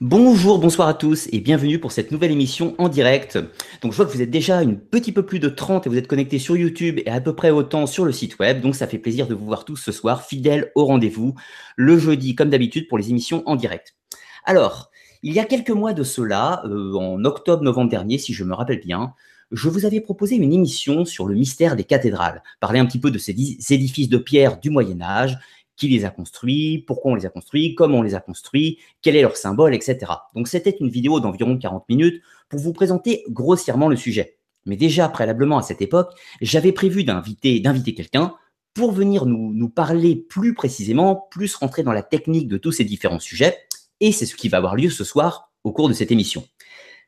Bonjour, bonsoir à tous et bienvenue pour cette nouvelle émission en direct. Donc je vois que vous êtes déjà une petit peu plus de 30 et vous êtes connectés sur YouTube et à peu près autant sur le site web. Donc ça fait plaisir de vous voir tous ce soir, fidèles au rendez-vous, le jeudi comme d'habitude pour les émissions en direct. Alors, il y a quelques mois de cela, euh, en octobre-novembre dernier, si je me rappelle bien, je vous avais proposé une émission sur le mystère des cathédrales, parler un petit peu de ces édifices de pierre du Moyen Âge qui les a construits, pourquoi on les a construits, comment on les a construits, quel est leur symbole, etc. Donc c'était une vidéo d'environ 40 minutes pour vous présenter grossièrement le sujet. Mais déjà préalablement à cette époque, j'avais prévu d'inviter quelqu'un pour venir nous, nous parler plus précisément, plus rentrer dans la technique de tous ces différents sujets. Et c'est ce qui va avoir lieu ce soir au cours de cette émission.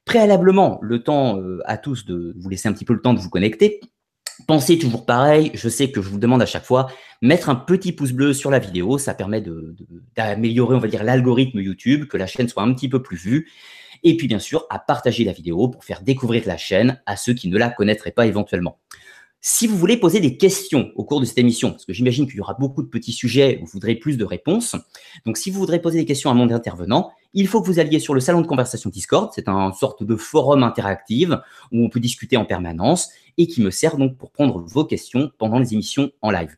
Préalablement, le temps euh, à tous de vous laisser un petit peu le temps de vous connecter. Pensez toujours pareil, je sais que je vous demande à chaque fois, mettre un petit pouce bleu sur la vidéo, ça permet d'améliorer, on va dire, l'algorithme YouTube, que la chaîne soit un petit peu plus vue. Et puis bien sûr, à partager la vidéo pour faire découvrir la chaîne à ceux qui ne la connaîtraient pas éventuellement. Si vous voulez poser des questions au cours de cette émission, parce que j'imagine qu'il y aura beaucoup de petits sujets, vous voudrez plus de réponses. Donc, si vous voudrez poser des questions à mon intervenant, il faut que vous alliez sur le salon de conversation Discord. C'est un sorte de forum interactif où on peut discuter en permanence et qui me sert donc pour prendre vos questions pendant les émissions en live.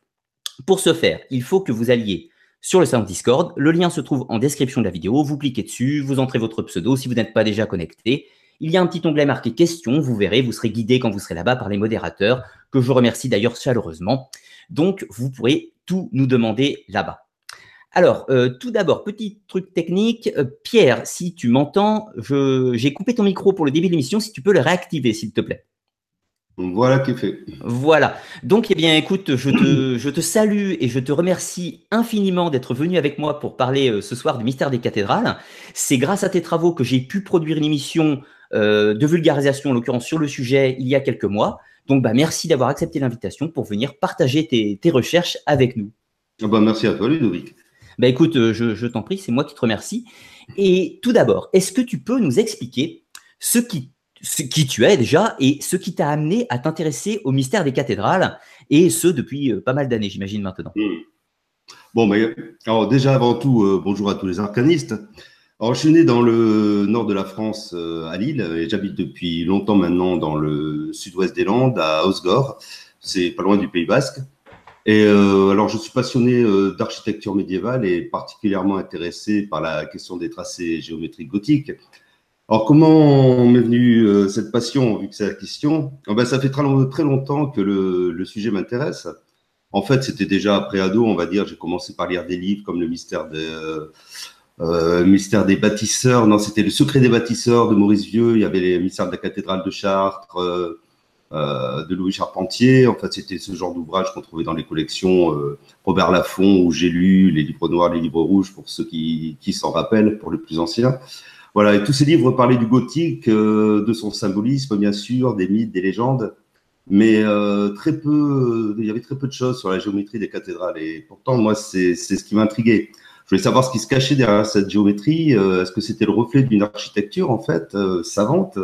Pour ce faire, il faut que vous alliez sur le salon Discord. Le lien se trouve en description de la vidéo. Vous cliquez dessus, vous entrez votre pseudo si vous n'êtes pas déjà connecté. Il y a un petit onglet marqué questions. Vous verrez, vous serez guidé quand vous serez là-bas par les modérateurs, que je remercie d'ailleurs chaleureusement. Donc, vous pourrez tout nous demander là-bas. Alors, euh, tout d'abord, petit truc technique. Euh, Pierre, si tu m'entends, j'ai coupé ton micro pour le début de l'émission. Si tu peux le réactiver, s'il te plaît. Voilà qui est fait. Voilà. Donc, eh bien, écoute, je te, je te salue et je te remercie infiniment d'être venu avec moi pour parler euh, ce soir du mystère des cathédrales. C'est grâce à tes travaux que j'ai pu produire une émission de vulgarisation, en l'occurrence sur le sujet, il y a quelques mois. Donc, bah, merci d'avoir accepté l'invitation pour venir partager tes, tes recherches avec nous. Ah bah, merci à toi, Ludovic. Bah, écoute, euh, je, je t'en prie, c'est moi qui te remercie. Et tout d'abord, est-ce que tu peux nous expliquer ce qui qui tu es déjà et ce qui t'a amené à t'intéresser au mystère des cathédrales, et ce depuis euh, pas mal d'années, j'imagine maintenant? Hmm. Bon, mais alors déjà avant tout, euh, bonjour à tous les arcanistes. Alors, je suis né dans le nord de la France, euh, à Lille, et j'habite depuis longtemps maintenant dans le sud-ouest des Landes, à Osgore. C'est pas loin du Pays Basque. Et alors, je suis passionné d'architecture médiévale et particulièrement intéressé par la question des tracés géométriques gothiques. Alors, comment m'est venue euh, cette passion, vu que c'est la question? Ah ben, Ça fait très, longtemps que le, le sujet m'intéresse. En fait, c'était déjà après ado, on va dire, j'ai commencé par lire des livres comme Le mystère des, euh, euh mystère des bâtisseurs. Non, c'était Le secret des bâtisseurs de Maurice Vieux. Il y avait les mystères de la cathédrale de Chartres, euh, euh de Louis Charpentier. En fait, c'était ce genre d'ouvrage qu'on trouvait dans les collections Robert Laffont, où j'ai lu les livres noirs, les livres rouges, pour ceux qui, qui s'en rappellent, pour les plus anciens. Voilà, et tous ces livres parlaient du gothique, euh, de son symbolisme, bien sûr, des mythes, des légendes, mais euh, très peu, il y avait très peu de choses sur la géométrie des cathédrales. Et pourtant, moi, c'est ce qui m'intriguait. Voulais savoir ce qui se cachait derrière cette géométrie. Euh, est-ce que c'était le reflet d'une architecture, en fait, savante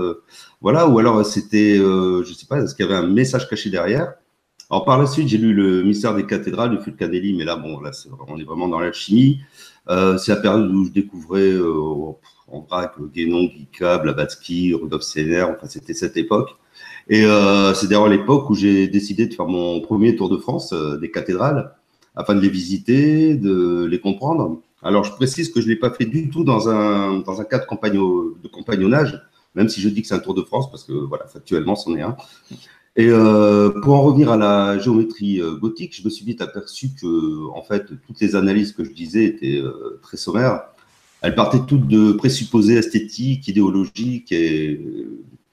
Voilà, ou alors c'était, je sais pas, est-ce qu'il y avait un message caché derrière? Alors par la suite, j'ai lu le mystère des cathédrales de Fulcanelli, mais là, bon, là, on est vraiment dans l'alchimie. Euh, c'est la période où je découvrais euh, en vrac Guénon, Guica, Blavatsky, Rudolf Sener, enfin c'était cette époque. Et euh, c'est d'ailleurs l'époque où j'ai décidé de faire mon premier tour de France euh, des cathédrales afin de les visiter, de les comprendre. Alors je précise que je ne l'ai pas fait du tout dans un, dans un cadre de compagnonnage, même si je dis que c'est un tour de France, parce que voilà, factuellement c'en est un. Et euh, pour en revenir à la géométrie euh, gothique, je me suis vite aperçu que, en fait, toutes les analyses que je disais étaient euh, très sommaires. Elles partaient toutes de présupposés esthétiques, idéologiques et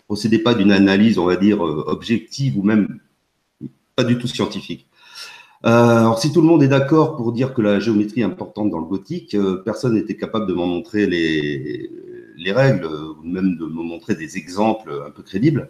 procédaient pas d'une analyse, on va dire, objective ou même pas du tout scientifique. Alors, si tout le monde est d'accord pour dire que la géométrie est importante dans le gothique, personne n'était capable de m'en montrer les, les règles ou même de me montrer des exemples un peu crédibles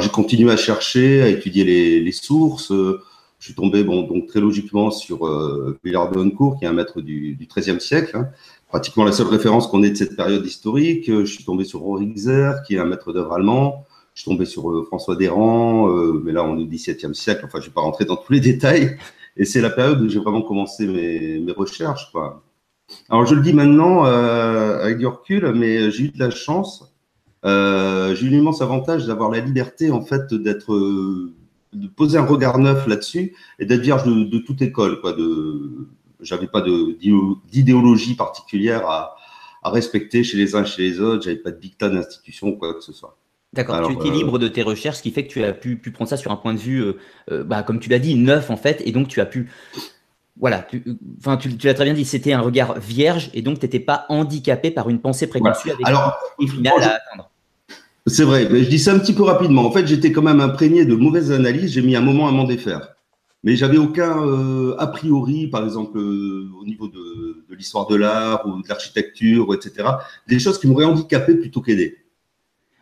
j'ai continué à chercher, à étudier les, sources. Je suis tombé, bon, donc très logiquement sur euh, Villard de Honcourt, qui est un maître du, XIIIe siècle, hein. pratiquement la seule référence qu'on ait de cette période historique. Je suis tombé sur Rohrixer, qui est un maître d'œuvre allemand. Je suis tombé sur euh, François D'Errand, euh, mais là on est au XVIIe siècle. Enfin, je ne vais pas rentrer dans tous les détails. Et c'est la période où j'ai vraiment commencé mes, mes recherches. Quoi. Alors, je le dis maintenant euh, avec du recul, mais j'ai eu de la chance. Euh, j'ai eu l'immense avantage d'avoir la liberté, en fait, d'être, de poser un regard neuf là-dessus et d'être vierge de, toute école. Quoi, de, j'avais pas d'idéologie particulière à, à, respecter chez les uns, chez les autres. J'avais pas de dictat d'institution ou quoi que ce soit. D'accord, tu étais euh, libre de tes recherches, ce qui fait que tu as pu, pu prendre ça sur un point de vue, bah, comme tu l'as dit, neuf en fait, et donc tu as pu voilà, tu, enfin, tu, l'as très bien dit, c'était un regard vierge et donc tu n'étais pas handicapé par une pensée préconçue avec Alors, final à atteindre. C'est vrai, mais je dis ça un petit peu rapidement. En fait, j'étais quand même imprégné de mauvaises analyses. J'ai mis un moment à m'en défaire. Mais j'avais aucun euh, a priori, par exemple, euh, au niveau de, l'histoire de l'art ou de l'architecture, etc. Des choses qui m'auraient handicapé plutôt qu'aidé.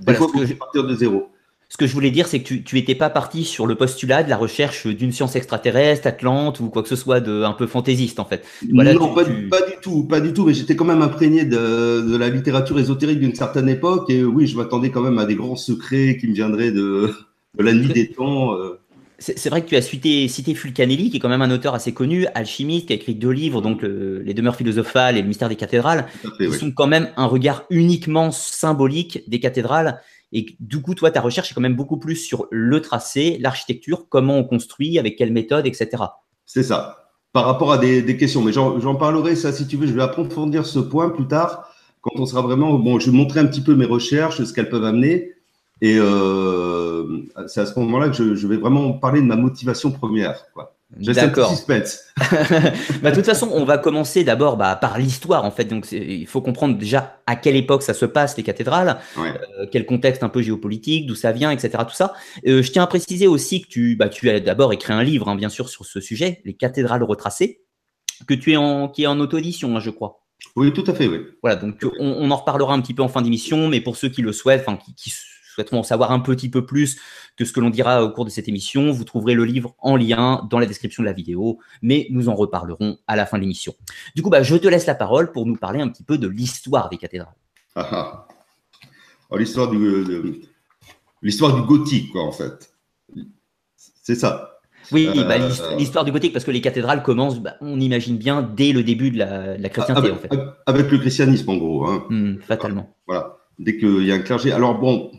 Des fois, je... partir de zéro. Ce que je voulais dire, c'est que tu n'étais pas parti sur le postulat de la recherche d'une science extraterrestre, Atlante ou quoi que ce soit de un peu fantaisiste en fait. non, pas, du tout, pas du tout. Mais j'étais quand même imprégné de, la littérature ésotérique d'une certaine époque et oui, je m'attendais quand même à des grands secrets qui me viendraient de, la nuit des temps. Euh. C'est vrai que tu as cité, cité Fulcanelli, qui est quand même un auteur assez connu, alchimiste, qui a écrit deux livres, donc Les demeures philosophales et Le mystère des cathédrales, qui sont quand même un regard uniquement symbolique des cathédrales et du coup, toi, ta recherche est quand même beaucoup plus sur le tracé, l'architecture, comment on construit, avec quelle méthode, etc. C'est ça. Par rapport à des, questions, mais j'en parlerai, ça, si tu veux, je vais approfondir ce point plus tard, quand on sera vraiment. Bon, je vais montrer un petit peu mes recherches, ce qu'elles peuvent amener. Et euh, c'est à ce moment-là que je, je, vais vraiment parler de ma motivation première. Quoi. D'accord. bah, de toute façon, on va commencer d'abord bah, par l'histoire en fait. Donc, il faut comprendre déjà à quelle époque ça se passe les cathédrales, euh, quel contexte un peu géopolitique, d'où ça vient, etc. Tout ça. Euh, je tiens à préciser aussi que tu, bah, tu as d'abord écrit un livre, hein, bien sûr, sur ce sujet, les cathédrales retracées, que tu es en, qui est en auto-édition, hein, je crois. Oui, tout à fait, oui. Voilà, donc on, en reparlera un petit peu en fin d'émission, mais pour ceux qui le souhaitent, enfin qui, qui souhaiteront en savoir un petit peu plus que ce que l'on dira au cours de cette émission, vous trouverez le livre en lien dans la description de la vidéo, mais nous en reparlerons à la fin de l'émission. Du coup, bah, je te laisse la parole pour nous parler un petit peu de l'histoire des cathédrales. Ah, ah. l'histoire du, l'histoire du gothique, quoi, en fait. C'est ça. Oui, bah, euh, l'histoire du gothique, parce que les cathédrales commencent, bah, on imagine bien, dès le début de la, chrétienté, avec, en fait. Avec le christianisme, en gros. Hein. Hmm, fatalement. Voilà. Dès qu'il y a un clergé. Alors, bon,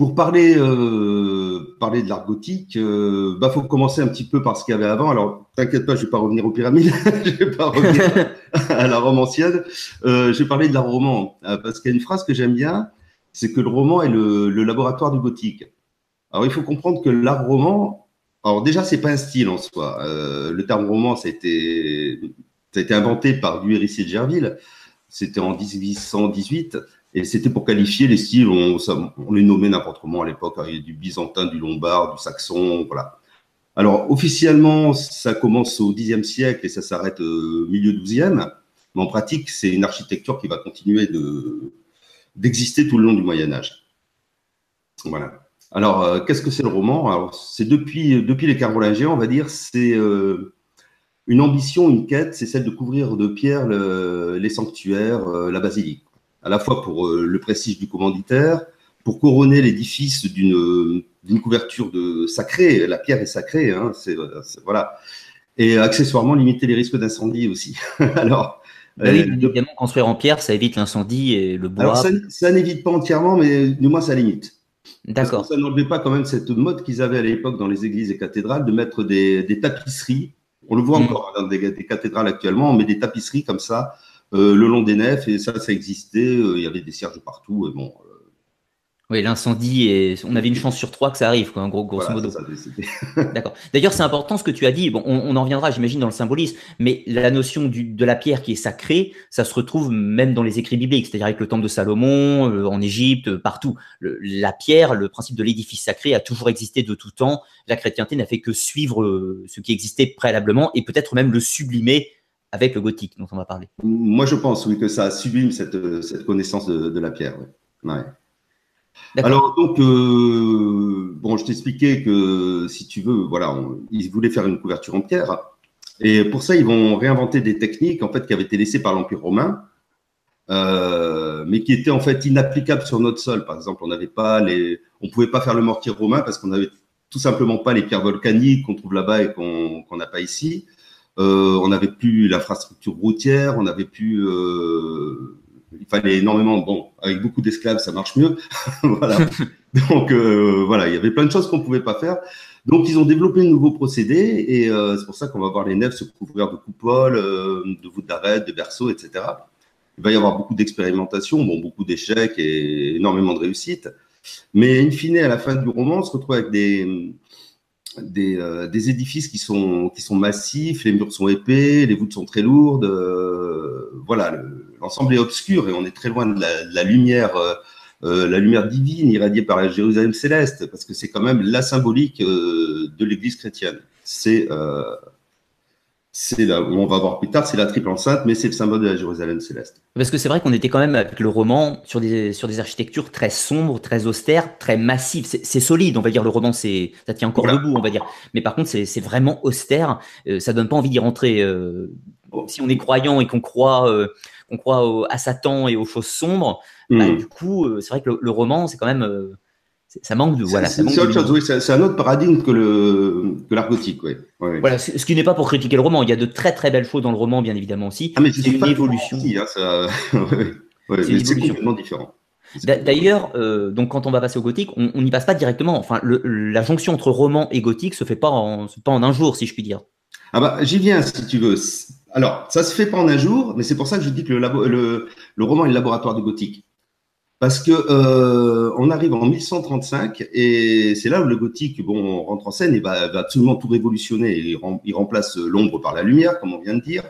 pour parler, euh, parler de l'art gothique, il euh, bah, faut commencer un petit peu par ce qu'il y avait avant. Alors, t'inquiète pas, je vais pas revenir aux pyramides, je vais pas revenir à la Rome ancienne. Euh, je vais parler de l'art roman, parce qu'il y a une phrase que j'aime bien, c'est que le roman est le, laboratoire du gothique. Alors, il faut comprendre que l'art roman, alors déjà, c'est pas un style en soi. le terme roman, ça a été, ça a été inventé par du Héritier de Gerville. C'était en 1818. Et c'était pour qualifier les styles, on, les nommait n'importe comment à l'époque, a du byzantin, du lombard, du saxon, voilà. Alors officiellement, ça commence au Xe siècle et ça s'arrête au milieu XIIe, mais en pratique, c'est une architecture qui va continuer de, d'exister tout le long du Moyen Âge. Voilà. Alors, euh, qu'est-ce que c'est le roman? Alors, c'est depuis, depuis les Carolingiens, on va dire, c'est euh, une ambition, une quête, c'est celle de couvrir de pierre les sanctuaires, euh, la basilique à la fois pour euh, le prestige du commanditaire, pour couronner l'édifice d'une d'une couverture de sacrée. La pierre est sacrée, hein, c'est voilà. Et accessoirement limiter les risques d'incendie aussi. Alors. Bah oui, euh, évidemment, construire en pierre, ça évite l'incendie et le bois. Alors ça, ça n'évite pas entièrement, mais du moins ça limite. D'accord. Ça n'enlevait pas quand même cette mode qu'ils avaient à l'époque dans les églises et cathédrales de mettre des, des tapisseries. On le voit mm. encore dans des, des, cathédrales actuellement, on met des tapisseries comme ça le long des nefs, et ça, ça existait. Euh, il y avait des cierges partout. Et bon, euh, oui, l'incendie, et on avait une chance sur trois que ça arrive, quoi, en gros, grosso modo. D'accord. D'ailleurs, c'est important ce que tu as dit. Bon, on, en reviendra, j'imagine, dans le symbolisme, mais la notion du, de la pierre qui est sacrée, ça se retrouve même dans les écrits bibliques, c'est-à-dire avec le temple de Salomon, en Égypte, partout. la pierre, le principe de l'édifice sacré a toujours existé de tout temps. La chrétienté n'a fait que suivre ce qui existait préalablement et peut-être même le sublimer avec le gothique dont on va parler. Moi, je pense, oui, que ça sublime cette, cette connaissance de, la pierre. Ouais. Alors, donc, euh, bon, je t'expliquais que si tu veux, voilà, ils voulaient faire une couverture en pierre. Et pour ça, ils vont réinventer des techniques, en fait, qui avaient été laissées par l'Empire romain, euh, mais qui étaient, en fait, inapplicables sur notre sol. Par exemple, on n'avait pas les, on pouvait pas faire le mortier romain parce qu'on n'avait tout simplement pas les pierres volcaniques qu'on trouve là-bas et qu'on n'a pas ici. On n'avait plus l'infrastructure routière, on n'avait plus il fallait énormément, bon, avec beaucoup d'esclaves, ça marche mieux. voilà. Donc, euh, voilà, il y avait plein de choses qu'on ne pouvait pas faire. Donc, ils ont développé de nouveaux procédés et euh, c'est pour ça qu'on va voir les nefs se couvrir de coupoles, euh, de voûtes d'arrêt, de berceaux, etc. Il va y avoir beaucoup d'expérimentation, bon, beaucoup d'échecs et énormément de réussites. Mais in fine, à la fin du roman, on se retrouve avec des, des, des édifices qui sont, qui sont massifs, les murs sont épais, les voûtes sont très lourdes. voilà, le, l'ensemble est obscur et on est très loin de la, lumière, euh, euh, la lumière divine irradiée par la Jérusalem céleste, parce que c'est quand même la symbolique euh, de l'Église chrétienne. C'est c'est là, on va voir plus tard, c'est la triple enceinte, mais c'est le symbole de la Jérusalem céleste. Parce que c'est vrai qu'on était quand même avec le roman sur des, sur des architectures très sombres, très austères, très massives. C'est solide, on va dire, le roman, c'est ça tient encore debout, on va dire. Mais par contre, c'est vraiment austère, ça donne pas envie d'y rentrer. si on est croyant et qu'on croit on croit à Satan et aux choses sombres, bah, hmm. du coup, euh, c'est vrai que le, roman, c'est quand même. Ça manque de. Voilà, c'est autre chose, oui, c'est un autre paradigme que l'art gothique, oui. Voilà, ce qui n'est pas pour critiquer le roman. Il y a de très très belles choses dans le roman, bien évidemment aussi. Ah, c'est une évolution. Hein, c'est complètement différent. D'ailleurs, euh, donc quand on va passer au gothique, on n'y passe pas directement. Enfin, la jonction entre roman et gothique se fait pas en, pas en un jour, si je puis dire. Ah bah, j'y viens si tu veux. Alors, ça se fait pas en un jour, mais c'est pour ça que je dis que le, le, roman est le laboratoire du gothique. Parce que euh, on arrive en 1135 et c'est là où le gothique bon rentre en scène et va, absolument tout révolutionner. Il, remplace l'ombre par la lumière, comme on vient de dire.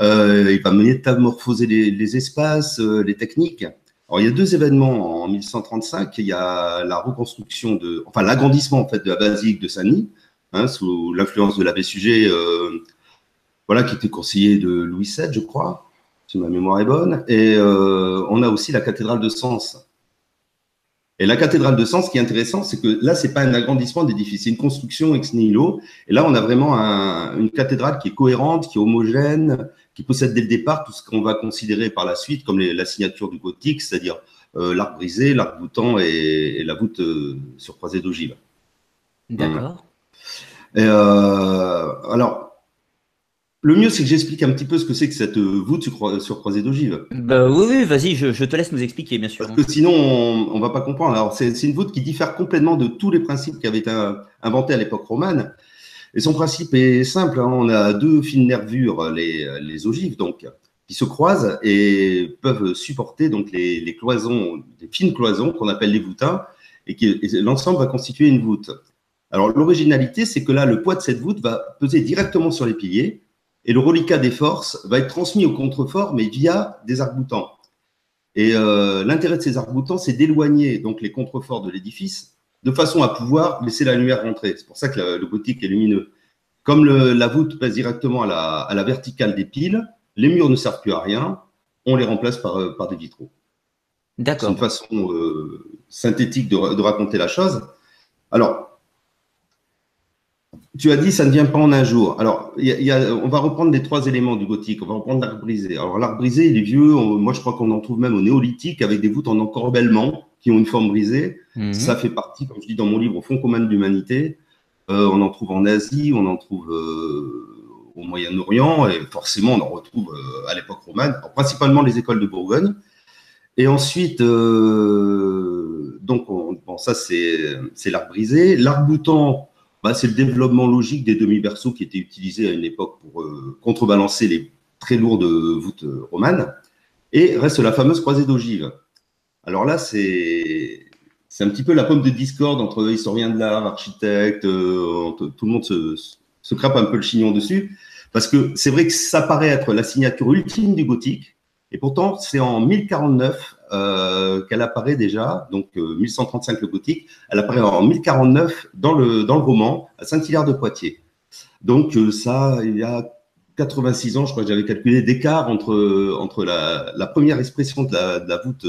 Euh, il va métamorphoser les, les espaces, euh, les techniques. Alors il y a deux événements en 1135. Il y a la reconstruction de, enfin l'agrandissement en fait de la basilique de Saint-Denis hein, sous l'influence de l'abbé Sujet. Euh, voilà, qui était conseiller de Louis VII, je crois, si ma mémoire est bonne. Et euh, on a aussi la cathédrale de Sens. Et la cathédrale de Sens, ce qui est intéressant, c'est que là, c'est pas un agrandissement d'édifice, c'est une construction ex nihilo. Et là, on a vraiment une cathédrale qui est cohérente, qui est homogène, qui possède dès le départ tout ce qu'on va considérer par la suite comme la signature du gothique, c'est-à-dire euh, l'arc brisé, l'arc boutant et, la voûte euh, sur croisée d'ogive. D'accord. alors, le mieux, c'est que j'explique un petit peu ce que c'est que cette voûte sur, croisée d'ogive. Bah, oui, oui vas-y, je, te laisse nous expliquer, bien sûr. Parce que sinon, on ne va pas comprendre. Alors, c'est une voûte qui diffère complètement de tous les principes qui avaient été inventés à l'époque romane. Et son principe est simple. Hein. On a deux fines nervures, les, ogives, donc, qui se croisent et peuvent supporter donc les, cloisons, les fines cloisons qu'on appelle les voûtins, et, et l'ensemble va constituer une voûte. Alors, l'originalité, c'est que là, le poids de cette voûte va peser directement sur les piliers et le reliquat des forces va être transmis au contrefort, mais via des arcs-boutants. Et euh, l'intérêt de ces arcs-boutants, c'est d'éloigner donc les contreforts de l'édifice de façon à pouvoir laisser la lumière rentrer. C'est pour ça que le gothique est lumineux. Comme la voûte passe directement à la, verticale des piles, les murs ne servent plus à rien, on les remplace par, euh, par des vitraux. D'accord. C'est une façon euh, synthétique de, de, raconter la chose. Alors, tu as dit ça ne vient pas en un jour. Alors, on va reprendre les trois éléments du gothique. On va reprendre l'arc brisé. Alors, l'arc brisé, il est vieux. moi, je crois qu'on en trouve même au néolithique avec des voûtes en encorbellement qui ont une forme brisée. Mhm. Ça fait partie, comme je dis dans mon livre, au fond commun de l'humanité. Euh, on en trouve en Asie, on en trouve euh, au Moyen-Orient et forcément, on en retrouve euh, à l'époque romane, principalement les écoles de Bourgogne. Et ensuite, donc, bon, ça, c'est l'arc brisé. L'arc boutant, bah, c'est le développement logique des demi-berceaux qui étaient utilisés à une époque pour euh, contrebalancer les très lourdes voûtes euh, romanes. Et reste la fameuse croisée d'ogive. Alors là, c'est un petit peu la pomme de discorde entre historiens de l'art, architectes, euh, tout le monde se, se crape un peu le chignon dessus, parce que c'est vrai que ça paraît être la signature ultime du gothique, et pourtant c'est en 1049 euh, qu'elle apparaît déjà, donc 1135 euh, le gothique, elle apparaît en 1049 dans le, dans le roman à Saint-Hilaire de Poitiers. Donc euh, ça, il y a 86 ans, je crois que j'avais calculé, d'écart entre, entre la, la, première expression de la, de la voûte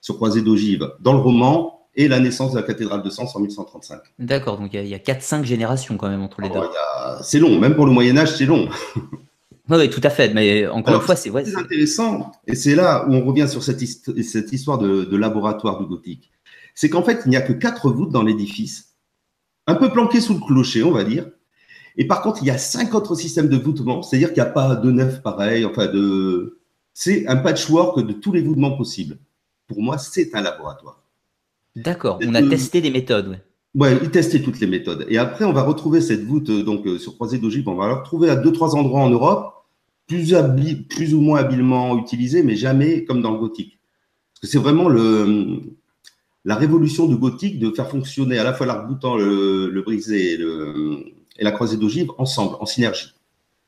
sur croisée d'ogive dans le roman et la naissance de la cathédrale de Sens en 1135. D'accord, donc il y a, a 4-5 générations quand même entre les deux. C'est long, même pour le Moyen Âge, c'est long. Oui, tout à fait. Mais encore une fois, c'est ouais, intéressant. Et c'est là où on revient sur cette, histoire de, laboratoire du gothique. C'est qu'en fait, il n'y a que quatre voûtes dans l'édifice, un peu planquées sous le clocher, on va dire. Et par contre, il y a cinq autres systèmes de voûtement, c'est-à-dire qu'il n'y a pas de nef pareil, enfin de. C'est un patchwork de tous les voûtements possibles. Pour moi, c'est un laboratoire. D'accord, on a testé des méthodes. Ouais. Ouais, il testait toutes les méthodes. Et après, on va retrouver cette voûte donc sur croisée d'ogive. On va la retrouver à deux trois endroits en Europe plus, plus ou moins habilement utilisé, mais jamais comme dans le gothique. Parce que c'est vraiment le, la révolution du gothique de faire fonctionner à la fois l'arc-boutant, le, le, brisé et, et la croisée d'ogive ensemble, en synergie.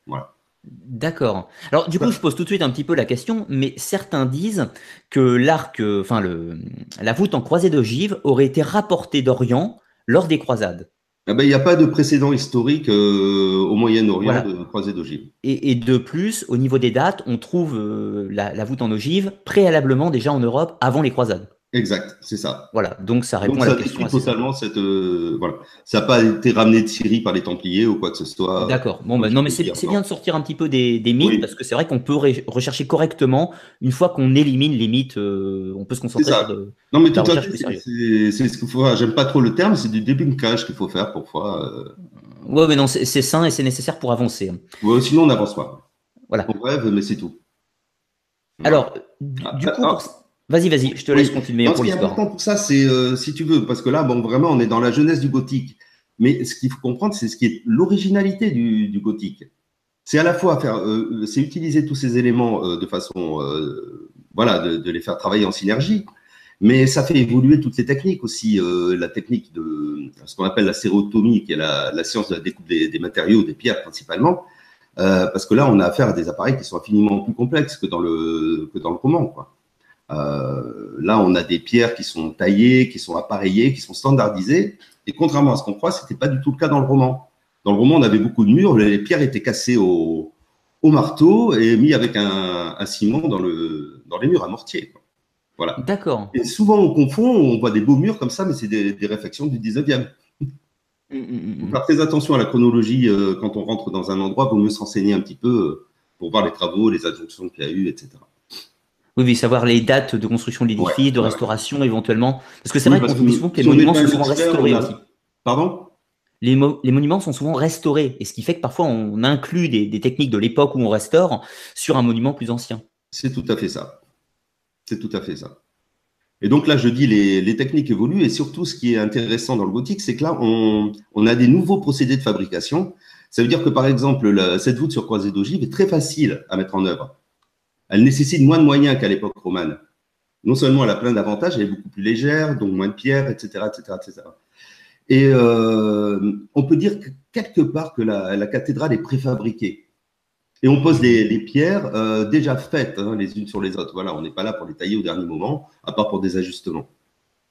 Voilà. D'accord. Alors du coup, je pose tout de suite un petit peu la question, mais certains disent que l'arc, enfin le, la voûte en croisée d'ogive aurait été rapportée d'Orient lors des croisades. Ah ben, il n'y a pas de précédent historique euh, au Moyen-Orient de croisée d'ogive. Et, et, de plus, au niveau des dates, on trouve euh, la, la, voûte en ogive préalablement déjà en Europe avant les croisades. Exact, c'est ça. Voilà, donc ça répond à la question. totalement cette, euh, voilà. Ça n'a pas été ramené de Syrie par les Templiers ou quoi que ce soit. D'accord. Bon, bah, non, mais c'est bien de sortir un petit peu des, des mythes parce que c'est vrai qu'on peut rechercher correctement une fois qu'on élimine les mythes. Euh, on peut se concentrer sur de, Non, mais tout à fait. C'est ce qu'il faut. J'aime pas trop le terme. C'est du débunkage qu'il faut faire parfois. Euh... Ouais, mais non, c'est sain et c'est nécessaire pour avancer. Ouais, sinon on n'avance pas. Voilà. On rêve, mais c'est tout. Alors, du ah, coup. Ah, Vas-y, vas-y, je te laisse continuer pour. Ce qui est important pour ça, c'est, euh, si tu veux, parce que là, bon, vraiment, on est dans la jeunesse du gothique. Mais ce qu'il faut comprendre, c'est ce qui est l'originalité du, du, gothique. C'est à la fois faire, euh, c'est utiliser tous ces éléments euh, de façon, voilà, de, de, les faire travailler en synergie. Mais ça fait évoluer toutes les techniques aussi. La technique de ce qu'on appelle la sérotomie, qui est la, la science de la découpe des, des, matériaux, des pierres principalement. parce que là, on a affaire à des appareils qui sont infiniment plus complexes que dans le, que dans le roman, quoi. Euh, là, on a des pierres qui sont taillées, qui sont appareillées, qui sont standardisées. Et contrairement à ce qu'on croit, c'était pas du tout le cas dans le roman. Dans le roman, on avait beaucoup de murs, les pierres étaient cassées au, au marteau et mis avec un, un, ciment dans, le, dans les murs à mortier. Quoi. Voilà. D'accord. Et souvent, on confond, on voit des beaux murs comme ça, mais c'est des, des, réflexions du 19e. Mmh, mmh, mmh. Faire très attention à la chronologie euh, quand on rentre dans un endroit, vaut mieux s'enseigner un petit peu euh, pour voir les travaux, les adjonctions qu'il y a eu, etc. Oui, oui, savoir les dates de construction de l'édifice, ouais, de restauration ouais. éventuellement. Parce que c'est oui, vrai qu'on dit souvent que les monuments sont souvent restaurés a... aussi. Pardon? Les, mo les, monuments sont souvent restaurés, et ce qui fait que parfois on inclut des, des techniques de l'époque où on restaure sur un monument plus ancien. C'est tout à fait ça. C'est tout à fait ça. Et donc là, je dis les, les, techniques évoluent, et surtout ce qui est intéressant dans le gothique, c'est que là, on, on, a des nouveaux procédés de fabrication. Ça veut dire que par exemple, la, cette voûte sur croisée d'ogive est très facile à mettre en œuvre elle nécessite moins de moyens qu'à l'époque romane. Non seulement elle a plein d'avantages, elle est beaucoup plus légère, donc moins de pierres, etc., etc., etc. Et euh, on peut dire que quelque part que la, la cathédrale est préfabriquée. Et on pose les, les pierres euh, déjà faites hein, les unes sur les autres. Voilà, on n'est pas là pour les tailler au dernier moment, à part pour des ajustements.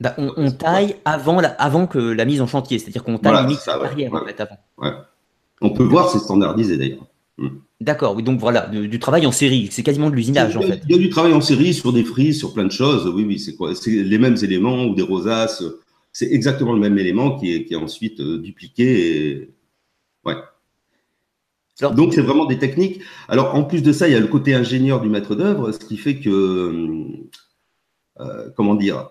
Bah, on, on taille avant, la, avant que la mise en chantier, c'est-à-dire qu'on taille voilà, ça, ouais, arrière ouais, en fait, avant. Ouais. On peut voir, c'est standardisé d'ailleurs. Hmm. D'accord, oui, donc voilà, du, du travail en série, c'est quasiment de l'usinage en fait. Il y a du travail en série sur des frises, sur plein de choses, oui, oui, c'est quoi C'est les mêmes éléments ou des rosaces, c'est exactement le même élément qui est, qui est ensuite euh, dupliqué. Et... Ouais. Alors, donc c'est vraiment des techniques. Alors en plus de ça, il y a le côté ingénieur du maître d'œuvre, ce qui fait que, euh, comment dire,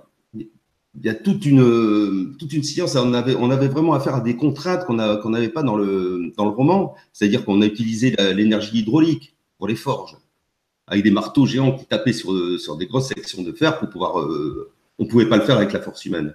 il y a toute une, science. On avait, vraiment affaire à des contraintes qu'on n'avait pas dans le, roman. C'est-à-dire qu'on a utilisé l'énergie hydraulique pour les forges, avec des marteaux géants qui tapaient sur, sur des grosses sections de fer pour pouvoir. Euh, on ne pouvait pas le faire avec la force humaine.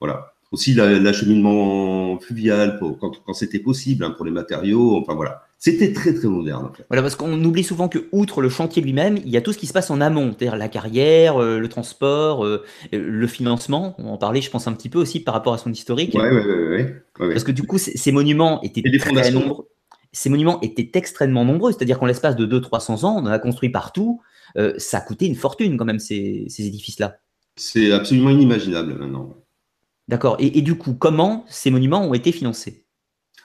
Voilà. Aussi l'acheminement fluvial pour, quand, quand c'était possible hein, pour les matériaux. Enfin voilà. C'était très très moderne. En fait. Voilà, parce qu'on oublie souvent que outre le chantier lui-même, il y a tout ce qui se passe en amont, c'est-à-dire la carrière, euh, le transport, euh, le financement. On en parlait, je pense un petit peu aussi par rapport à son historique. Ouais, ouais, ouais, Parce que du coup, ces monuments étaient très nombreux. Ces monuments étaient extrêmement nombreux, c'est-à-dire qu'en l'espace de 200-300 ans, on en a construit partout. Euh, ça a coûté une fortune quand même ces, ces édifices-là. C'est absolument inimaginable maintenant. D'accord. Et, et, du coup, comment ces monuments ont été financés?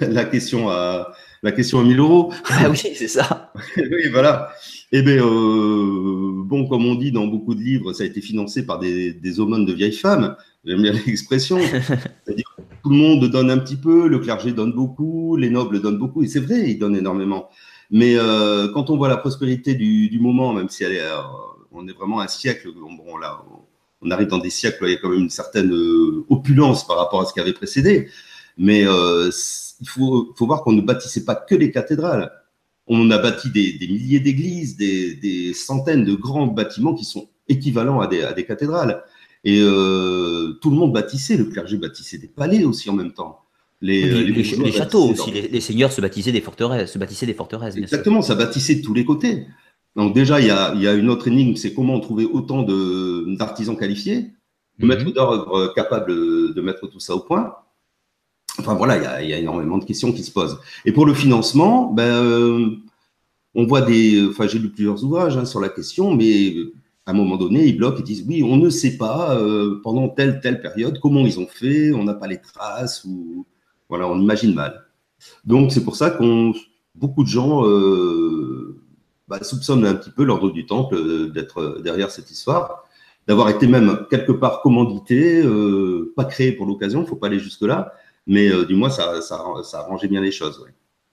La question à la question à 1000 euros. Ah oui, c'est ça. oui, voilà. Eh bien, euh, bon, comme on dit dans beaucoup de livres, ça a été financé par des, des aumônes de vieilles femmes. J'aime bien l'expression. C'est-à-dire tout le monde donne un petit peu, le clergé donne beaucoup, les nobles donnent beaucoup, et c'est vrai, ils donnent énormément. Mais euh, quand on voit la prospérité du, du moment, même si elle est, euh, on est vraiment un siècle, bon, là, on arrive dans des siècles où il y a quand même une certaine euh, opulence par rapport à ce qui avait précédé. Mais il faut, faut voir qu'on ne bâtissait pas que les cathédrales. On a bâti des, des milliers d'églises, des, des, centaines de grands bâtiments qui sont équivalents à des, à des cathédrales. Et tout le monde bâtissait, le clergé bâtissait des palais aussi en même temps. Les, les, châteaux aussi, les, seigneurs se bâtissaient des forteresses, se bâtissaient des forteresses. Exactement, ça bâtissait de tous les côtés. Donc déjà, il y a, y a une autre énigme, c'est comment trouver autant d'artisans qualifiés, de mhm. maîtres d'œuvre capables de mettre tout ça au point. Enfin voilà, il y, a, y, a, énormément de questions qui se posent. Et pour le financement, ben, euh, on voit des. Enfin, j'ai lu plusieurs ouvrages hein, sur la question, mais à un moment donné, ils bloquent et disent oui, on ne sait pas euh, pendant telle telle période comment ils ont fait, on n'a pas les traces ou voilà, on imagine mal. Donc, c'est pour ça qu'on beaucoup de gens euh, bah, soupçonnent un petit peu l'ordre du temple euh, d'être derrière cette histoire, d'avoir été même quelque part commandité, euh, pas créé pour l'occasion, il ne faut pas aller jusque-là, mais du moins, ça, ça, ça arrangeait bien les choses.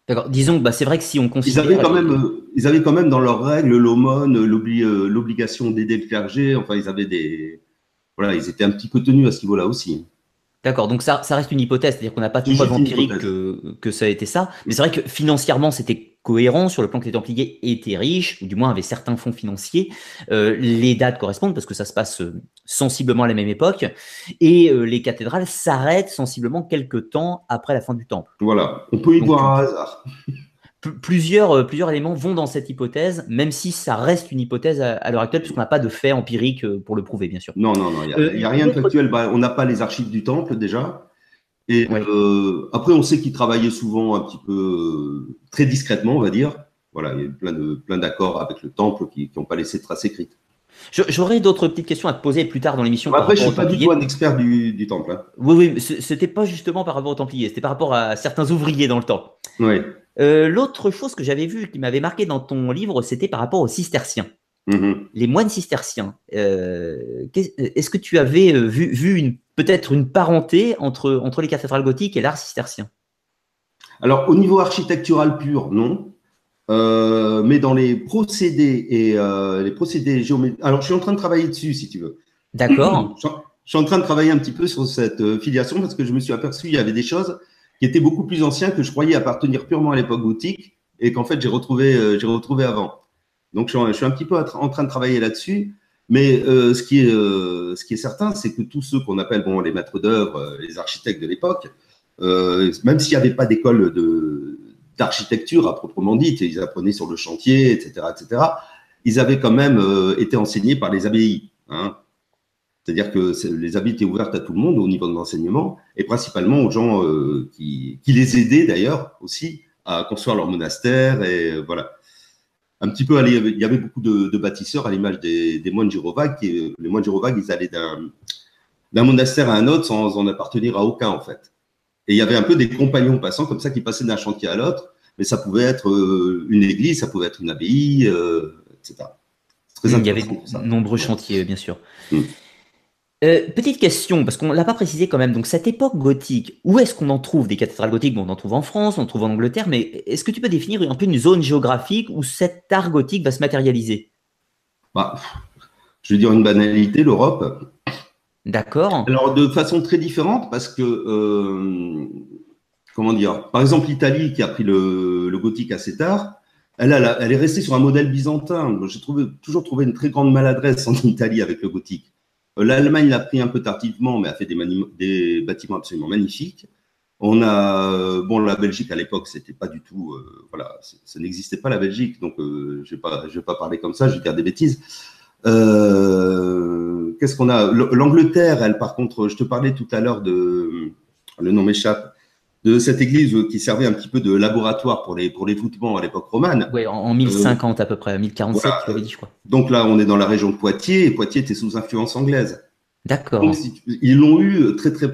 D'accord. Disons, bah, c'est vrai que si on considère. Ils avaient quand même, ils avaient quand même dans leurs règles l'aumône, l'obligation d'aider le clergé. Enfin, ils avaient des. Voilà, ils étaient un petit peu tenus à ce niveau-là aussi. D'accord, donc ça, ça reste une hypothèse, c'est-à-dire qu'on n'a pas de preuve empirique que, que, ça a été ça. Mais c'est vrai que financièrement, c'était cohérent sur le plan que les Templiers étaient riches, ou du moins avaient certains fonds financiers. Euh, les dates correspondent parce que ça se passe euh, sensiblement à la même époque. Et euh, les cathédrales s'arrêtent sensiblement quelques temps après la fin du temple. Voilà, on peut y voir un hasard plusieurs, plusieurs éléments vont dans cette hypothèse, même si ça reste une hypothèse à, l'heure actuelle, puisqu'on n'a pas de faits empiriques euh, pour le prouver, bien sûr. Non, non, non, il n'y a, rien de factuel. Bah, on n'a pas les archives du temple déjà. Et euh, après, on sait qu'ils travaillaient souvent un petit peu très discrètement, on va dire. Voilà, il y a plein de plein d'accords avec le temple qui n'ont pas laissé de traces écrites. J'aurais d'autres petites questions à te poser plus tard dans l'émission. Bah, après, je ne suis pas du tout un expert du, temple. Hein. Oui, oui, c'était pas justement par rapport aux Templiers, c'était par rapport à certains ouvriers dans le temple. Oui. Euh, l'autre chose que j'avais vue qui m'avait marqué dans ton livre, c'était par rapport aux cisterciens. Mm-hmm. Les moines cisterciens. Euh, est-ce que tu avais euh, vu, vu peut-être une parenté entre, entre les cathédrales gothiques et l'art cistercien Alors, au niveau architectural pur, non. mais dans les procédés et les procédés géométriques. Alors, je suis en train de travailler dessus, si tu veux. D'accord. je suis en train de travailler un petit peu sur cette filiation parce que je me suis aperçu qu'il y avait des choses qui était beaucoup plus ancien que je croyais appartenir purement à l'époque gothique et qu'en fait j'ai retrouvé, euh, j'ai retrouvé avant. Donc je, suis un petit peu en train de travailler là-dessus. Mais euh, ce, qui est, euh, ce qui est certain, c'est que tous ceux qu'on appelle bon, les maîtres d'œuvre, les architectes de l'époque, même s'il n'y avait pas d'école d'architecture à proprement dit, ils apprenaient sur le chantier, etc., etc., ils avaient quand même été enseignés par les abbayes. Hein. C'est-à-dire que les abbayes étaient ouvertes à tout le monde au niveau de l'enseignement et principalement aux gens euh, qui, qui, les aidaient d'ailleurs aussi à construire leur monastère et euh, voilà. Un petit peu, il y avait beaucoup de, de bâtisseurs à l'image des, des, moines gyrovagues. Qui, les moines gyrovagues, ils allaient d'un monastère à un autre sans en appartenir à aucun en fait. Et il y avait un peu des compagnons passants comme ça qui passaient d'un chantier à l'autre, mais ça pouvait être euh, une église, ça pouvait être une abbaye, euh, etc. Très il y avait de nombreux chantiers, bien sûr. Mm. Euh, petite question, parce qu'on ne l'a pas précisé quand même. Donc, cette époque gothique, où est-ce qu'on en trouve des cathédrales gothiques? Bon, On en trouve en France, on en trouve en Angleterre, mais est-ce que tu peux définir un peu une zone géographique où cet art gothique va se matérialiser? Bah, Je vais dire une banalité, l'Europe. D'accord. Alors, de façon très différente, parce que, euh, comment dire, par exemple, l'Italie qui a pris le, gothique assez tard, elle, elle, est restée sur un modèle byzantin. J'ai toujours trouvé une très grande maladresse en Italie avec le gothique. L'Allemagne l'a pris un peu tardivement, mais a fait des, bâtiments absolument magnifiques. On a, euh, bon, la Belgique à l'époque, c'était pas du tout, euh, voilà, ça n'existait pas la Belgique, donc euh, je vais pas, je vais pas parler comme ça, je vais dire des bêtises. Qu'est-ce qu'on a? L'Angleterre, elle, par contre, je te parlais tout à l'heure de, le nom m'échappe, de cette église qui servait un petit peu de laboratoire pour les, pour les à l'époque romane. Oui, en, 1050 à peu près, 1047, tu l'avais dit, je crois. Donc là, on est dans la région de Poitiers, et Poitiers était sous influence anglaise. D'accord. Ils l'ont eu très, très,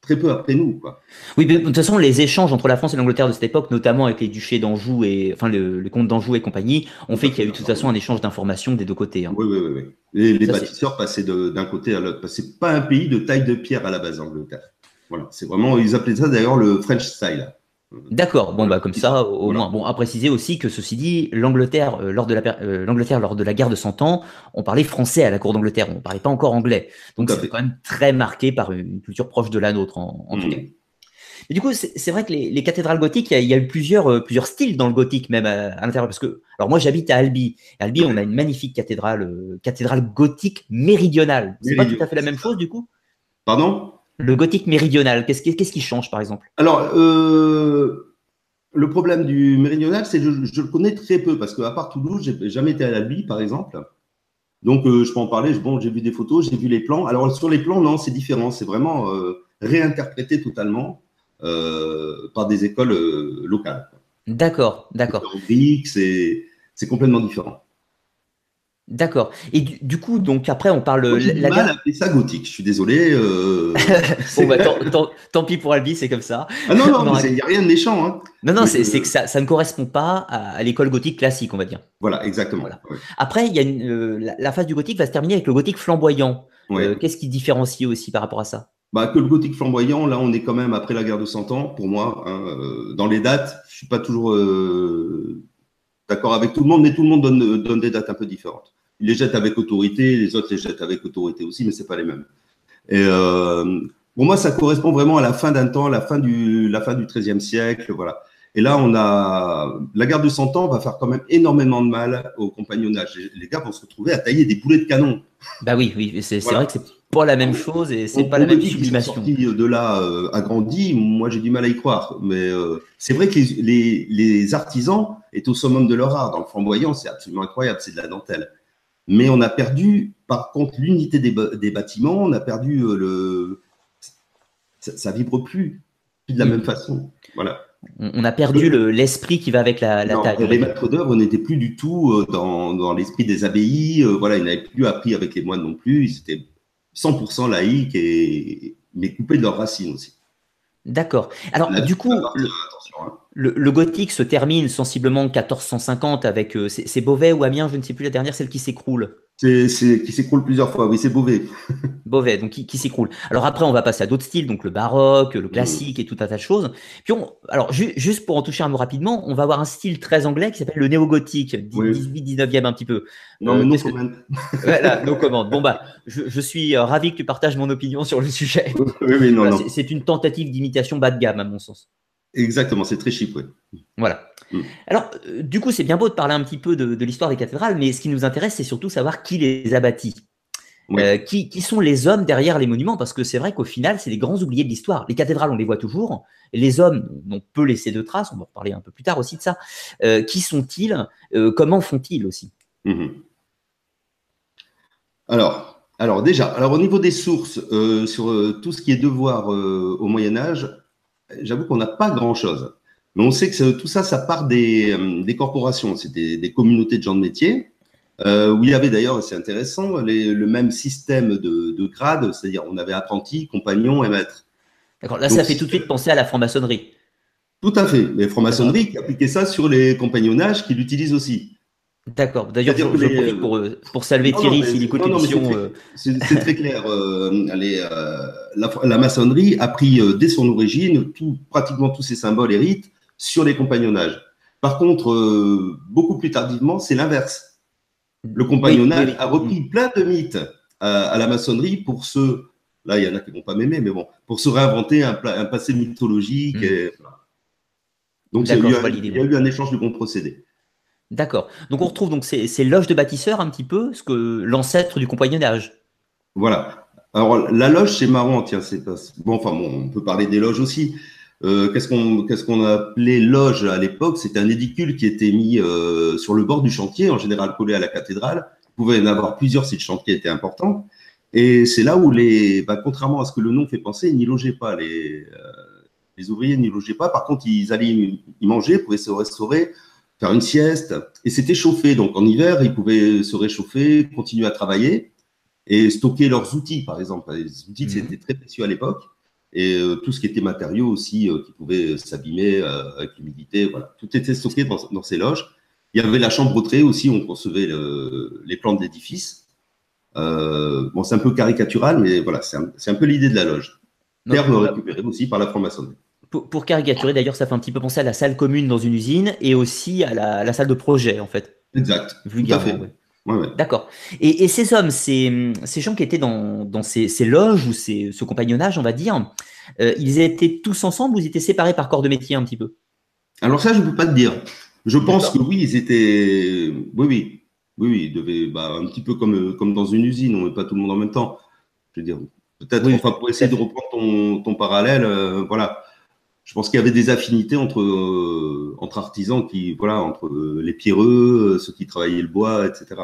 très peu après nous. Quoi. Oui, de toute façon, les échanges entre la France et l'Angleterre de cette époque, notamment avec les duchés d'Anjou et enfin le, comte d'Anjou et compagnie, ont fait qu'il y a eu de toute façon un échange d'informations des deux côtés. Hein. Oui, oui, oui. oui. les bâtisseurs passaient d'un côté à l'autre. C'est pas un pays de taille de pierre à la base, l'Angleterre. Voilà, c'est vraiment, ils appelaient ça d'ailleurs le French style. D'accord, bon bah comme ça au moins. Bon à préciser aussi que ceci dit, l'Angleterre euh, lors de la euh, l'Angleterre lors de la guerre de Cent Ans, on parlait français à la cour d'Angleterre, on parlait pas encore anglais. Donc c'était quand même très marqué par une culture proche de la nôtre en, tout mmh. cas. du coup, c'est vrai que les, cathédrales gothiques, il y, a, eu plusieurs, euh, plusieurs styles dans le gothique même à, l'intérieur. Parce que, alors moi, j'habite à Albi. À Albi, on a une magnifique cathédrale, cathédrale gothique méridionale. C'est pas tout à fait la même chose, du coup? Pardon? Le gothique méridional, qu'est-ce qui change, par exemple? Alors, euh, le problème du méridional, c'est que je, le connais très peu, parce qu'à part Toulouse, j'ai jamais été à Albi, par exemple. Donc, je peux en parler. Bon, j'ai vu des photos, j'ai vu les plans. Alors, sur les plans, non, c'est différent. C'est vraiment réinterprété totalement euh, par des écoles euh, locales. D'accord, d'accord. C'est complètement différent. D'accord. Et du, coup, donc après, on parle. La mal ça gothique. Je suis désolé. Euh, bon, bah, tant, pis pour Albi, c'est comme ça. Ah non, non, il n'y a rien de méchant. Hein. Non, non, c'est que ça, ça, ne correspond pas à, l'école gothique classique, on va dire. Voilà, exactement. Après, il y a la, phase du gothique va se terminer avec le gothique flamboyant. Qu'est-ce qui différencie aussi par rapport à ça? Bah, que le gothique flamboyant, là, on est quand même après la guerre de Cent Ans, pour moi. Hein, euh, dans les dates, je suis pas toujours euh, d'accord avec tout le monde, mais tout le monde donne, donne des dates un peu différentes. Ils les jettent avec autorité, les autres les jettent avec autorité aussi, mais c'est pas les mêmes. Et euh, pour moi, ça correspond vraiment à la fin d'un temps, la fin du, la fin du XIIIe siècle, voilà. Et là, on a la guerre de Cent Ans va faire quand même énormément de mal au compagnonnage. Les gars vont se retrouver à tailler des boulets de canon. Bah oui, oui, c'est vrai que c'est pas la même chose et c'est pas la même sublimation. de là euh, agrandi, moi j'ai du mal à y croire. Mais euh, c'est vrai que les, les, artisans étaient au summum de leur art. Dans le flamboyant, c'est absolument incroyable, c'est de la dentelle. Mais on a perdu, par contre, l'unité des, des, bâtiments, on a perdu euh, le. Ça, ça, vibre plus, plus de la mm. même façon. Voilà. On a perdu l'esprit qui va avec la, la taille. Les maîtres d'œuvre n'étaient plus du tout dans, dans l'esprit des abbayes. Voilà, ils n'avaient plus appris avec les moines non plus. Ils étaient 100% laïcs et mais coupés de leurs racines aussi. D'accord. Alors, du coup, hein. Le, gothique se termine sensiblement en 1450 avec. Euh, c'est Beauvais ou Amiens, je ne sais plus la dernière, celle qui s'écroule. C'est qui s'écroule plusieurs fois, oui, c'est Beauvais. Beauvais, donc qui, s'écroule. Alors après, on va passer à d'autres styles, donc le baroque, le classique et tout un tas de choses. Puis on, alors juste pour en toucher un mot rapidement, on va avoir un style très anglais qui s'appelle le néo-gothique, 18, 19e un petit peu. Non, mais euh, non Voilà, nos commandes. Bon bah, je, suis euh, ravi que tu partages mon opinion sur le sujet. Oui, oui, non, non. C'est une tentative d'imitation bas de gamme à mon sens. Exactement, c'est très chic, oui. Voilà. Mm. Alors, euh, du coup, c'est bien beau de parler un petit peu de, l'histoire des cathédrales, mais ce qui nous intéresse, c'est surtout savoir qui les a bâtis. Euh, qui, sont les hommes derrière les monuments? Parce que c'est vrai qu'au final, c'est les grands oubliés de l'histoire. Les cathédrales, on les voit toujours. Les hommes n'ont peu laissé de traces. On va en parler un peu plus tard aussi de ça. Euh, qui sont-ils? Comment font-ils aussi? Mm-hmm. Alors, alors déjà, alors au niveau des sources sur tout ce qui est devoir au Moyen Âge, j'avoue qu'on n'a pas grand-chose. Mais on sait que tout ça, ça part des, euh, des corporations, c'est des, communautés de gens de métier, euh, où il y avait d'ailleurs, c'est intéressant, le même système de, de grades, c'est-à-dire on avait apprenti, compagnon et maître. D'accord, là ça fait tout de suite penser à la franc-maçonnerie. Tout à fait, mais franc-maçonnerie qui appliquait ça sur les compagnonnages, qui l'utilisent aussi. D'accord. D'ailleurs, je, je profite pour, euh, pour saluer Thierry s'il écoute l'émission. C'est très, clair. la, la, maçonnerie a pris dès son origine tout, pratiquement tous ces symboles et rites sur les compagnonnages. Par contre, euh, beaucoup plus tardivement, c'est l'inverse. Le compagnonnage a repris plein de mythes à, la maçonnerie pour se, là il y en a qui vont pas m'aimer, mais bon, pour se réinventer un, passé mythologique. Hmm. Donc il y, a eu un échange de bons procédés. D'accord. Donc on retrouve donc ces, loges de bâtisseurs un petit peu, ce que l'ancêtre du compagnonnage. Voilà. Alors la loge c'est marrant, tiens, c'est bon. Enfin bon, on peut parler des loges aussi. Euh, qu'est-ce qu'on qu'est-ce appelait loge à l'époque? C'était un édicule qui était mis euh, sur le bord du chantier, en général collé à la cathédrale. Pouvait y en avoir plusieurs si le chantier était important. Et c'est là où les, bah, contrairement à ce que le nom fait penser, ils n'y logeaient pas. Les, euh, les ouvriers n'y logeaient pas. Par contre, ils allaient y manger, pouvaient se restaurer, faire une sieste. Et c'était chauffé. Donc en hiver, ils pouvaient se réchauffer, continuer à travailler et stocker leurs outils, par exemple. Les outils, mmh. c'était très précieux à l'époque et euh, tout ce qui était matériaux aussi euh, qui s'abîmer euh, avec l'humidité. Voilà, tout était stocké dans, dans, ces loges. Il y avait la chambre au aussi où on concevait le, les plans de l'édifice. bon, c'est un peu caricatural, mais voilà, c'est un, un, peu l'idée de la loge. Terme récupéré aussi par la franc-maçonnerie. Pour, pour, caricaturer, d'ailleurs, ça fait un petit peu penser à la salle commune dans une usine et aussi à la, la salle de projet, en fait. Exact. Vulgairement, D'accord. Et, ces hommes, ces, ces, gens qui étaient dans, dans ces, loges ou ces, ce compagnonnage, on va dire, euh, ils étaient tous ensemble ou ils étaient séparés par corps de métier un petit peu? Alors ça, je ne peux pas te dire. Je pense que oui, ils étaient. Oui, oui. Oui, oui, ils devaient. Bah, un petit peu comme, comme dans une usine, on met pas tout le monde en même temps. Je veux dire, peut-être, enfin, pour essayer de reprendre ton, ton parallèle, euh, voilà. Je pense qu'il y avait des affinités entre, euh, entre artisans qui, voilà, entre les pierreux, ceux qui travaillaient le bois, etc.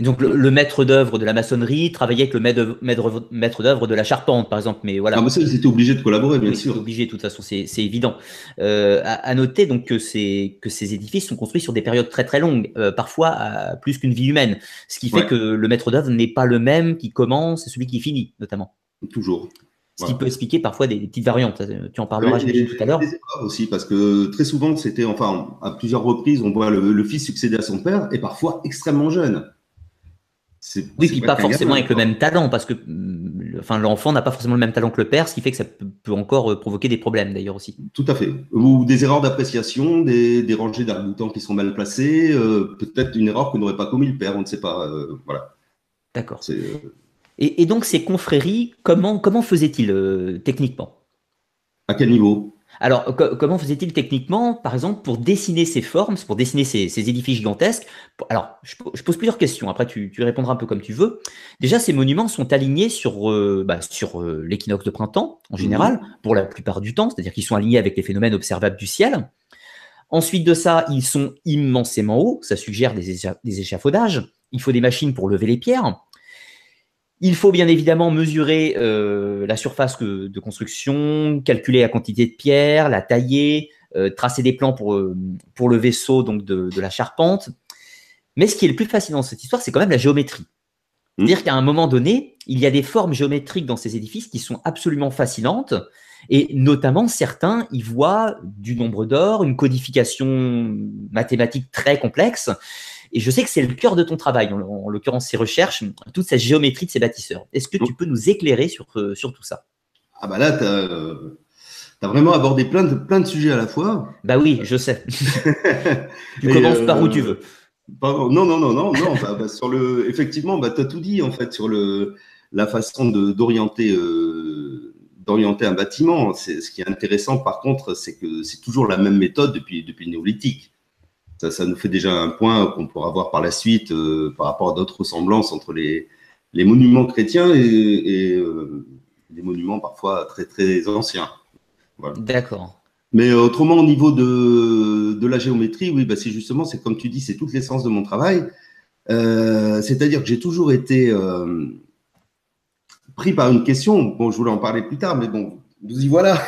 Donc le, maître d'œuvre de la maçonnerie travaillait avec le maître d'œuvre de la charpente, par exemple. Mais voilà. Ah, mais ça, ils étaient obligés de collaborer, bien sûr. Obligés, de toute façon, c'est évident. Euh, à, noter donc que ces, que ces édifices sont construits sur des périodes très très longues, euh, parfois plus qu'une vie humaine, ce qui fait que le maître d'œuvre n'est pas le même qui commence et celui qui finit, notamment. Toujours. Ce qui peut expliquer parfois des, petites variantes. Tu en parleras, j'imagine, tout à l'heure. aussi, parce que très souvent, c'était, enfin, à plusieurs reprises, on voit le fils succéder à son père, et parfois extrêmement jeune. Oui, puis pas, forcément avec le même talent, parce que enfin, l'enfant n'a pas forcément le même talent que le père, ce qui fait que ça peut, encore euh, provoquer des problèmes d'ailleurs aussi. Tout à fait. Ou des erreurs d'appréciation, des, des rangées d'arc qui sont mal placées, euh, peut-être une erreur que n'aurait pas commis le père, on ne sait pas. Euh, voilà. D'accord. Et, et, donc ces confréries, comment, comment faisaient-ils techniquement? À quel niveau? Alors, comment faisait-il techniquement, par exemple, pour dessiner ces formes, pour dessiner ces, édifices gigantesques? Alors, je, pose plusieurs questions. Après, tu, répondras un peu comme tu veux. Déjà, ces monuments sont alignés sur, euh, bah, sur euh, l'équinoxe de printemps, en général, mmh. pour la plupart du temps, c'est-à-dire qu'ils sont alignés avec les phénomènes observables du ciel. Ensuite de ça, ils sont immensément hauts, ça suggère des échafaudages. Il faut des machines pour lever les pierres. Il faut bien évidemment mesurer euh, la surface de construction, calculer la quantité de pierre, la tailler, euh, tracer des plans pour, euh, pour le vaisseau donc de, la charpente. Mais ce qui est le plus fascinant dans cette histoire, c'est quand même la géométrie. Mmh. C'est-à-dire qu'à un moment donné, il y a des formes géométriques dans ces édifices qui sont absolument fascinantes. Et notamment, certains y voient du nombre d'or, une codification mathématique très complexe. Et je sais que c'est le cœur de ton travail, en, l'occurrence ces recherches, toute cette géométrie de ces bâtisseurs. Est-ce que tu peux nous éclairer sur, euh, sur tout ça? Ah bah là, tu as, vraiment abordé plein de, plein de sujets à la fois. Bah oui, je sais. tu commences par où tu veux. non, non, non, non, non. Bah, bah, sur le, effectivement, bah, tu as tout dit en fait sur le, la façon d'orienter euh, d'orienter un bâtiment. Ce qui est intéressant, par contre, c'est que c'est toujours la même méthode depuis, depuis le néolithique ça, nous fait déjà un point qu'on pourra voir par la suite euh, par rapport à d'autres ressemblances entre les, les monuments chrétiens et, euh, les monuments parfois très très anciens. D'accord. Mais autrement, au niveau de, de la géométrie, oui, bah c'est justement, c'est comme tu dis, c'est toute l'essence de mon travail. Euh, c'est-à-dire que j'ai toujours été pris par une question. Bon, je voulais en parler plus tard, mais bon, nous y voilà.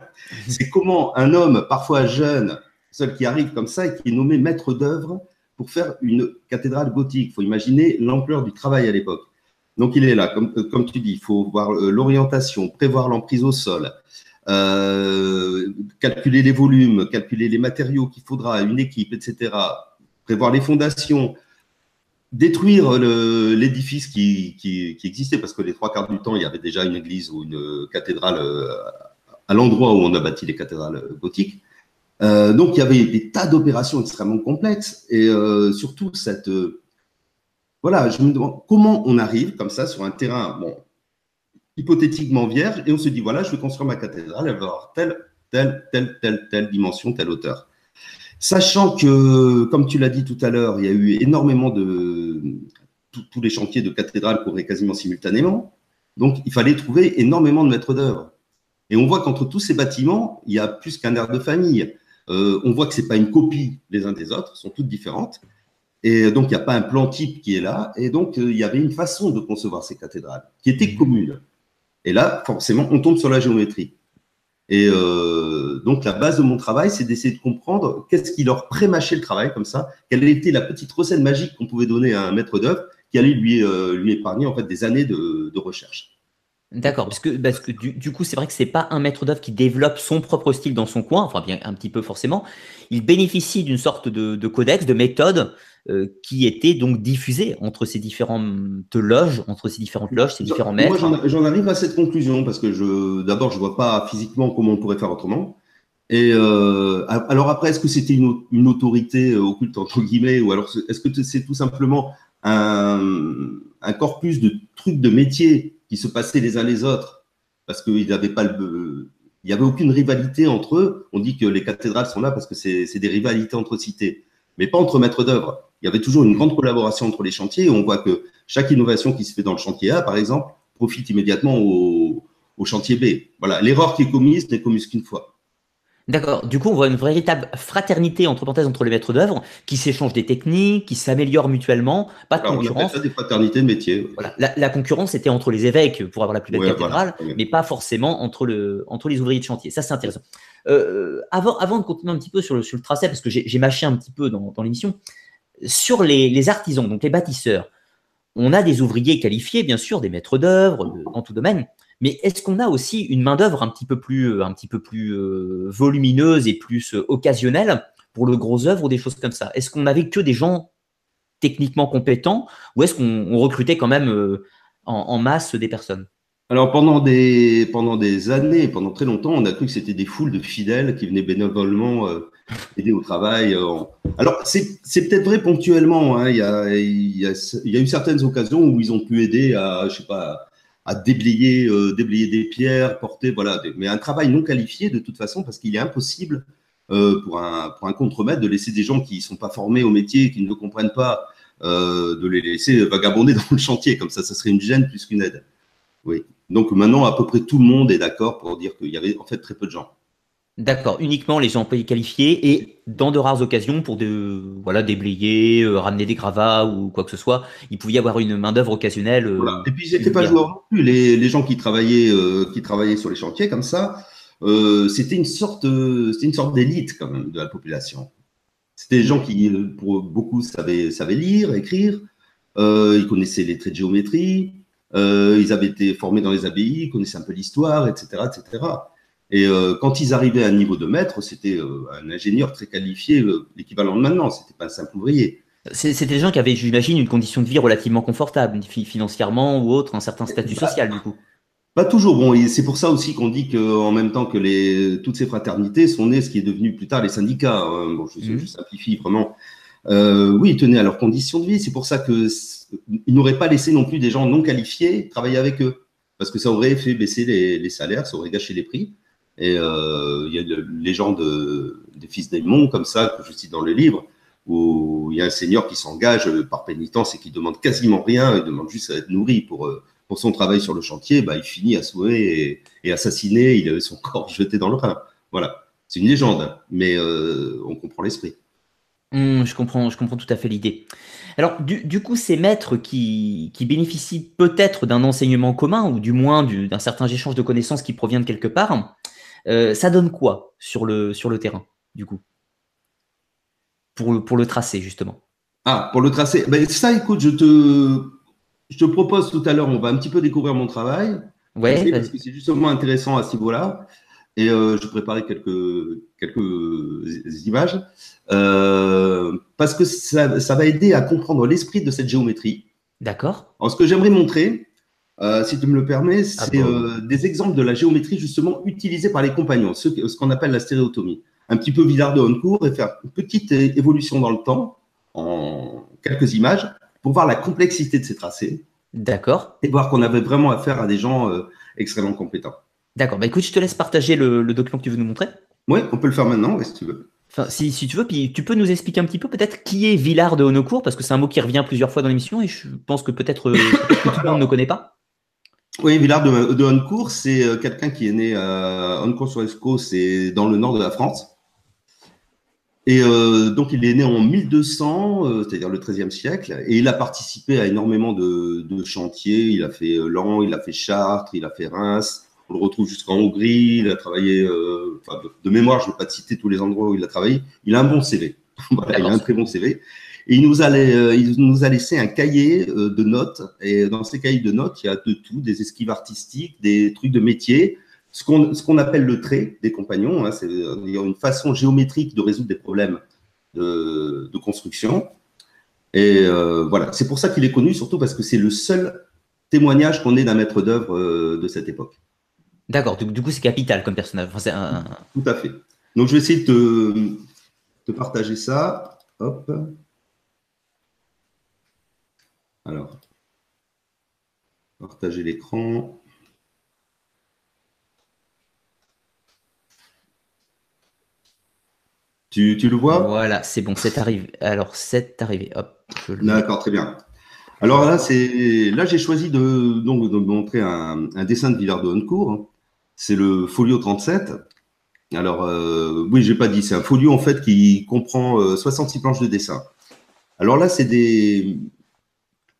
c'est comment un homme, parfois jeune, seul qui arrive comme ça et qui est nommé maître d'œuvre pour faire une cathédrale gothique. Il faut imaginer l'ampleur du travail à l'époque. Donc il est là, comme, euh, comme tu dis, il faut voir euh, l'orientation, prévoir l'emprise au sol, euh, calculer les volumes, calculer les matériaux qu'il faudra une équipe, etc. Prévoir les fondations, détruire l'édifice qui, qui, qui, existait, parce que les trois quarts du temps, il y avait déjà une église ou une cathédrale à l'endroit où on a bâti les cathédrales gothiques. Euh, donc, il y avait des tas d'opérations extrêmement complexes et euh, surtout cette. Euh, voilà, je me demande comment on arrive comme ça sur un terrain, bon, hypothétiquement vierge, et on se dit voilà, je vais construire ma cathédrale, elle va avoir telle, telle, telle, telle, telle dimension, telle hauteur. Sachant que, comme tu l'as dit tout à l'heure, il y a eu énormément de. Tous les chantiers de cathédrales couraient quasiment simultanément. Donc, il fallait trouver énormément de maîtres d'œuvre. Et on voit qu'entre tous ces bâtiments, il y a plus qu'un air de famille. Euh, on voit que c'est pas une copie les uns des autres, sont toutes différentes. Et donc, il n'y a pas un plan type qui est là. Et donc, euh, il y avait une façon de concevoir ces cathédrales qui était mmh. commune. Et là, forcément, on tombe sur la géométrie. Et euh, donc, la base de mon travail, c'est d'essayer de comprendre qu'est-ce qui leur prémâchait le travail comme ça, quelle était la petite recette magique qu'on pouvait donner à un maître d'œuvre qui allait lui, lui épargner en fait des années de recherche. D'accord, parce que, parce que du, coup, c'est vrai que c'est pas un maître d'œuvre qui développe son propre style dans son coin, enfin bien un petit peu forcément. Il bénéficie d'une sorte de, codex, de méthode euh, qui était donc diffusée entre ces différentes loges, entre ces différentes loges, ces différents maîtres. Moi, j'en arrive à cette conclusion parce que je, d'abord, je vois pas physiquement comment on pourrait faire autrement. Et euh, alors après, est-ce que c'était une, autorité euh, occulte entre guillemets, ou alors est-ce que c'est tout simplement un, un, corpus de trucs de métiers qui se passaient les uns les autres, parce qu'ils n'avaient pas le, il n'y avait aucune rivalité entre eux. On dit que les cathédrales sont là parce que c'est des rivalités entre cités, mais pas entre maîtres d'œuvre. Il y avait toujours une grande collaboration entre les chantiers et on voit que chaque innovation qui se fait dans le chantier A, par exemple, profite immédiatement au, au chantier B. Voilà, l'erreur qui est commise n'est commise qu'une fois. D'accord. Du coup, on voit une véritable fraternité entre parenthèses entre les maîtres d'œuvre qui s'échangent des techniques, qui s'améliorent mutuellement, pas de concurrence. On ça des fraternités de métier. Voilà. La, concurrence était entre les évêques pour avoir la plus belle cathédrale, mais pas forcément entre, le, entre les ouvriers de chantier. Ça, c'est intéressant. Euh, avant, avant de continuer un petit peu sur le, sur le tracé, parce que j'ai mâché un petit peu dans, dans l'émission, sur les, les artisans, donc les bâtisseurs, on a des ouvriers qualifiés, bien sûr, des maîtres d'œuvre dans tout domaine, mais est-ce qu'on a aussi une main-d'œuvre un petit peu plus, euh, un petit peu plus euh, volumineuse et plus euh, occasionnelle pour le gros œuvre ou des choses comme ça? Est-ce qu'on n'avait que des gens techniquement compétents ou est-ce qu'on recrutait quand même en, masse des personnes? Alors pendant des, pendant des années, pendant très longtemps, on a cru que c'était des foules de fidèles qui venaient bénévolement aider au travail. Alors c'est peut-être vrai ponctuellement. Hein. Il, y a, y a, y a, eu certaines occasions où ils ont pu aider à, je sais pas, à déblayer, euh, déblayer des pierres, porter, voilà. mais un travail non qualifié de toute façon, parce qu'il est impossible euh, pour un, pour un contremaître de laisser des gens qui ne sont pas formés au métier, qui ne le comprennent pas, euh, de les laisser vagabonder dans le chantier. Comme ça, ça serait une gêne plus qu'une aide. Oui. Donc maintenant, à peu près tout le monde est d'accord pour dire qu'il y avait en fait très peu de gens. D'accord, uniquement les employés qualifiés et dans de rares occasions pour de, voilà, déblayer, euh, ramener des gravats ou quoi que ce soit, il pouvait y avoir une main-d'œuvre occasionnelle. Euh, voilà. Et puis ils n'étaient pas joueurs non plus. Les, les gens qui travaillaient, euh, qui travaillaient sur les chantiers comme ça, c'était une sorte, c'était une sorte d'élite quand même de la population. C'était des gens qui, pour beaucoup, savaient, savaient lire, écrire, ils connaissaient les traits de géométrie, ils avaient été formés dans les abbayes, ils connaissaient un peu l'histoire, etc., etc. Et euh, quand ils arrivaient à un niveau de maître, c'était euh, un ingénieur très qualifié, euh, l'équivalent de maintenant, c'était pas un simple ouvrier. C'était des gens qui avaient, j'imagine, une condition de vie relativement confortable, financièrement ou autre, un certain statut social, du coup. Pas toujours. Bon, et c'est pour ça aussi qu'on dit qu'en même temps que les, toutes ces fraternités sont nées ce qui est devenu plus tard les syndicats. Hein. Bon, je, mmh. simplifie vraiment. oui, ils tenaient à leurs conditions de vie. C'est pour ça que ils n'auraient pas laissé non plus des gens non qualifiés travailler avec eux, parce que ça aurait fait baisser les, les salaires, ça aurait gâché les prix. Et euh, il y a une légende des fils d'Aimon, comme ça, que je cite dans le livre, où il y a un seigneur qui s'engage par pénitence et qui demande quasiment rien, il demande juste à être nourri pour, euh, pour son travail sur le chantier, bah, il finit à et, et assassiné, il avait son corps jeté dans le Rhin. Voilà, c'est une légende, mais euh, on comprend l'esprit. Mmh, je, comprends, je comprends tout à fait l'idée. Alors, du, du, coup, ces maîtres qui, qui bénéficient peut-être d'un enseignement commun, ou du moins d'un certain échange de connaissances qui provient de quelque part, euh, ça donne quoi sur le, sur le terrain, du coup? Pour le, pour le tracé, justement Ah, pour le tracé. Ben, ça, écoute, je te, je te propose tout à l'heure, on va un petit peu découvrir mon travail. Ouais, parce que c'est justement intéressant à ce niveau-là. Et euh, je préparais quelques, quelques images. Euh, parce que ça, ça, va aider à comprendre l'esprit de cette géométrie. D'accord. Alors, ce que j'aimerais montrer, euh, si tu me le permets, ah c'est euh, des exemples de la géométrie justement utilisée par les compagnons, ce, qu'on appelle la stéréotomie. Un petit peu Villard de Honcourt et faire une petite évolution dans le temps en quelques images pour voir la complexité de ces tracés. D'accord. Et voir qu'on avait vraiment affaire à des gens euh, extrêmement compétents. D'accord. Bah écoute, je te laisse partager le, document que tu veux nous montrer. Oui, on peut le faire maintenant, si tu veux. Enfin, si, si, tu veux, puis tu peux nous expliquer un petit peu peut-être qui est Villard de Honnecourt, parce que c'est un mot qui revient plusieurs fois dans l'émission et je pense que peut-être tout le monde ne connaît pas. Oui, Villard de, de Honcourt, c'est euh, quelqu'un qui est né à Honcourt-sur-Escaut, c'est dans le nord de la France. Et euh, donc, il est né en 1200, euh, c'est-à-dire le XIIIe siècle, et il a participé à énormément de, de chantiers. Il a fait Lan, il a fait Chartres, il a fait Reims. On le retrouve jusqu'en Hongrie. Il a travaillé, de, mémoire, je ne vais pas te citer tous les endroits où il a travaillé. Il a un bon CV. voilà, il a un très bon CV. Et il nous a, euh, il nous a laissé un cahier euh, de notes. Et dans ces cahiers de notes, il y a de tout, des esquives artistiques, des trucs de métier, ce qu'on appelle le trait des compagnons. Hein, c'est une façon géométrique de résoudre des problèmes de, de construction. Et euh, voilà, c'est pour ça qu'il est connu, surtout parce que c'est le seul témoignage qu'on ait d'un maître d'œuvre de cette époque. D'accord, du, coup c'est capital comme personnage. Tout à fait. Donc je vais essayer de te, te partager ça. Hop. Alors, partager l'écran. Tu, le vois? Voilà, c'est bon, c'est arrivé. Alors, c'est arrivé. Hop. D'accord, très bien. Alors là, c'est là j'ai choisi de donc de montrer un, dessin de Villard de Honcourt. C'est le folio 37. Alors euh, oui, j'ai pas dit, c'est un folio en fait qui comprend 66 euh, planches de dessin. Alors là, c'est des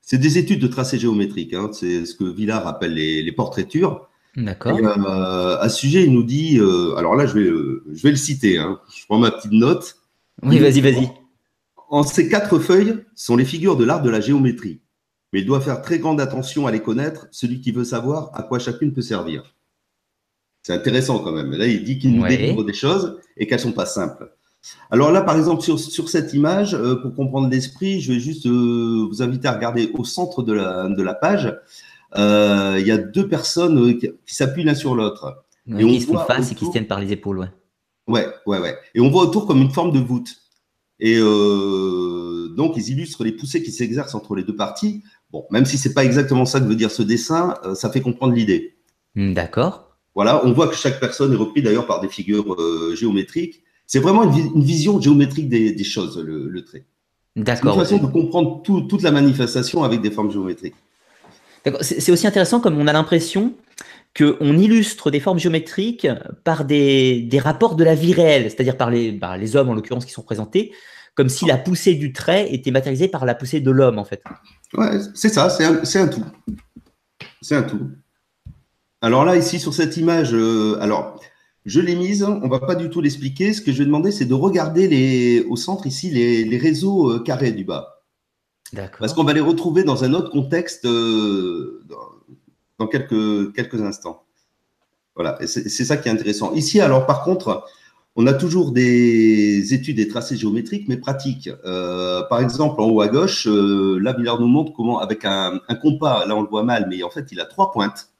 c'est des études de tracé géométrique. Hein. C'est ce que Villard appelle les, les portraitures. D'accord. Euh, à ce sujet, il nous dit, euh, alors là, je vais, je vais le citer. Hein. Je prends ma petite note. Oui, vas-y, vas-y. En ces quatre feuilles sont les figures de l'art de la géométrie, mais il doit faire très grande attention à les connaître, celui qui veut savoir à quoi chacune peut servir. C'est intéressant quand même. Là, il dit qu'il nous découvre des choses et qu'elles sont pas simples. Alors là, par exemple, sur, sur cette image, euh, pour comprendre l'esprit, je vais juste vous inviter à regarder au centre de la, de la page. Euh, il y a deux personnes euh, qui, s'appuient l'un sur l'autre. et qui se font face et qui se tiennent par les épaules, ouais. Ouais, ouais, ouais. Et on voit autour comme une forme de voûte. Et euh, donc, ils illustrent les poussées qui s'exercent entre les deux parties. Bon, même si c'est pas exactement ça que veut dire ce dessin, ça fait comprendre l'idée. Hmm, d'accord. Voilà, on voit que chaque personne est reprise d'ailleurs par des figures géométriques. C'est vraiment une, vision géométrique des, choses, le, trait. D'accord. C'est une façon de comprendre toute la manifestation avec des formes géométriques. C'est aussi intéressant comme on a l'impression qu'on illustre des formes géométriques par des, rapports de la vie réelle, c'est-à-dire par les, les hommes en l'occurrence qui sont présentés, comme si la poussée du trait était matérialisée par la poussée de l'homme en fait. Ouais, c'est ça, c'est un, tout. C'est un tout. Alors là, ici sur cette image, euh, alors je l'ai mise, on va pas du tout l'expliquer. Ce que je vais demander, c'est de regarder les, au centre ici les, réseaux euh, carrés du bas. Parce qu'on va les retrouver dans un autre contexte euh, dans, quelques, quelques instants. Voilà, c'est ça qui est intéressant. Ici, alors par contre, on a toujours des études et tracés géométriques, mais pratiques. Euh, par exemple, en haut à gauche, euh, là, Villard nous montre comment, avec un, compas, là on le voit mal, mais en fait, il a trois pointes.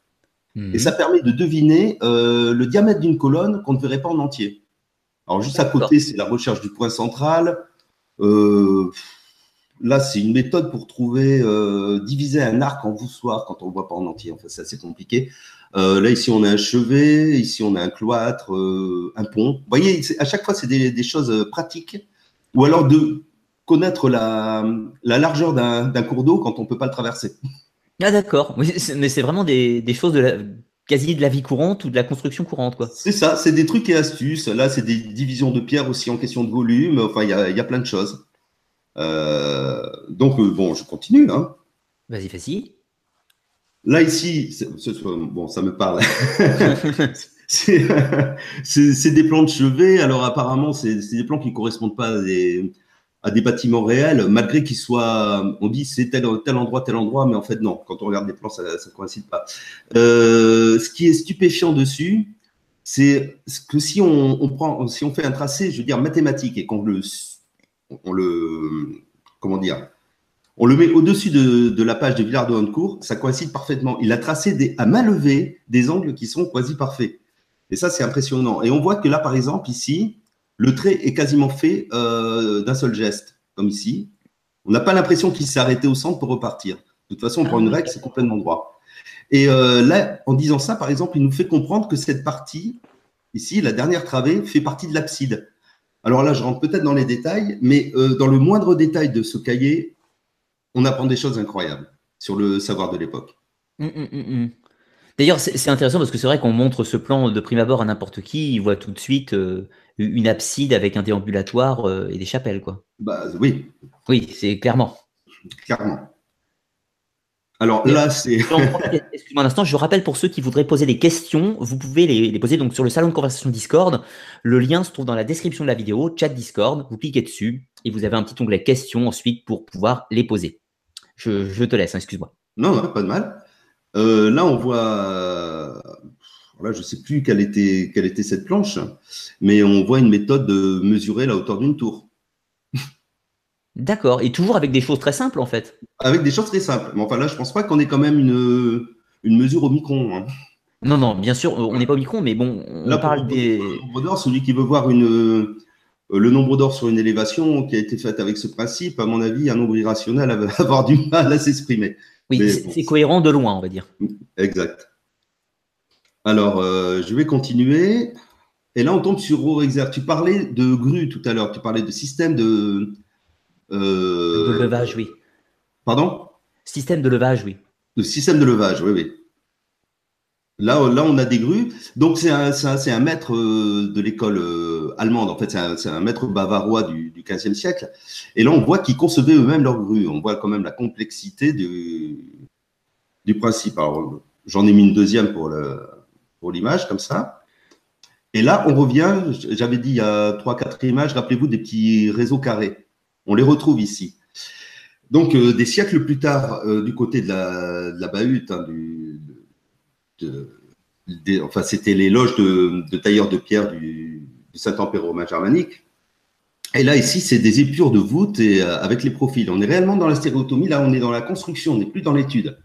Et mhm. ça permet de deviner le diamètre d'une colonne qu'on ne verrait pas en entier. Alors, juste à côté, c'est la recherche du point central. Euh, Là, c'est une méthode pour trouver, euh, diviser un arc en voussoir quand on ne voit pas en entier. En fait, c'est assez compliqué. Euh, là, ici, on a un chevet, ici, on a un cloître, euh, un pont. Vous voyez, à chaque fois, c'est des, choses pratiques. Ou alors de connaître la, largeur d'un cours d'eau quand on ne peut pas le traverser. Ah, d'accord. mais c'est vraiment des, choses de la, quasi de la vie courante ou de la construction courante, quoi. C'est ça, c'est des trucs et astuces. Là, c'est des divisions de pierre aussi en question de volume. Enfin, il y a plein de choses. Euh, donc, euh, bon, je continue. Hein. Vas-y, vas-y. Là, ici, bon, ça me parle. c'est des plans de chevet. Alors, apparemment, c'est des plans qui ne correspondent pas à des, à des bâtiments réels, malgré qu'ils soient. On dit c'est tel, tel endroit, tel endroit, mais en fait, non. Quand on regarde les plans, ça ne coïncide pas. Euh, ce qui est stupéfiant dessus, c'est que si on, prend, si on fait un tracé, je veux dire mathématique, et qu'on le on le, comment dire, on le met au-dessus de, la page de Villard de Honcourt, ça coïncide parfaitement. Il a tracé des, à main levée des angles qui sont quasi parfaits. Et ça, c'est impressionnant. Et on voit que là, par exemple, ici, le trait est quasiment fait euh, d'un seul geste, comme ici. On n'a pas l'impression qu'il s'est arrêté au centre pour repartir. De toute façon, on prend une règle, c'est complètement droit. Et euh, là, en disant ça, par exemple, il nous fait comprendre que cette partie, ici, la dernière travée, fait partie de l'abside. Alors là, je rentre peut-être dans les détails, mais euh, dans le moindre détail de ce cahier, on apprend des choses incroyables sur le savoir de l'époque. Hum, hum, hum, D'ailleurs, c'est intéressant parce que c'est vrai qu'on montre ce plan de prime abord à n'importe qui, il voit tout de suite euh, une abside avec un déambulatoire euh, et des chapelles, quoi. Bah oui. Oui, c'est clairement. Clairement. Alors là, c'est. Excuse-moi un instant, je rappelle pour ceux qui voudraient poser des questions, vous pouvez les, poser donc sur le salon de conversation Discord. Le lien se trouve dans la description de la vidéo, chat Discord. Vous cliquez dessus et vous avez un petit onglet questions ensuite pour pouvoir les poser. Je, te laisse, hein, excuse-moi. Non, non, pas de mal. Euh, là, on voit. Je ne sais plus quelle était, quelle était cette planche, mais on voit une méthode de mesurer la hauteur d'une tour. D'accord. Et toujours avec des choses très simples, en fait. Avec des choses très simples. Mais enfin, là, je pense pas qu'on ait quand même une, une mesure au micron. Hein. Non, non, bien sûr, on n'est pas au micron, mais bon, on parle des. celui qui veut voir une, le nombre d'or sur une élévation qui a été faite avec ce principe, à mon avis, un nombre irrationnel va avoir du mal à s'exprimer. Oui, c'est cohérent de loin, on va dire. Exact. Alors, je vais continuer. Et là, on tombe sur Rorexer. Tu parlais de grue tout à l'heure. Tu parlais de système de. de levage, oui. Pardon? Système de levage, oui. Le système de levage, oui, oui. Là, là on a des grues. Donc, c'est un, un, maître euh, de l'école euh, allemande. En fait, c'est un, maître bavarois du, du 15e siècle. Et là, on voit qu'ils concevaient eux-mêmes leurs grues. On voit quand même la complexité du, du principe. Alors, j'en ai mis une deuxième pour l'image, pour comme ça. Et là, on revient. J'avais dit il y a trois, quatre images. Rappelez-vous des petits réseaux carrés. On les retrouve ici. Donc, euh, des siècles plus tard, euh, du côté de la, Bahut, hein, du, enfin, c'était les loges de, tailleurs de pierre du, Saint-Empire romain germanique. Et là, ici, c'est des épures de voûte et, euh, avec les profils. On est réellement dans la stéréotomie. Là, on est dans la construction, on n'est plus dans l'étude.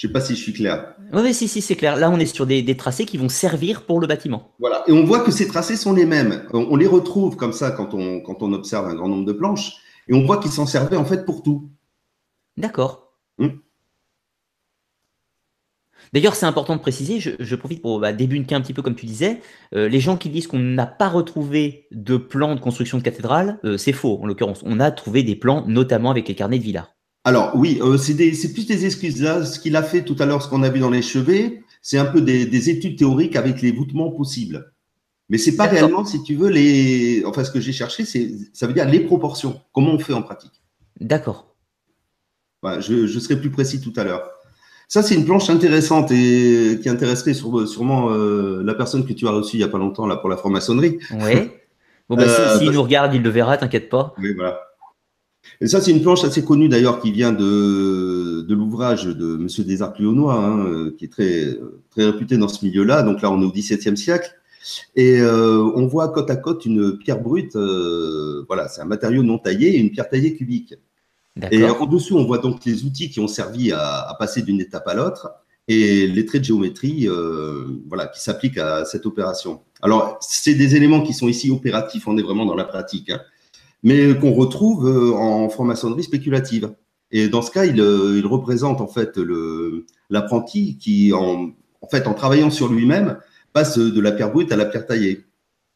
Je ne sais pas si je suis clair. Oui, si, si, c'est clair. Là, on est sur des, tracés qui vont servir pour le bâtiment. Voilà. Et on voit que ces tracés sont les mêmes. On, les retrouve comme ça quand on, quand on observe un grand nombre de planches. Et on voit qu'ils s'en servaient en fait pour tout. D'accord. Hmm. D'ailleurs, c'est important de préciser, je, profite pour bah, débunker un petit peu comme tu disais, euh, les gens qui disent qu'on n'a pas retrouvé de plans de construction de cathédrale, euh, c'est faux en l'occurrence. On a trouvé des plans, notamment avec les carnets de Villars. Alors oui, euh, c'est plus des excuses. Là, ce qu'il a fait tout à l'heure, ce qu'on a vu dans les chevets, c'est un peu des, études théoriques avec les voûtements possibles. Mais c'est pas réellement, si tu veux, les. Enfin, ce que j'ai cherché, c'est ça veut dire les proportions. Comment on fait en pratique. D'accord. je, serai plus précis tout à l'heure. Ça, c'est une planche intéressante et qui intéresserait sûrement euh, la personne que tu as reçue il y a pas longtemps là pour la franc-maçonnerie. Oui. Bon, bah, s'il si, euh, nous regarde, il le verra, t'inquiète pas. Oui, voilà. Et ça, c'est une planche assez connue d'ailleurs qui vient de, de l'ouvrage de Monsieur Desarcs-Lyonois, hein, qui est très, très réputé dans ce milieu-là. Donc là, on est au XVIIe siècle. Et euh, on voit côte à côte une pierre brute, euh, voilà, c'est un matériau non taillé et une pierre taillée cubique. Et en dessous, on voit donc les outils qui ont servi à, passer d'une étape à l'autre et les traits de géométrie euh, voilà, qui s'appliquent à cette opération. Alors, c'est des éléments qui sont ici opératifs, on est vraiment dans la pratique, hein, mais qu'on retrouve en franc-maçonnerie spéculative. Et dans ce cas, il, il représente en fait l'apprenti qui, en, en, fait, en travaillant sur lui-même, passe de la pierre brute à la pierre taillée.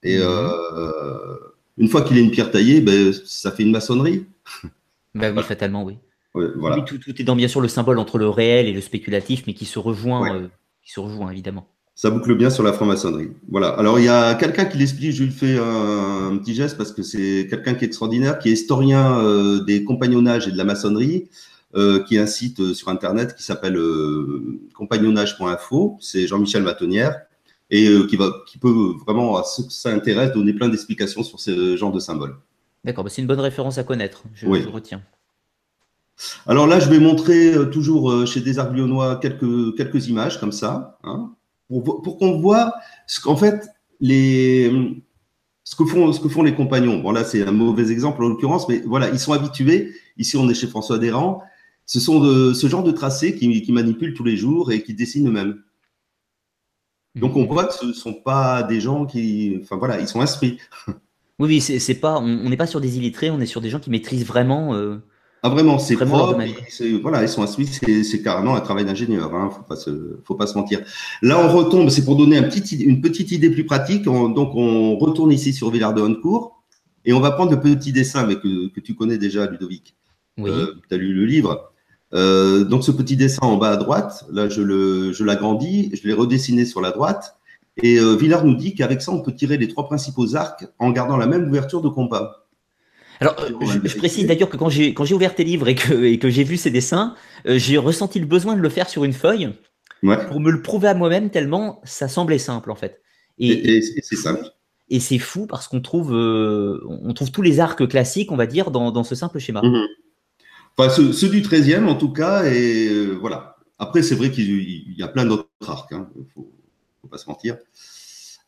Et mhm. euh, une fois qu'il est une pierre taillée, ben, ça fait une maçonnerie. Ben oui, fatalement, oui. voilà. tout, est dans bien sûr le symbole entre le réel et le spéculatif, mais qui se rejoint, euh, qui se rejoint évidemment. Ça boucle bien sur la franc-maçonnerie. Voilà. Alors, il y a quelqu'un qui l'explique, je lui fais un, petit geste parce que c'est quelqu'un qui est extraordinaire, qui est historien euh, des compagnonnages et de la maçonnerie, qui a un site sur Internet qui s'appelle compagnonnage.info. C'est Jean-Michel Matonnière et euh, qui, va, qui peut vraiment, à ceux que ça intéresse, donner plein d'explications sur ce genre de symboles. D'accord, bah, c'est une bonne référence à connaître, je, retiens. Alors là, je vais montrer euh, toujours euh, chez des lyonnois quelques, quelques images comme ça, hein, pour, pour qu'on voit ce qu'en fait, les, ce, que font, ce que font les compagnons. Bon, là, c'est un mauvais exemple en l'occurrence, mais voilà, ils sont habitués. Ici, on est chez François Desrands. Ce sont de, ce genre de tracés qui, qui manipulent tous les jours et qui dessinent eux-mêmes. Donc on voit que ce ne sont pas des gens qui, enfin voilà, ils sont instruits. Oui, oui, c'est pas, on n'est pas sur des illettrés, on est sur des gens qui maîtrisent vraiment. Euh, ah vraiment, c'est propre. Voilà, ils sont instruits, c'est carrément un travail d'ingénieur. Hein, faut pas se, faut pas se mentir. Là, on retombe, c'est pour donner un petit, une petite idée plus pratique. donc on retourne ici sur Villard de Honnecourt et on va prendre le petit dessin, mais que, que tu connais déjà, Ludovic. Oui. Euh, tu as lu le livre. Euh, donc ce petit dessin en bas à droite, là je le, je l'agrandis, je l'ai redessiné sur la droite. Et euh, Villard nous dit qu'avec ça, on peut tirer les trois principaux arcs en gardant la même ouverture de compas. Alors, euh, je, précise d'ailleurs que quand j'ai, quand j'ai ouvert tes livres et que, et que j'ai vu ces dessins, j'ai ressenti le besoin de le faire sur une feuille pour me le prouver à moi-même tellement ça semblait simple en fait. Et, c'est simple. Et c'est fou parce qu'on trouve, on trouve tous les arcs classiques, on va dire, dans, dans ce simple schéma. Mhm. Enfin, ceux, du 13e, en tout cas, et euh, voilà. Après, c'est vrai qu'il y a plein d'autres arcs, il hein, ne faut, pas se mentir.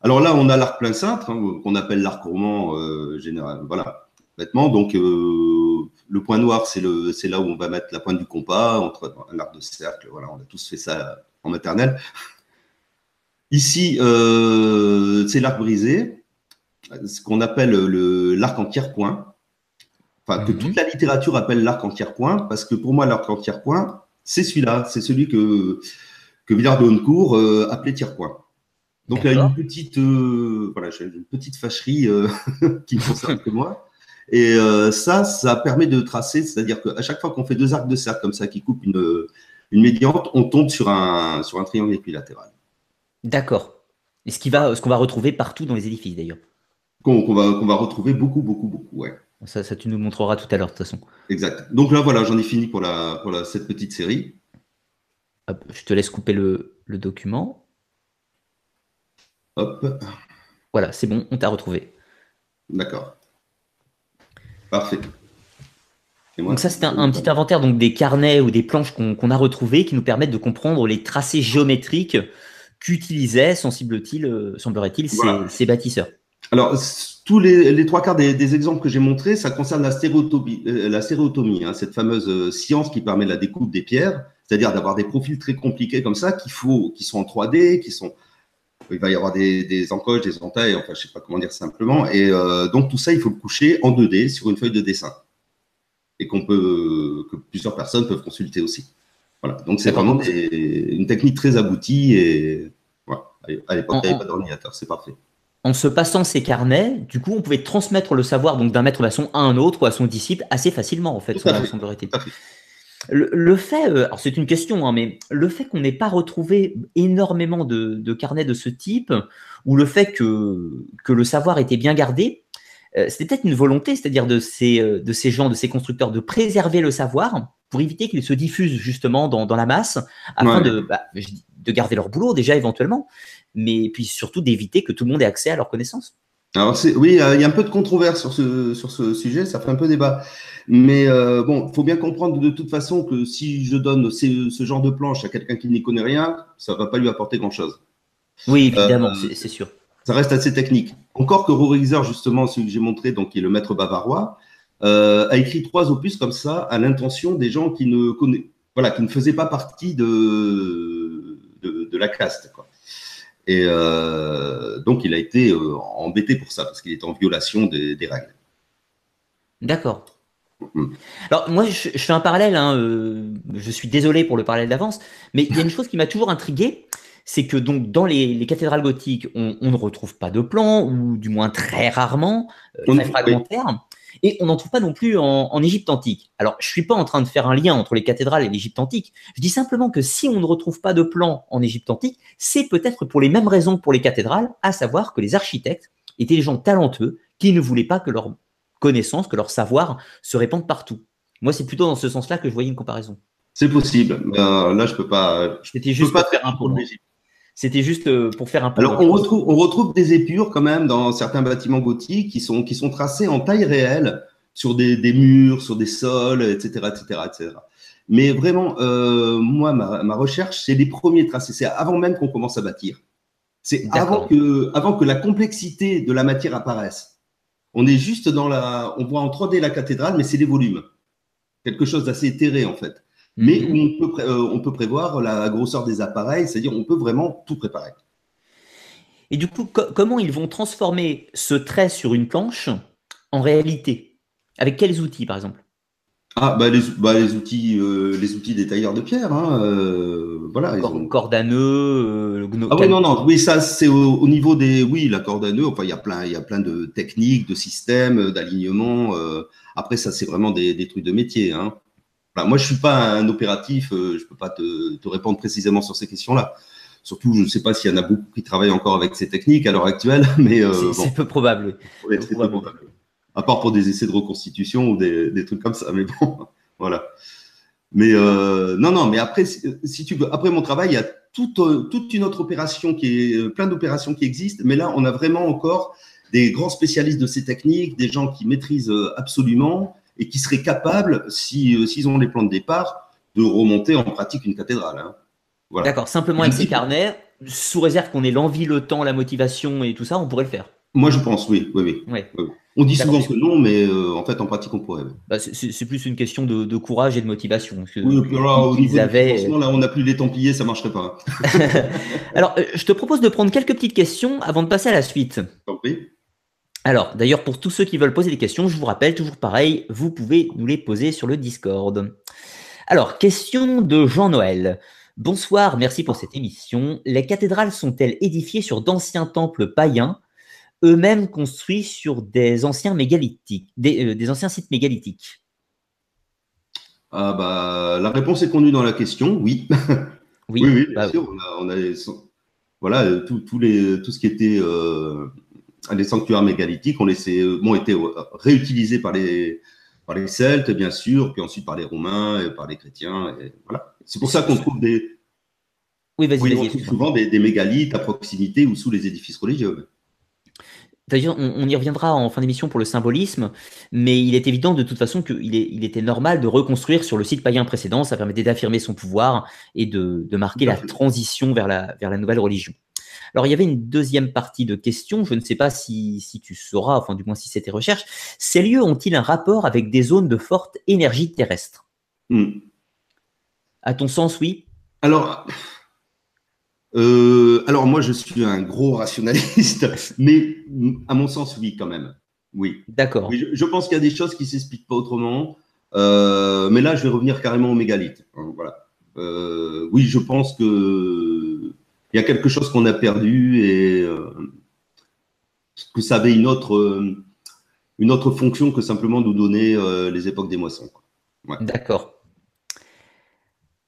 Alors là, on a l'arc plein cintre, hein, qu'on appelle l'arc roman euh, général. Voilà, Donc, euh, le point noir, c'est là où on va mettre la pointe du compas, entre un arc de cercle. Voilà, on a tous fait ça en maternelle. Ici, c'est l'arc brisé, ce qu'on appelle l'arc en tiers-point, enfin que toute mhm. la littérature appelle l'arc en tiers-point, parce que pour moi, l'arc en tiers-point, c'est celui-là, c'est celui que, que Villard de Honnecourt euh, appelait tiers-point. Donc il y a une petite, euh, voilà, une petite fâcherie euh, qui ne concerne que moi. Et ça, ça permet de tracer, c'est-à-dire qu'à chaque fois qu'on fait deux arcs de cercle comme ça qui coupent une, une médiante, on tombe sur un, sur un triangle équilatéral. D'accord. Et ce qu'on va, va retrouver partout dans les édifices d'ailleurs. Qu'on va, va retrouver beaucoup, beaucoup, beaucoup, ouais. Ça, ça, tu nous montreras tout à l'heure, de toute façon. Exact. Donc là, voilà, j'en ai fini pour, la, pour la, cette petite série. Hop, je te laisse couper le, le document. Hop. Voilà, c'est bon, on t'a retrouvé. D'accord. Parfait. donc ça, c'est un, petit inventaire donc des carnets ou des planches qu'on a retrouvés qui nous permettent de comprendre les tracés géométriques qu'utilisaient, semblerait-il, euh, semblerait-il ces, bâtisseurs. Alors, tous les, trois quarts des, exemples que j'ai montrés, ça concerne la stéréotomie, euh, la stéréotomie hein, cette fameuse euh, science qui permet la découpe des pierres, c'est-à-dire d'avoir des profils très compliqués comme ça, qu'il faut, qui sont en 3D, qui sont il va y avoir des, des encoches, des entailles, enfin, je sais pas comment dire simplement. Et donc, tout ça, il faut le coucher en 2D sur une feuille de dessin. Et qu'on peut, que plusieurs personnes peuvent consulter aussi. Voilà. Donc c'est vraiment une technique très aboutie et voilà. à l'époque, il n'y avait pas d'ordinateur, c'est parfait. En se passant ces carnets, du coup, on pouvait transmettre le savoir donc d'un maître maçon à un autre ou à son disciple assez facilement, en fait, Le, le, fait, euh, alors c'est une question, hein, mais le fait qu'on n'ait pas retrouvé énormément de, de, carnets de ce type, ou le fait que, que le savoir était bien gardé, euh, c'était peut-être une volonté, c'est-à-dire de ces, euh, de ces gens, de ces constructeurs, de préserver le savoir pour éviter qu'il se diffuse justement dans, la masse, afin de, bah, de garder leur boulot déjà éventuellement, mais puis surtout d'éviter que tout le monde ait accès à leurs connaissances. Alors oui, il y a un peu de controverse sur ce, sur ce sujet, ça fait un peu débat. Mais euh, bon, il faut bien comprendre de toute façon que si je donne ce, genre de planche à quelqu'un qui n'y connaît rien, ça ne va pas lui apporter grand-chose. Oui, évidemment, c'est sûr ça reste assez technique. Encore que Rorizer, justement, celui que j'ai montré, donc qui est le maître bavarois, euh, a écrit trois opus comme ça à l'intention des gens qui ne voilà, qui ne faisaient pas partie de, de, la caste. Quoi. Et euh, donc, il a été euh, embêté pour ça, parce qu'il est en violation des, règles. D'accord. Mm. Alors, moi, je, fais un parallèle, hein, je suis désolé pour le parallèle d'avance, mais il y a une chose qui m'a toujours intrigué, c'est que donc dans les, cathédrales gothiques, on, ne retrouve pas de plans, ou du moins très rarement, euh, très fragmentaires. Et on n'en trouve pas non plus en, Égypte antique. Alors, je suis pas en train de faire un lien entre les cathédrales et l'Égypte antique. Je dis simplement que si on ne retrouve pas de plans en Égypte antique, c'est peut-être pour les mêmes raisons que pour les cathédrales, à savoir que les architectes étaient des gens talentueux qui ne voulaient pas que leur connaissance, que leur savoir se répande partout. Moi, c'est plutôt dans ce sens-là que je voyais une comparaison. C'est possible. Euh, là, je peux pas. Juste peux pas faire un pour l'Égypte. C'était juste euh, pour faire un peu. Alors, on retrouve, on retrouve des épures quand même dans certains bâtiments gothiques qui sont, qui sont tracés en taille réelle sur des, des murs, sur des sols, etc., etc., etc. Mais vraiment, euh, moi, ma, ma recherche, c'est les premiers tracés. C'est avant même qu'on commence à bâtir. C'est avant que, avant que la complexité de la matière apparaisse. On est juste dans la, on voit en 3D la cathédrale, mais c'est les volumes. Quelque chose d'assez éthéré, en fait mais mhm. on, peut, euh, on peut prévoir la grosseur des appareils, c'est-à-dire on peut vraiment tout préparer. Et du coup, comment ils vont transformer ce trait sur une planche en réalité? Avec quels outils, par exemple? Ah, bah les, bah les outils, euh, les outils des tailleurs de pierre, hein, euh, voilà. Corde à nœud, Ah oui, non, non, oui, ça c'est au, niveau des, oui, la corde à nœud. Enfin, il y a plein, il y a plein de techniques, de systèmes, d'alignement. après, ça c'est vraiment des, des, trucs de métier, hein moi, je suis pas un opératif, euh, je peux pas te, répondre précisément sur ces questions-là. Surtout, je ne sais pas s'il y en a beaucoup qui travaillent encore avec ces techniques à l'heure actuelle, mais euh, c'est peu probable. Oui, peu probable. À part pour des essais de reconstitution ou des, trucs comme ça, mais bon, voilà. Mais euh, non, non, mais après, si, tu veux, après mon travail, il y a toute, toute une autre opération qui est plein d'opérations qui existent, mais là, on a vraiment encore des grands spécialistes de ces techniques, des gens qui maîtrisent absolument et qui seraient capables, euh, s'ils ont les plans de départ, de remonter en pratique une cathédrale. Hein. D'accord, simplement avec ces carnets, sous réserve qu'on ait l'envie, le temps, la motivation et tout ça, on pourrait le faire. Moi, je pense, oui. oui, oui. On dit souvent que non, mais euh, en fait, en pratique, on pourrait. Bah, c'est plus une question de, courage et de motivation. oui, là, au niveau avaient... là, on n'a plus les Templiers, ça ne marcherait pas. Alors, euh, je te propose de prendre quelques petites questions avant de passer à la suite. Compris. Alors, d'ailleurs, pour tous ceux qui veulent poser des questions, je vous rappelle, toujours pareil, vous pouvez nous les poser sur le Discord. Alors, question de Jean-Noël. Bonsoir, merci pour cette émission. Les cathédrales sont-elles édifiées sur d'anciens temples païens, eux-mêmes construits sur des anciens mégalithiques, des, euh, anciens sites mégalithiques? Ah bah, La réponse est contenue dans la question, oui. Oui, oui, bien bah sûr. On a, voilà, tout, les, tout ce qui était euh, les sanctuaires mégalithiques ont, laissé, ont été réutilisés par les, par les Celtes, bien sûr, puis ensuite par les Romains et par les chrétiens. Et voilà. C'est pour ça qu'on trouve des. Oui, vas-y, on trouve souvent des, mégalithes à proximité ou sous les édifices religieux. D'ailleurs, on, y reviendra en fin d'émission pour le symbolisme, mais il est évident de toute façon qu'il il était normal de reconstruire sur le site païen précédent. Ça permettait d'affirmer son pouvoir et de, marquer la transition vers la, vers la nouvelle religion. Alors, il y avait une deuxième partie de question, je ne sais pas si, tu sauras, enfin du moins si c'était recherche. Ces lieux ont-ils un rapport avec des zones de forte énergie terrestre? Hmm. À ton sens, oui Alors, euh, alors moi, je suis un gros rationaliste, mais à mon sens, oui, quand même. Oui. D'accord. je, pense qu'il y a des choses qui ne s'expliquent pas autrement. Euh, mais là, je vais revenir carrément au mégalithe. Hein, voilà. Euh, oui, je pense que il y a quelque chose qu'on a perdu et euh, que ça avait une autre, euh, une autre fonction que simplement nous donner euh, les époques des moissons. D'accord.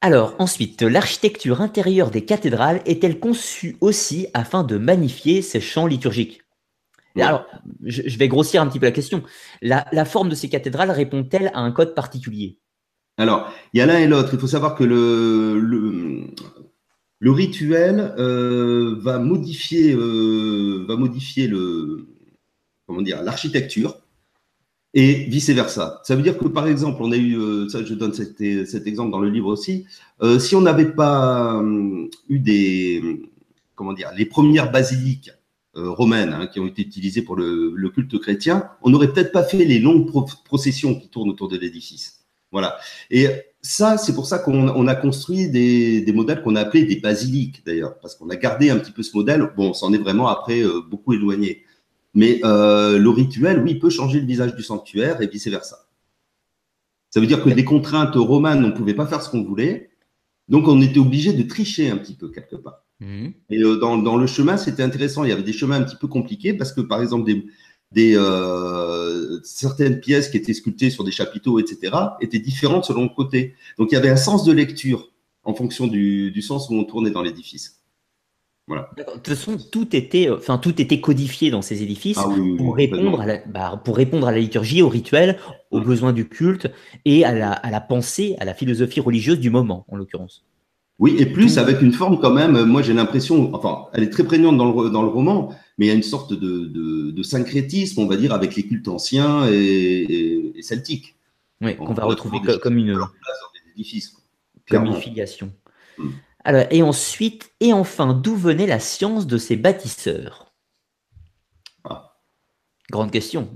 Alors, ensuite, l'architecture intérieure des cathédrales est-elle conçue aussi afin de magnifier ces chants liturgiques? Alors, je, vais grossir un petit peu la question. La, forme de ces cathédrales répond-elle à un code particulier? Alors, il y a l'un et l'autre. Il faut savoir que le, le rituel euh, va modifier, euh, va modifier le, comment dire, l'architecture et vice versa. Ça veut dire que par exemple, on a eu, euh, ça, je donne cet, exemple dans le livre aussi. si on n'avait pas eu des, comment dire, les premières basiliques romaines hein, qui ont été utilisées pour le, le culte chrétien, on n'aurait peut-être pas fait les longues processions qui tournent autour de l'édifice. Voilà. Ça, c'est pour ça qu'on a construit des, modèles qu'on a appelés des basiliques, d'ailleurs, parce qu'on a gardé un petit peu ce modèle. Bon, on s'en est vraiment après euh, beaucoup éloigné. Mais euh, le rituel, oui, peut changer le visage du sanctuaire et vice-versa. Ça veut dire que des contraintes romanes, on ne pouvait pas faire ce qu'on voulait. Donc, on était obligé de tricher un petit peu quelque part. Mmh. Et euh, dans, dans, le chemin, c'était intéressant. Il y avait des chemins un petit peu compliqués parce que, par exemple, des, des, euh, certaines pièces qui étaient sculptées sur des chapiteaux, etc., étaient différentes selon le côté. Donc il y avait un sens de lecture en fonction du, du sens où on tournait dans l'édifice. Voilà. De toute façon, tout était, enfin, tout était codifié dans ces édifices ah pour, répondre à la, bah, pour répondre à la liturgie, au rituel, aux besoins du culte et à la, à la pensée, à la philosophie religieuse du moment, en l'occurrence. Oui, et plus avec une forme quand même, moi j'ai l'impression, enfin, elle est très prégnante dans le, dans le roman, mais il y a une sorte de, syncrétisme, on va dire, avec les cultes anciens et, celtiques. Oui, qu'on va retrouver comme une, comme une filiation. Hmm. Alors, et ensuite, et enfin, d'où venait la science de ces bâtisseurs? Ah. Grande question.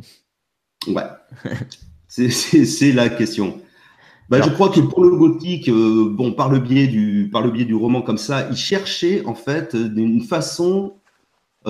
Ouais, c'est la question. Bah, je crois que pour le gothique, euh, bon, par le biais du par le biais du roman comme ça, il cherchait en fait une façon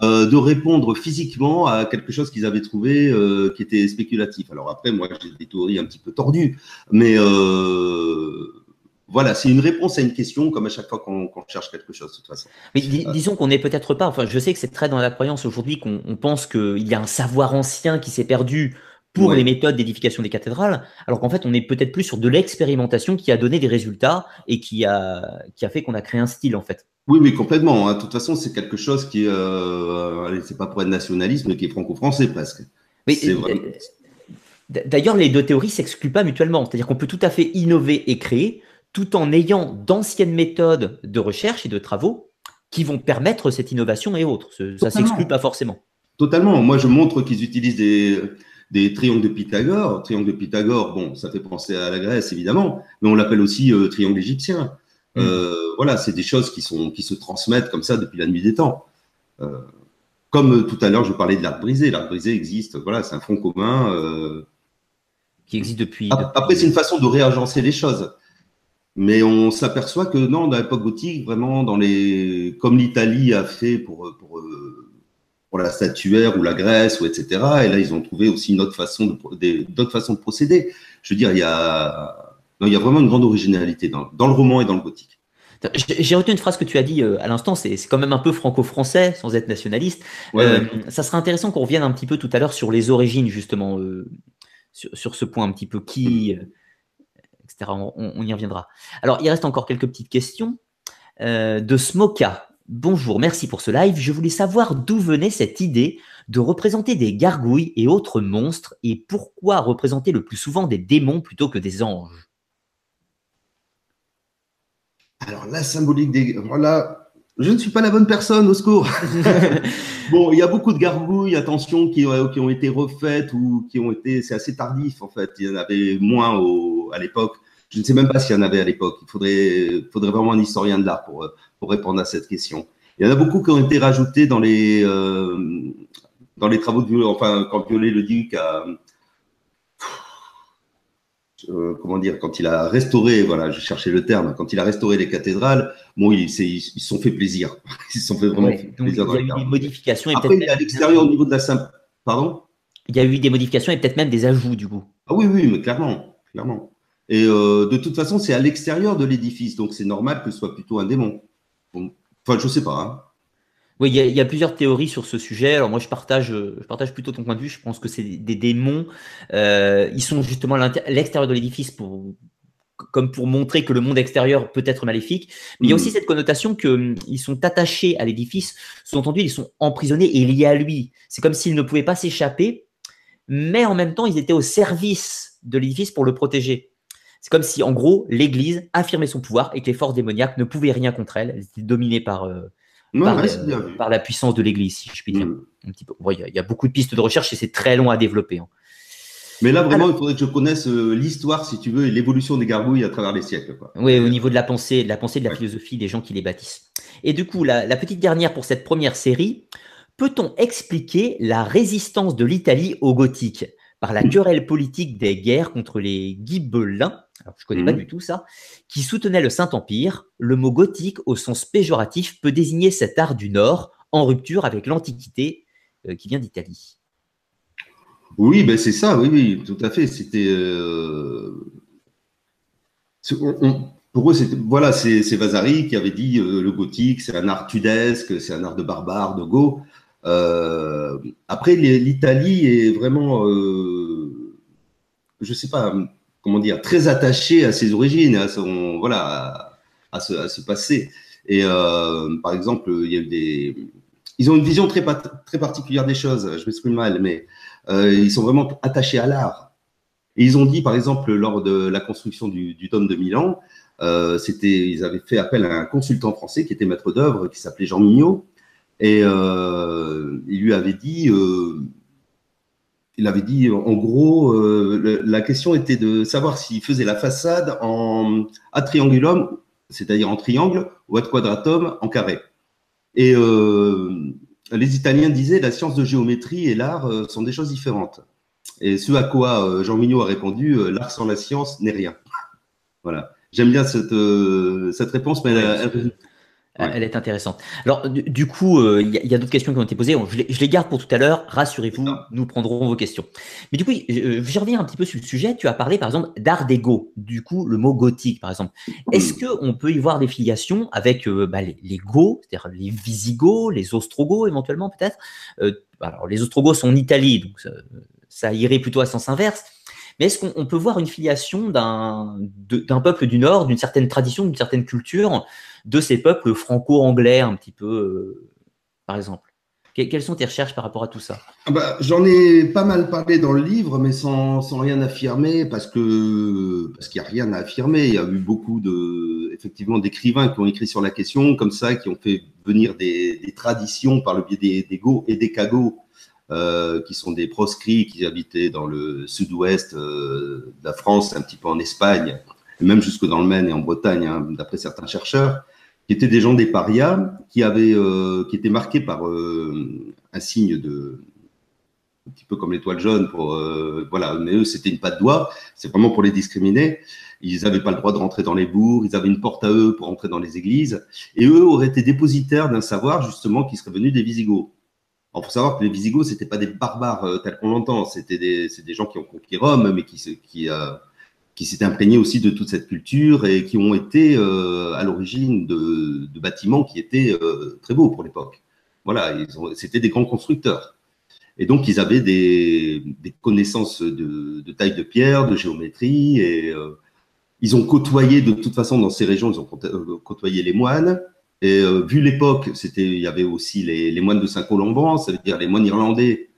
euh, de répondre physiquement à quelque chose qu'ils avaient trouvé euh, qui était spéculatif. Alors après, moi, j'ai des théories un petit peu tordues, mais euh, voilà, c'est une réponse à une question, comme à chaque fois qu'on cherche quelque chose, de toute façon. Mais disons qu'on n'est peut-être pas, enfin, je sais que c'est très dans la croyance aujourd'hui qu'on pense qu'il y a un savoir ancien qui s'est perdu pour les méthodes d'édification des cathédrales, alors qu'en fait, on est peut-être plus sur de l'expérimentation qui a donné des résultats et qui a, qui a fait qu'on a créé un style, en fait. Oui, oui, complètement. Hein. De toute façon, c'est quelque chose qui, euh, c'est pas pour être nationalisme, mais qui est franco-français presque. Euh, d'ailleurs, les deux théories s'excluent pas mutuellement. C'est-à-dire qu'on peut tout à fait innover et créer, tout en ayant d'anciennes méthodes de recherche et de travaux qui vont permettre cette innovation et autres. Ça s'exclut pas forcément. Totalement. Moi, je montre qu'ils utilisent des, des triangles de Pythagore. Triangle de Pythagore, bon, ça fait penser à la Grèce, évidemment, mais on l'appelle aussi euh, triangle égyptien. Mm. Euh, voilà, c'est des choses qui, sont, qui se transmettent comme ça depuis la nuit des temps. Euh, comme tout à l'heure, je parlais de l'arc brisé. L'arc brisé existe, voilà, c'est un front commun. Euh, qui existe depuis. Après, c'est une façon de réagencer les choses. Mais on s'aperçoit que non, dans l'époque gothique, vraiment, dans les, comme l'Italie a fait pour, pour pour la statuaire ou la graisse, ou etc. Et là, ils ont trouvé aussi une autre façon de, d'autres façons de procéder. Je veux dire, il y a, non, il y a vraiment une grande originalité dans, dans le roman et dans le gothique. J'ai retenu une phrase que tu as dit euh, à l'instant, c'est quand même un peu franco-français, sans être nationaliste. Euh, ça serait intéressant qu'on revienne un petit peu tout à l'heure sur les origines, justement, euh, sur, sur, ce point un petit peu qui, etc. On, on, y reviendra. Alors, il reste encore quelques petites questions. de Smoka, Bonjour, merci pour ce live. Je voulais savoir d'où venait cette idée de représenter des gargouilles et autres monstres et pourquoi représenter le plus souvent des démons plutôt que des anges? Alors la symbolique des... Voilà, je ne suis pas la bonne personne, au secours. bon, il y a beaucoup de gargouilles, attention, qui, qui, ont été refaites ou qui ont été... C'est assez tardif en fait. Il y en avait moins à l'époque. Je ne sais même pas s'il y en avait à l'époque. Il faudrait, faudrait vraiment un historien de l'art pour, pour répondre à cette question. Il y en a beaucoup qui ont été rajoutés dans les, euh, dans les travaux de Violet, enfin, quand Violet le duc a, euh, comment dire, quand il a restauré, voilà, je cherchais le terme, quand il a restauré les cathédrales, bon, ils se sont fait plaisir. Ils se sont fait vraiment plaisir. Il y a eu des modifications. Et Après, il à l'extérieur, au niveau de la simple. Pardon? Il y a eu des modifications et peut-être même des ajouts, du coup. Ah oui, oui, mais clairement. clairement. Et euh, de toute façon, c'est à l'extérieur de l'édifice, donc c'est normal que ce soit plutôt un démon. Enfin, je sais pas. Hein. Oui, il y, a plusieurs théories sur ce sujet. Alors moi, je partage, je partage plutôt ton point de vue. Je pense que c'est des démons. Euh, ils sont justement à l'extérieur de l'édifice pour, comme pour montrer que le monde extérieur peut être maléfique. Mais il y a aussi mm. cette connotation qu'ils hum, sont attachés à l'édifice. Sous-entendu, ils sont emprisonnés et liés à lui. C'est comme s'ils ne pouvaient pas s'échapper, mais en même temps, ils étaient au service de l'édifice pour le protéger. C'est comme si, en gros, l'Église affirmait son pouvoir et que les forces démoniaques ne pouvaient rien contre elle. Elles étaient dominées par, euh, par, la puissance de l'Église, si je puis dire. Mm. Il y, a beaucoup de pistes de recherche et c'est très long à développer. Hein. Mais là, vraiment, il faudrait que je connaisse euh, l'histoire, si tu veux, et l'évolution des gargouilles à travers les siècles. Oui, au niveau de la pensée, de la pensée, de la philosophie des gens qui les bâtissent. Et du coup, la, la petite dernière pour cette première série, peut-on expliquer la résistance de l'Italie au gothique? Par la querelle politique des guerres contre les Ghibellins, alors je ne connais pas mmh. du tout ça, qui soutenaient le Saint-Empire. Le mot gothique, au sens péjoratif, peut désigner cet art du Nord en rupture avec l'Antiquité euh, qui vient d'Italie. Oui, ben c'est ça, oui, oui, tout à fait. C'était. Euh, pour eux, c'était voilà, c'est Vasari qui avait dit euh, le gothique, c'est un art tudesque, c'est un art de barbare, de go. Euh, après, l'Italie est vraiment, euh, je sais pas comment dire, très attachée à ses origines, à son, voilà, à, ce, passé. Et euh, par exemple, il y a des, ils ont une vision très, particulière des choses. Je m'exprime mal, mais ils sont vraiment attachés à l'art. Et ils ont dit, par exemple, lors de la construction du, du Dôme de Milan, c'était, ils avaient fait appel à un consultant français qui était maître d'œuvre, qui s'appelait Jean Mignot, et euh, il lui avait dit, euh, il avait dit, en gros, euh, la question était de savoir s'il faisait la façade en à triangulum, c'est-à-dire en triangle, ou à quadratum en carré. Et les Italiens disaient la science de géométrie et l'art sont des choses différentes. Et ce à quoi Jean Mignot a répondu l'art sans la science n'est rien. voilà. J'aime bien cette, cette réponse, mais elle, elle est intéressante. Alors, du, coup, euh, il y a, d'autres questions qui ont été posées. Je les, garde pour tout à l'heure. Rassurez-vous, nous prendrons vos questions. Mais du coup, je, reviens un petit peu sur le sujet. Tu as parlé, par exemple, d'art dégo. Du coup, le mot gothique, par exemple. Est-ce qu'on peut y voir des filiations avec euh, bah, les, les c'est-à-dire les Visigoths, les Ostrogoths, éventuellement, peut-être? Euh, Alors, les Ostrogoths sont en Italie, donc ça, ça irait plutôt à sens inverse. Mais est-ce qu'on peut voir une filiation d'un peuple du Nord, d'une certaine tradition, d'une certaine culture, de ces peuples franco-anglais un petit peu, euh, par exemple? Quelles sont tes recherches par rapport à tout ça? Ah bah, J'en ai pas mal parlé dans le livre, mais sans, rien affirmer, parce que parce qu'il n'y a rien à affirmer. Il y a eu beaucoup d'écrivains qui ont écrit sur la question, comme ça, qui ont fait venir des, traditions par le biais des, des et des cagots euh, qui sont des proscrits qui habitaient dans le sud-ouest euh, de la France, un petit peu en Espagne, et même jusque dans le Maine et en Bretagne, hein, d'après certains chercheurs, qui étaient des gens des parias, qui avaient, euh, qui étaient marqués par un signe de, un petit peu comme l'étoile jaune pour, voilà, mais eux c'était une patte doigt, c'est vraiment pour les discriminer. Ils n'avaient pas le droit de rentrer dans les bourgs, ils avaient une porte à eux pour entrer dans les églises, et eux auraient été dépositaires d'un savoir justement qui serait venu des Visigoths. Il faut savoir que les Visigoths, c'était pas des barbares euh, tels qu'on l'entend, c'était des, gens qui ont conquis Rome, mais qui, qui, euh, s'étaient imprégnés aussi de toute cette culture et qui ont été euh, à l'origine de, bâtiments qui étaient très beaux pour l'époque. Voilà, c'était des grands constructeurs. Et donc, ils avaient des, connaissances de, de, taille de pierre, de géométrie, et ils ont côtoyé de toute façon dans ces régions, ils ont côtoyé les moines. Et euh, vu l'époque, c'était, il y avait aussi les, les moines de Saint-Colomban, ça veut dire les moines irlandais,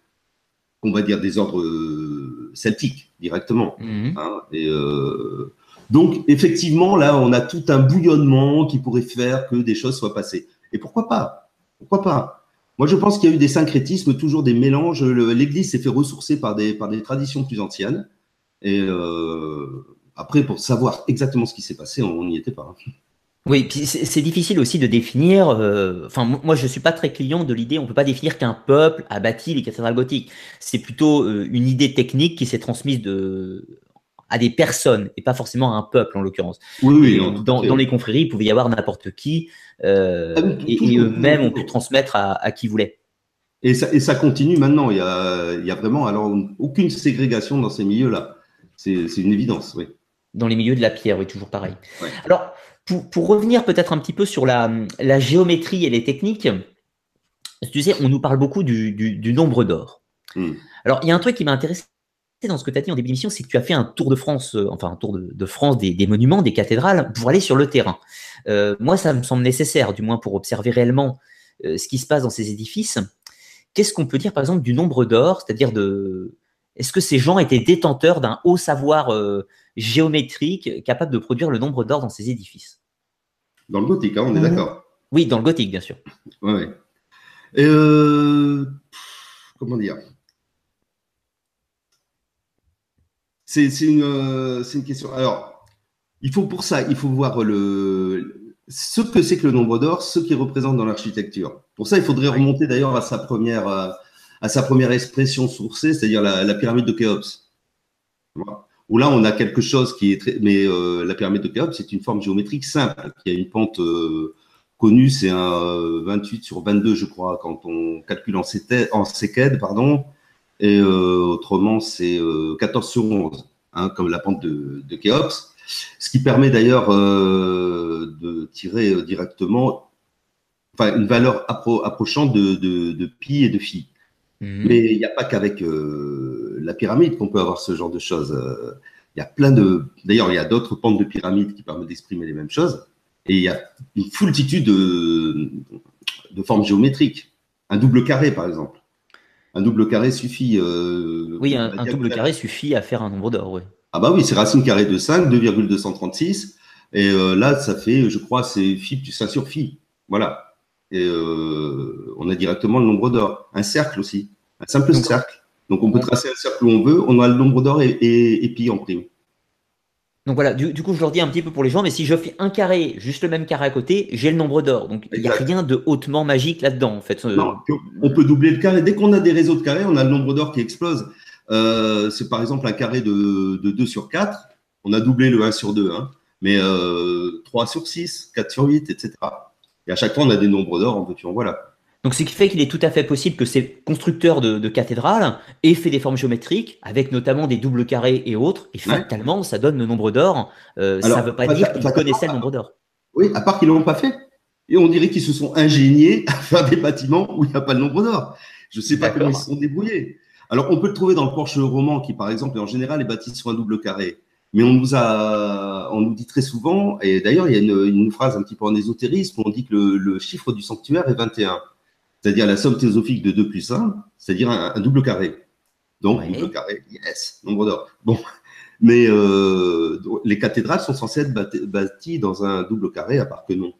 on va dire des ordres euh, celtiques directement. Mhm. hein. et, euh, donc, effectivement, là, on a tout un bouillonnement qui pourrait faire que des choses soient passées. Et pourquoi pas? Pourquoi pas? Moi, je pense qu'il y a eu des syncrétismes, toujours des mélanges. L'Église s'est fait ressourcer par des, par des traditions plus anciennes. Et euh, après, pour savoir exactement ce qui s'est passé, on n'y était pas. Oui, puis c'est difficile aussi de définir. euh, Enfin, mo- moi, je suis pas très client de l'idée. On peut pas définir qu'un peuple a bâti les cathédrales gothiques. C'est plutôt euh, une idée technique qui s'est transmise de à des personnes et pas forcément à un peuple en l'occurrence. Oui, oui. Dans, les confréries, il pouvait y avoir n'importe qui euh, Ah et, eux-mêmes ont pu transmettre à, à qui voulait. Et ça, et ça continue maintenant. Il y a, il y a vraiment alors aucune ségrégation dans ces milieux-là. C'est c'est une évidence, oui. Dans les milieux de la pierre, oui, toujours pareil. Ouais. Alors, pour, pour revenir peut-être un petit peu sur la, la géométrie et les techniques, tu sais, on nous parle beaucoup du, du, du nombre d'or. Hmm. Alors, il y a un truc qui m'a intéressé dans ce que tu as dit en début d'émission, c'est que tu as fait un tour de France, euh, enfin un tour de, de France des, des monuments, des cathédrales, pour aller sur le terrain. Euh, moi, ça me semble nécessaire, du moins pour observer réellement euh, ce qui se passe dans ces édifices. Qu'est-ce qu'on peut dire, par exemple, du nombre d'or, c'est-à-dire de... Est-ce que ces gens étaient détenteurs d'un haut savoir euh, géométrique capable de produire le nombre d'or dans ces édifices? Dans le gothique, hein, on est Mhm. d'accord. Oui, dans le gothique, bien sûr. Ouais, ouais. Euh, comment dire? C'est une, euh, une question. Alors, il faut pour ça, il faut voir le, ce que c'est que le nombre d'or, ce qu'il représente dans l'architecture. Pour ça, il faudrait remonter d'ailleurs à sa première, à sa première expression sourcée, c'est-à-dire la, pyramide de Khéops. Où là, on a quelque chose qui est très, mais euh, la pyramide de Khéops, c'est une forme géométrique simple, qui a une pente euh, connue, c'est un euh, 28 sur 22, je crois, quand on calcule en, en séquelles, pardon. Et euh, autrement, c'est euh, 14 sur 11, hein, comme la pente de, de Khéops. Ce qui permet d'ailleurs euh, de tirer euh, directement une valeur appro approchante de, de, de pi et de phi. Mhm. Mais il n'y a pas qu'avec euh, la pyramide qu'on peut avoir ce genre de choses. Il y a plein de. D'ailleurs, il y a d'autres pentes de pyramide qui permettent d'exprimer les mêmes choses. Et il y a une foultitude de, de formes géométriques. Un double carré, par exemple. Un double carré suffit. euh, Oui, un, double carré suffit à faire un nombre d'or, oui. Ah bah oui, c'est racine carrée de 5, 2,236. Et euh, là, ça fait, je crois, c'est phi plus 5 sur phi. Voilà. Et euh, on a directement le nombre d'or. Un cercle aussi. Un simple Donc- cercle. Donc on peut tracer un cercle où on veut. On a le nombre d'or et, et, et pi en prime. Donc voilà, du, du coup, je leur dis un petit peu pour les gens, mais si je fais un carré, juste le même carré à côté, j'ai le nombre d'or. Donc il n'y a rien de hautement magique là-dedans, en fait. Euh, Non, puis on peut doubler le carré. Dès qu'on a des réseaux de carrés, on a le nombre d'or qui explose. Euh, c'est par exemple un carré de, de 2 sur 4. On a doublé le 1 sur 2. Hein. Mais euh, 3 sur 6, 4 sur 8, etc. Et à chaque fois, on a des nombres d'or, en veux-tu, en voilà. Donc, ce qui fait qu'il est tout à fait possible que ces constructeurs de, de cathédrales aient fait des formes géométriques, avec notamment des doubles carrés et autres, et Ouais. fatalement, ça donne le nombre d'or. Euh, ça ne veut pas dire qu'ils connaissaient le nombre d'or. Oui, à part qu'ils ne l'ont pas fait. Et on dirait qu'ils se sont ingéniés à faire des bâtiments où il n'y a pas le nombre d'or. Je ne sais pas comment ils se sont débrouillés. Alors, on peut le trouver dans le Porsche roman qui, par exemple, en général, est bâti sur un double carré. Mais on nous a, on nous dit très souvent, et d'ailleurs, il y a une, une phrase un petit peu en ésotérisme, où on dit que le, le chiffre du sanctuaire est 21. C'est-à-dire la somme théosophique de 2 plus 1, c'est-à-dire un, un double carré. Donc, Ouais. double carré, yes, nombre d'or. Bon. Mais euh, les cathédrales sont censées être bâti- bâties dans un double carré, à part que non.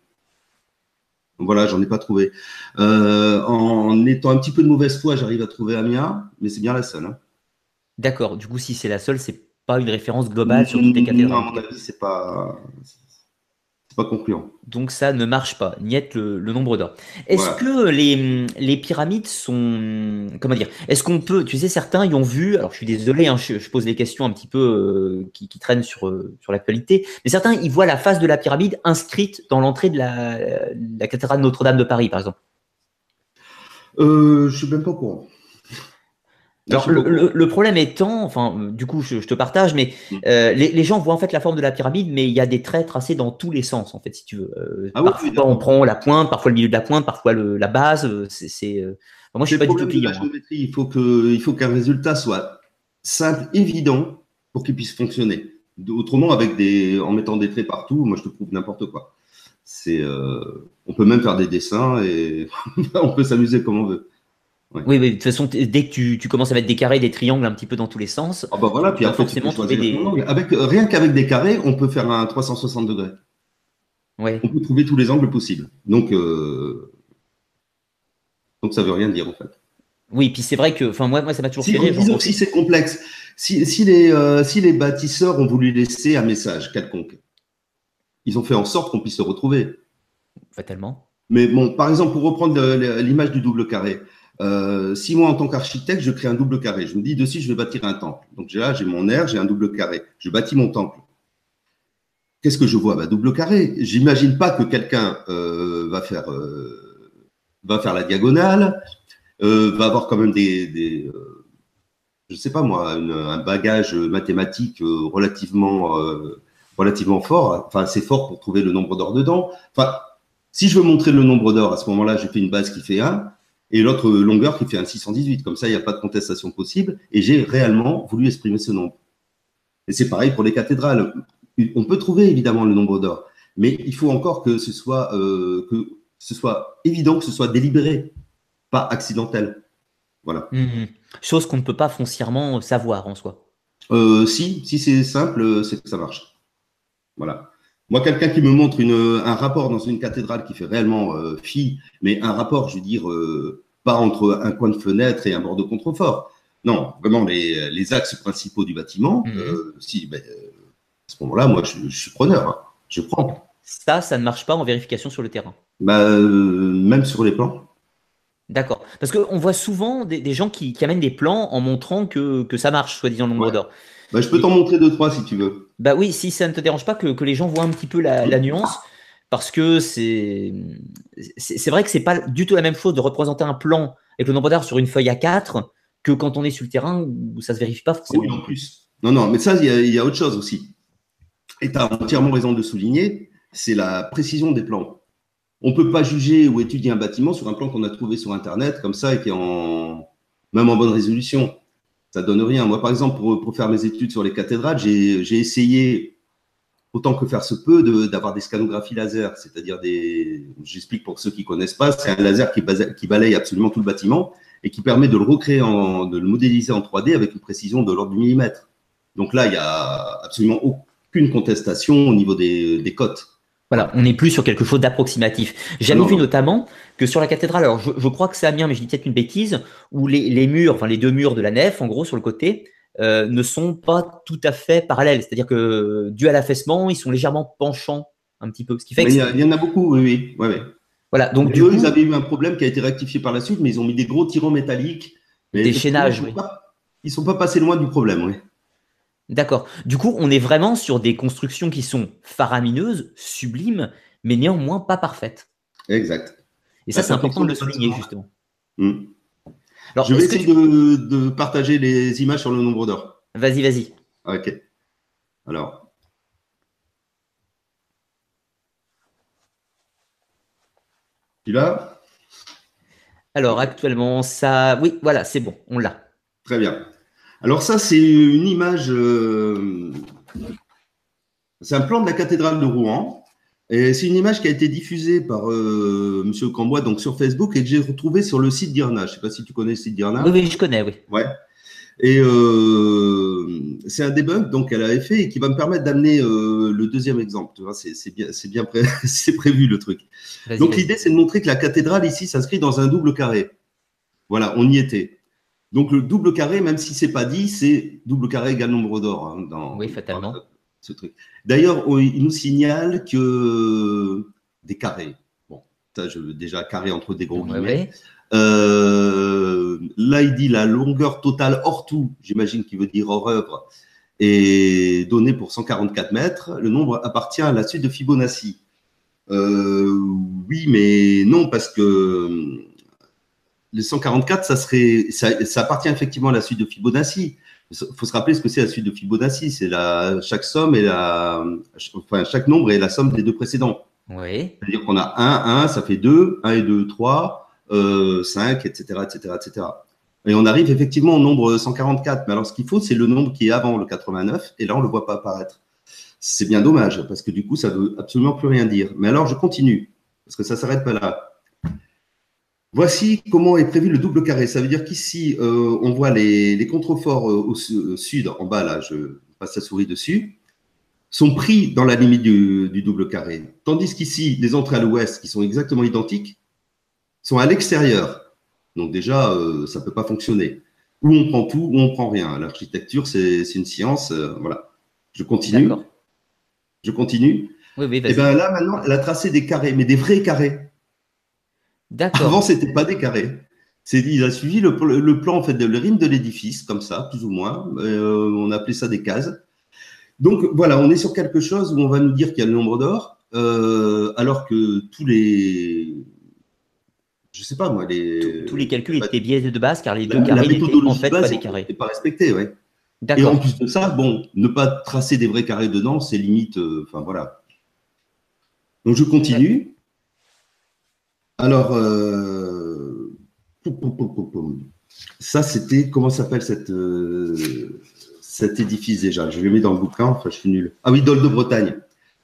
Voilà, j'en ai pas trouvé. Euh, en étant un petit peu de mauvaise foi, j'arrive à trouver Amiens, mais c'est bien la seule. hein. D'accord. Du coup, si c'est la seule, c'est pas une référence globale sur toutes les Non, à cathédrales. mon avis, c'est pas, pas concluant. Donc ça ne marche pas, niet le, le nombre d'or. Est-ce Voilà. que les, les pyramides sont... Comment dire Est-ce qu'on peut... Tu sais, certains y ont vu... Alors je suis désolé, hein, je, je pose des questions un petit peu euh, qui, qui traînent sur, euh, sur l'actualité, mais certains y voient la face de la pyramide inscrite dans l'entrée de la, la cathédrale Notre-Dame de Paris, par exemple. euh, Je suis même pas au courant. Alors, le, problème étant, enfin, du coup, je, te partage, mais mm. euh, les, gens voient en fait la forme de la pyramide, mais il y a des traits tracés dans tous les sens, en fait, si tu veux. Euh, ah parfois, on prend la pointe, parfois le milieu de la pointe, parfois la base. Euh, c'est, moi, je suis pas du tout client. Hein. Il faut que, il faut qu'un résultat soit simple, évident, pour qu'il puisse fonctionner. Autrement, avec des, en mettant des traits partout, moi, je te prouve n'importe quoi. C'est, on peut même faire des dessins et on peut s'amuser comme on veut. Oui, de toute façon, dès que tu, commences à mettre des carrés, des triangles un petit peu dans tous les sens, ah bah voilà, puis après, forcément des... Avec, rien qu'avec des carrés, on peut faire un 360 degrés. Ouais. On peut trouver tous les angles possibles. Donc, euh... donc ça veut rien dire en fait. Oui, puis c'est vrai que, enfin moi, moi, ça m'a toujours si, fait Disons si c'est complexe. Si, si, les, euh, si les bâtisseurs ont voulu laisser un message quelconque, ils ont fait en sorte qu'on puisse se retrouver. Fatalement. Mais bon, par exemple, pour reprendre l'image du double carré, euh, si moi, en tant qu'architecte, je crée un double carré, je me dis, dessus, je vais bâtir un temple. Donc là, j'ai mon air, j'ai un double carré. Je bâtis mon temple. Qu'est-ce que je vois? Bah, Double carré. J'imagine pas que quelqu'un euh, va, faire, euh, va faire la diagonale, va avoir quand même des, je sais pas moi, un bagage mathématique relativement, relativement fort. Enfin, c'est fort pour trouver le nombre d'or dedans. Enfin, si je veux montrer le nombre d'or, à ce moment-là, je fais une base qui fait 1 et l'autre longueur qui fait un 618. Comme ça, il n'y a pas de contestation possible. Et j'ai réellement voulu exprimer ce nombre. Et c'est pareil pour les cathédrales. On peut trouver évidemment le nombre d'or, mais il faut encore que ce soit, euh, que ce soit évident, que ce soit délibéré, pas accidentel. Voilà. Mmh Chose qu'on ne peut pas foncièrement savoir en soi. Euh, si, si c'est simple, c'est que ça marche. Voilà. Moi, quelqu'un qui me montre un rapport dans une cathédrale qui fait réellement euh, fi, mais un rapport, je veux dire, euh, pas entre un coin de fenêtre et un bord de contrefort. Non, vraiment les, axes principaux du bâtiment. Mhm. Euh, si, ben, à ce moment-là, moi, je, suis preneur. Hein. je prends. Ça, ça ne marche pas en vérification sur le terrain. Bah, même sur les plans. D'accord. Parce qu'on voit souvent des, gens qui, amènent des plans en montrant que, ça marche, soi-disant, le nombre d'or. Bah, je peux t'en montrer deux, trois si tu veux. Bah oui, si ça ne te dérange pas que, les gens voient un petit peu la, nuance, parce que c'est c'est vrai que c'est pas du tout la même chose de représenter un plan avec le nombre d'heures sur une feuille à 4 que quand on est sur le terrain où ça se vérifie pas forcément. Oui, en plus. Non, non, mais ça, il y, a autre chose aussi. Et tu as entièrement raison de souligner, c'est la précision des plans. On ne peut pas juger ou étudier un bâtiment sur un plan qu'on a trouvé sur Internet, comme ça, et qui est en, même en bonne résolution ça donne rien. Moi, par exemple, pour, faire mes études sur les cathédrales, j'ai essayé, autant que faire se peut, d'avoir des scanographies laser, c'est-à-dire des. J'explique pour ceux qui connaissent pas, c'est un laser qui, balaye absolument tout le bâtiment et qui permet de le recréer, en, de le modéliser en 3D avec une précision de l'ordre du millimètre. Donc là, il n'y a absolument aucune contestation au niveau des cotes. Voilà, on n'est plus sur quelque chose d'approximatif. J'avais vu notamment que sur la cathédrale, alors je, crois que c'est Amiens, mais je dis peut-être une bêtise, où les, murs, enfin les deux murs de la nef, en gros sur le côté, euh, ne sont pas tout à fait parallèles. C'est-à-dire que dû à l'affaissement, ils sont légèrement penchants un petit peu. Ce qui fait il, y, en a beaucoup, oui, oui. Voilà, donc du eux, ils avaient eu un problème qui a été rectifié par la suite, mais ils ont mis des gros tirants métalliques. des chaînages, oui. ils sont pas passés loin du problème, oui. D'accord. Du coup, on est vraiment sur des constructions qui sont faramineuses, sublimes, mais néanmoins pas parfaites. Exact. Et ça, c'est important de le souligner, justement. Hmm. Alors, je vais essayer de, partager les images sur le nombre d'or. Vas-y, vas-y. Ok. Alors. Tu l'as Alors, actuellement, ça. Oui, voilà, c'est bon, on l'a. Très bien. Alors ça, c'est une image, euh, c'est un plan de la cathédrale de Rouen. Et c'est une image qui a été diffusée par euh, Monsieur Cambois donc sur Facebook et que j'ai retrouvée sur le site d'IRNA. Je ne sais pas si tu connais le site d'IRNA. Oui, oui, je connais, oui. Ouais. Et euh, c'est un debug donc qu'elle avait fait et qui va me permettre d'amener le deuxième exemple. C'est bien, c'est bien c'est prévu le truc. Donc l'idée c'est de montrer que la cathédrale ici s'inscrit dans un double carré. Voilà, on y était. Donc le double carré, même si c'est pas dit, c'est double carré égale nombre d'or. Hein, dans, oui, fatalement. ce truc. D'ailleurs, il nous signale que des carrés. Bon, ça, je déjà carré entre des gros guillemets. Euh, là, il dit la longueur totale hors tout, j'imagine qu'il veut dire hors œuvre, est donnée pour 144 mètres. Le nombre appartient à la suite de Fibonacci. Euh, oui, mais non, parce que les 144, ça, serait, ça, appartient effectivement à la suite de Fibonacci. Il faut se rappeler ce que c'est la suite de Fibonacci. C'est la, chaque somme et la, enfin, chaque nombre est la somme des deux précédents. Oui. C'est-à-dire qu'on a 1, 1, ça fait 2, 1 et 2, 3, euh, 5, etc., etc., etc. Et on arrive effectivement au nombre 144. Mais alors, ce qu'il faut, c'est le nombre qui est avant le 89. Et là, on ne le voit pas apparaître. C'est bien dommage, parce que du coup, ça ne veut absolument plus rien dire. Mais alors, je continue, parce que ça ne s'arrête pas là. Voici comment est prévu le double carré. Ça veut dire qu'ici, euh, on voit les, contreforts euh, au, sud, en bas, là, je passe la souris dessus, sont pris dans la limite du, double carré. Tandis qu'ici, les entrées à l'ouest, qui sont exactement identiques, sont à l'extérieur. Donc déjà, euh, ça ne peut pas fonctionner. Ou on prend tout, ou on prend rien. L'architecture, c'est une science. voilà. Je continue. Je continue. Oui, oui, Et eh bien là, maintenant, elle a tracé des carrés, mais des vrais carrés. D'accord. Avant, c'était pas des carrés. C'est il a suivi le, plan en fait de le de l'édifice comme ça, plus ou moins. Euh, on appelait ça des cases. Donc voilà, on est sur quelque chose où on va nous dire qu'il y a le nombre d'or, euh, alors que tous les, je sais pas moi, les tous, les calculs étaient biaisés de base car les deux carrés étaient en fait pas des carrés. pas respecté, ouais. Et en plus de ça, bon, ne pas tracer des vrais carrés dedans, c'est limite. Euh, enfin voilà. Donc je continue. Alors, euh, ça, c'était, comment s'appelle cette, euh, cet édifice déjà? Je l'ai mis dans le bouquin, enfin, je suis nul. Ah oui, Dol de Bretagne.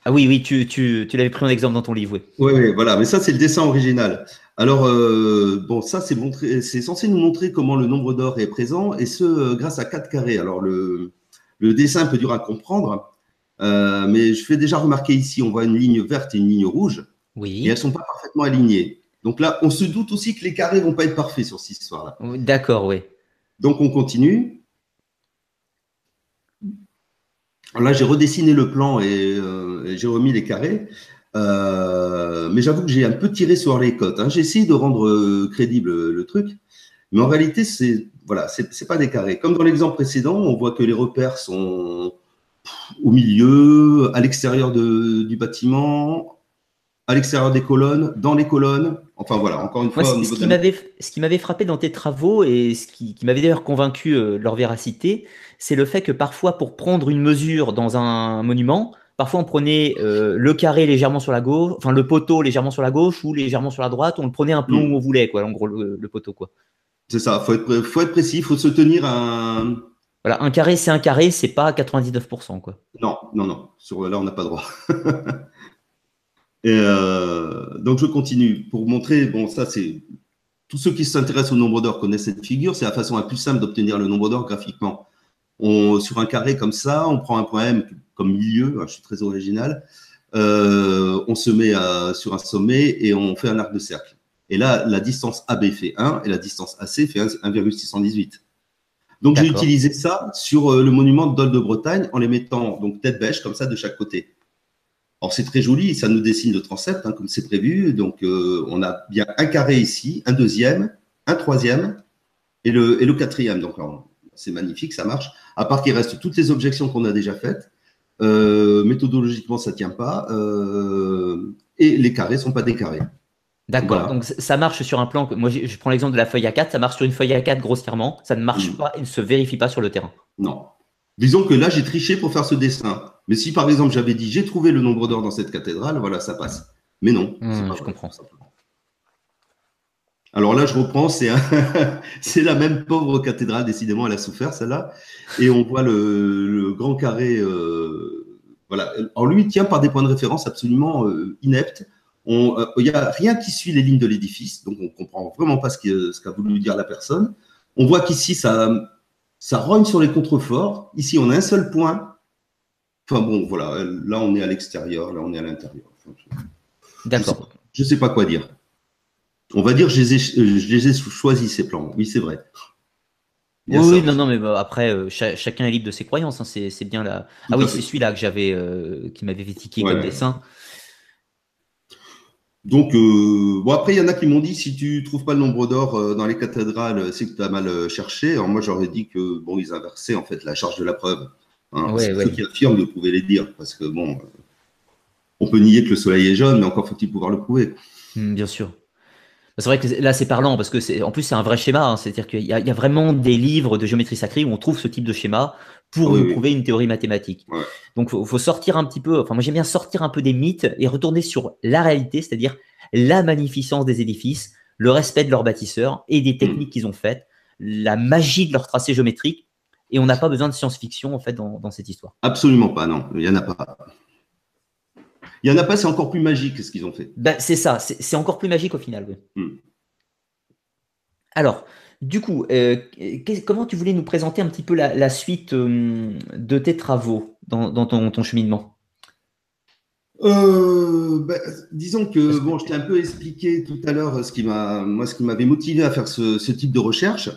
Ah oui, oui, tu, tu, tu l'avais pris en exemple dans ton livre, oui. Oui, oui, voilà, mais ça, c'est le dessin original. Alors, euh, bon, ça, c'est, c'est censé nous montrer comment le nombre d'or est présent, et ce, grâce à quatre carrés. Alors, le, le dessin peut dur à comprendre, mais je fais déjà remarquer ici, on voit une ligne verte et une ligne rouge, oui. et elles ne sont pas parfaitement alignées. Donc là, on se doute aussi que les carrés vont pas être parfaits sur cette histoire-là. D'accord, oui. Donc on continue. là, j'ai redessiné le plan et, euh, j'ai remis les carrés. Euh, mais j'avoue que j'ai un peu tiré sur les cotes. Hein. J'ai essayé de rendre euh, crédible le truc, mais en réalité, c'est voilà, c'est pas des carrés. Comme dans l'exemple précédent, on voit que les repères sont au milieu, à l'extérieur du bâtiment, à l'extérieur des colonnes, dans les colonnes. Enfin voilà, encore une fois. ce, qui m'avait, ce qui m'avait frappé dans tes travaux et ce qui, m'avait d'ailleurs convaincu euh, leur véracité, c'est le fait que parfois pour prendre une mesure dans un monument, parfois on prenait euh, le carré légèrement sur la gauche, enfin le poteau légèrement sur la gauche ou légèrement sur la droite, on le prenait un peu mm. où on voulait, quoi, en gros le, poteau. quoi. C'est ça, faut être, faut être précis, il faut se tenir à Voilà, un carré c'est un carré, c'est pas 99%. Quoi. Non, non, non, sur, là on n'a pas droit. Et euh, donc je continue pour montrer, bon ça c'est, tous ceux qui s'intéressent au nombre d'or connaissent cette figure, c'est la façon la plus simple d'obtenir le nombre d'or graphiquement. On, sur un carré comme ça, on prend un point M comme milieu, hein, je suis très original, euh, on se met à, sur un sommet et on fait un arc de cercle. Et là, la distance AB fait 1 et la distance AC fait 1,618. Donc j'ai utilisé ça sur euh, le monument de Dol de Bretagne en les mettant donc tête bêche comme ça de chaque côté. Alors c'est très joli, ça nous dessine le transept hein, comme c'est prévu. Donc euh, on a bien un carré ici, un deuxième, un troisième et le, et le quatrième. Donc c'est magnifique, ça marche. À part qu'il reste toutes les objections qu'on a déjà faites. Euh, méthodologiquement, ça ne tient pas. Euh, et les carrés ne sont pas des carrés. D'accord, donc ça marche sur un plan. Moi, je prends l'exemple de la feuille A4, ça marche sur une feuille A4 grossièrement, ça ne marche mm. pas et ne se vérifie pas sur le terrain. Non. Disons que là, j'ai triché pour faire ce dessin. Mais si par exemple j'avais dit j'ai trouvé le nombre d'or dans cette cathédrale, voilà, ça passe. Mais non. Mmh, je comprends. ça. Alors là, je reprends, c'est la même pauvre cathédrale, décidément, elle a souffert, celle-là. Et on voit le, grand carré. Euh, voilà. Alors lui, il tient par des points de référence absolument euh, ineptes. Euh, il n'y a rien qui suit les lignes de l'édifice, donc on ne comprend vraiment pas ce qu'a voulu dire la personne. On voit qu'ici, ça, ça rogne sur les contreforts. Ici, on a un seul point Enfin bon, voilà, là on est à l'extérieur, là on est à l'intérieur. D'accord. Je ne sais, pas quoi dire. On va dire je les ai, je les ai choisis ces plans. Oui, c'est vrai. Oui, non, non, mais après, euh, chacun est libre de ses croyances. Hein, c'est bien là. Ah oui, c'est celui-là que j'avais, euh, qui m'avait fait tiquer comme dessin. Donc, euh, bon, après, il y en a qui m'ont dit si tu trouves pas le nombre d'or dans les cathédrales, c'est que tu as mal cherché. Alors, moi, j'aurais dit que, bon, ils inversaient en fait la charge de la preuve. Hein, ceux qui affirment de pouvoir les dire, parce que bon, on peut nier que le soleil est jaune, mais encore faut-il pouvoir le prouver. Hmm, bien sûr. C'est vrai que là, c'est parlant parce que c'est, en plus, c'est un vrai schéma. Hein. C'est-à-dire qu'il y, a vraiment des livres de géométrie sacrée où on trouve ce type de schéma pour prouver une théorie mathématique. Donc, il faut, sortir un petit peu. Enfin, moi, j'aime bien sortir un peu des mythes et retourner sur la réalité, c'est-à-dire la magnificence des édifices, le respect de leurs bâtisseurs et des techniques mm. qu'ils ont faites, la magie de leur tracé géométrique. Et on n'a pas besoin de science-fiction en fait dans, cette histoire. Absolument pas, non. Il n'y en a pas. Il n'y en a pas, c'est encore plus magique ce qu'ils ont fait. Ben, c'est ça, c'est encore plus magique au final. Hmm. Alors, du coup, euh, comment tu voulais nous présenter un petit peu la, suite euh, de tes travaux dans, ton, cheminement? Euh, ben, disons que bon, je t'ai un peu expliqué tout à l'heure ce qui m'a, moi, ce qui m'avait motivé à faire ce, type de recherche.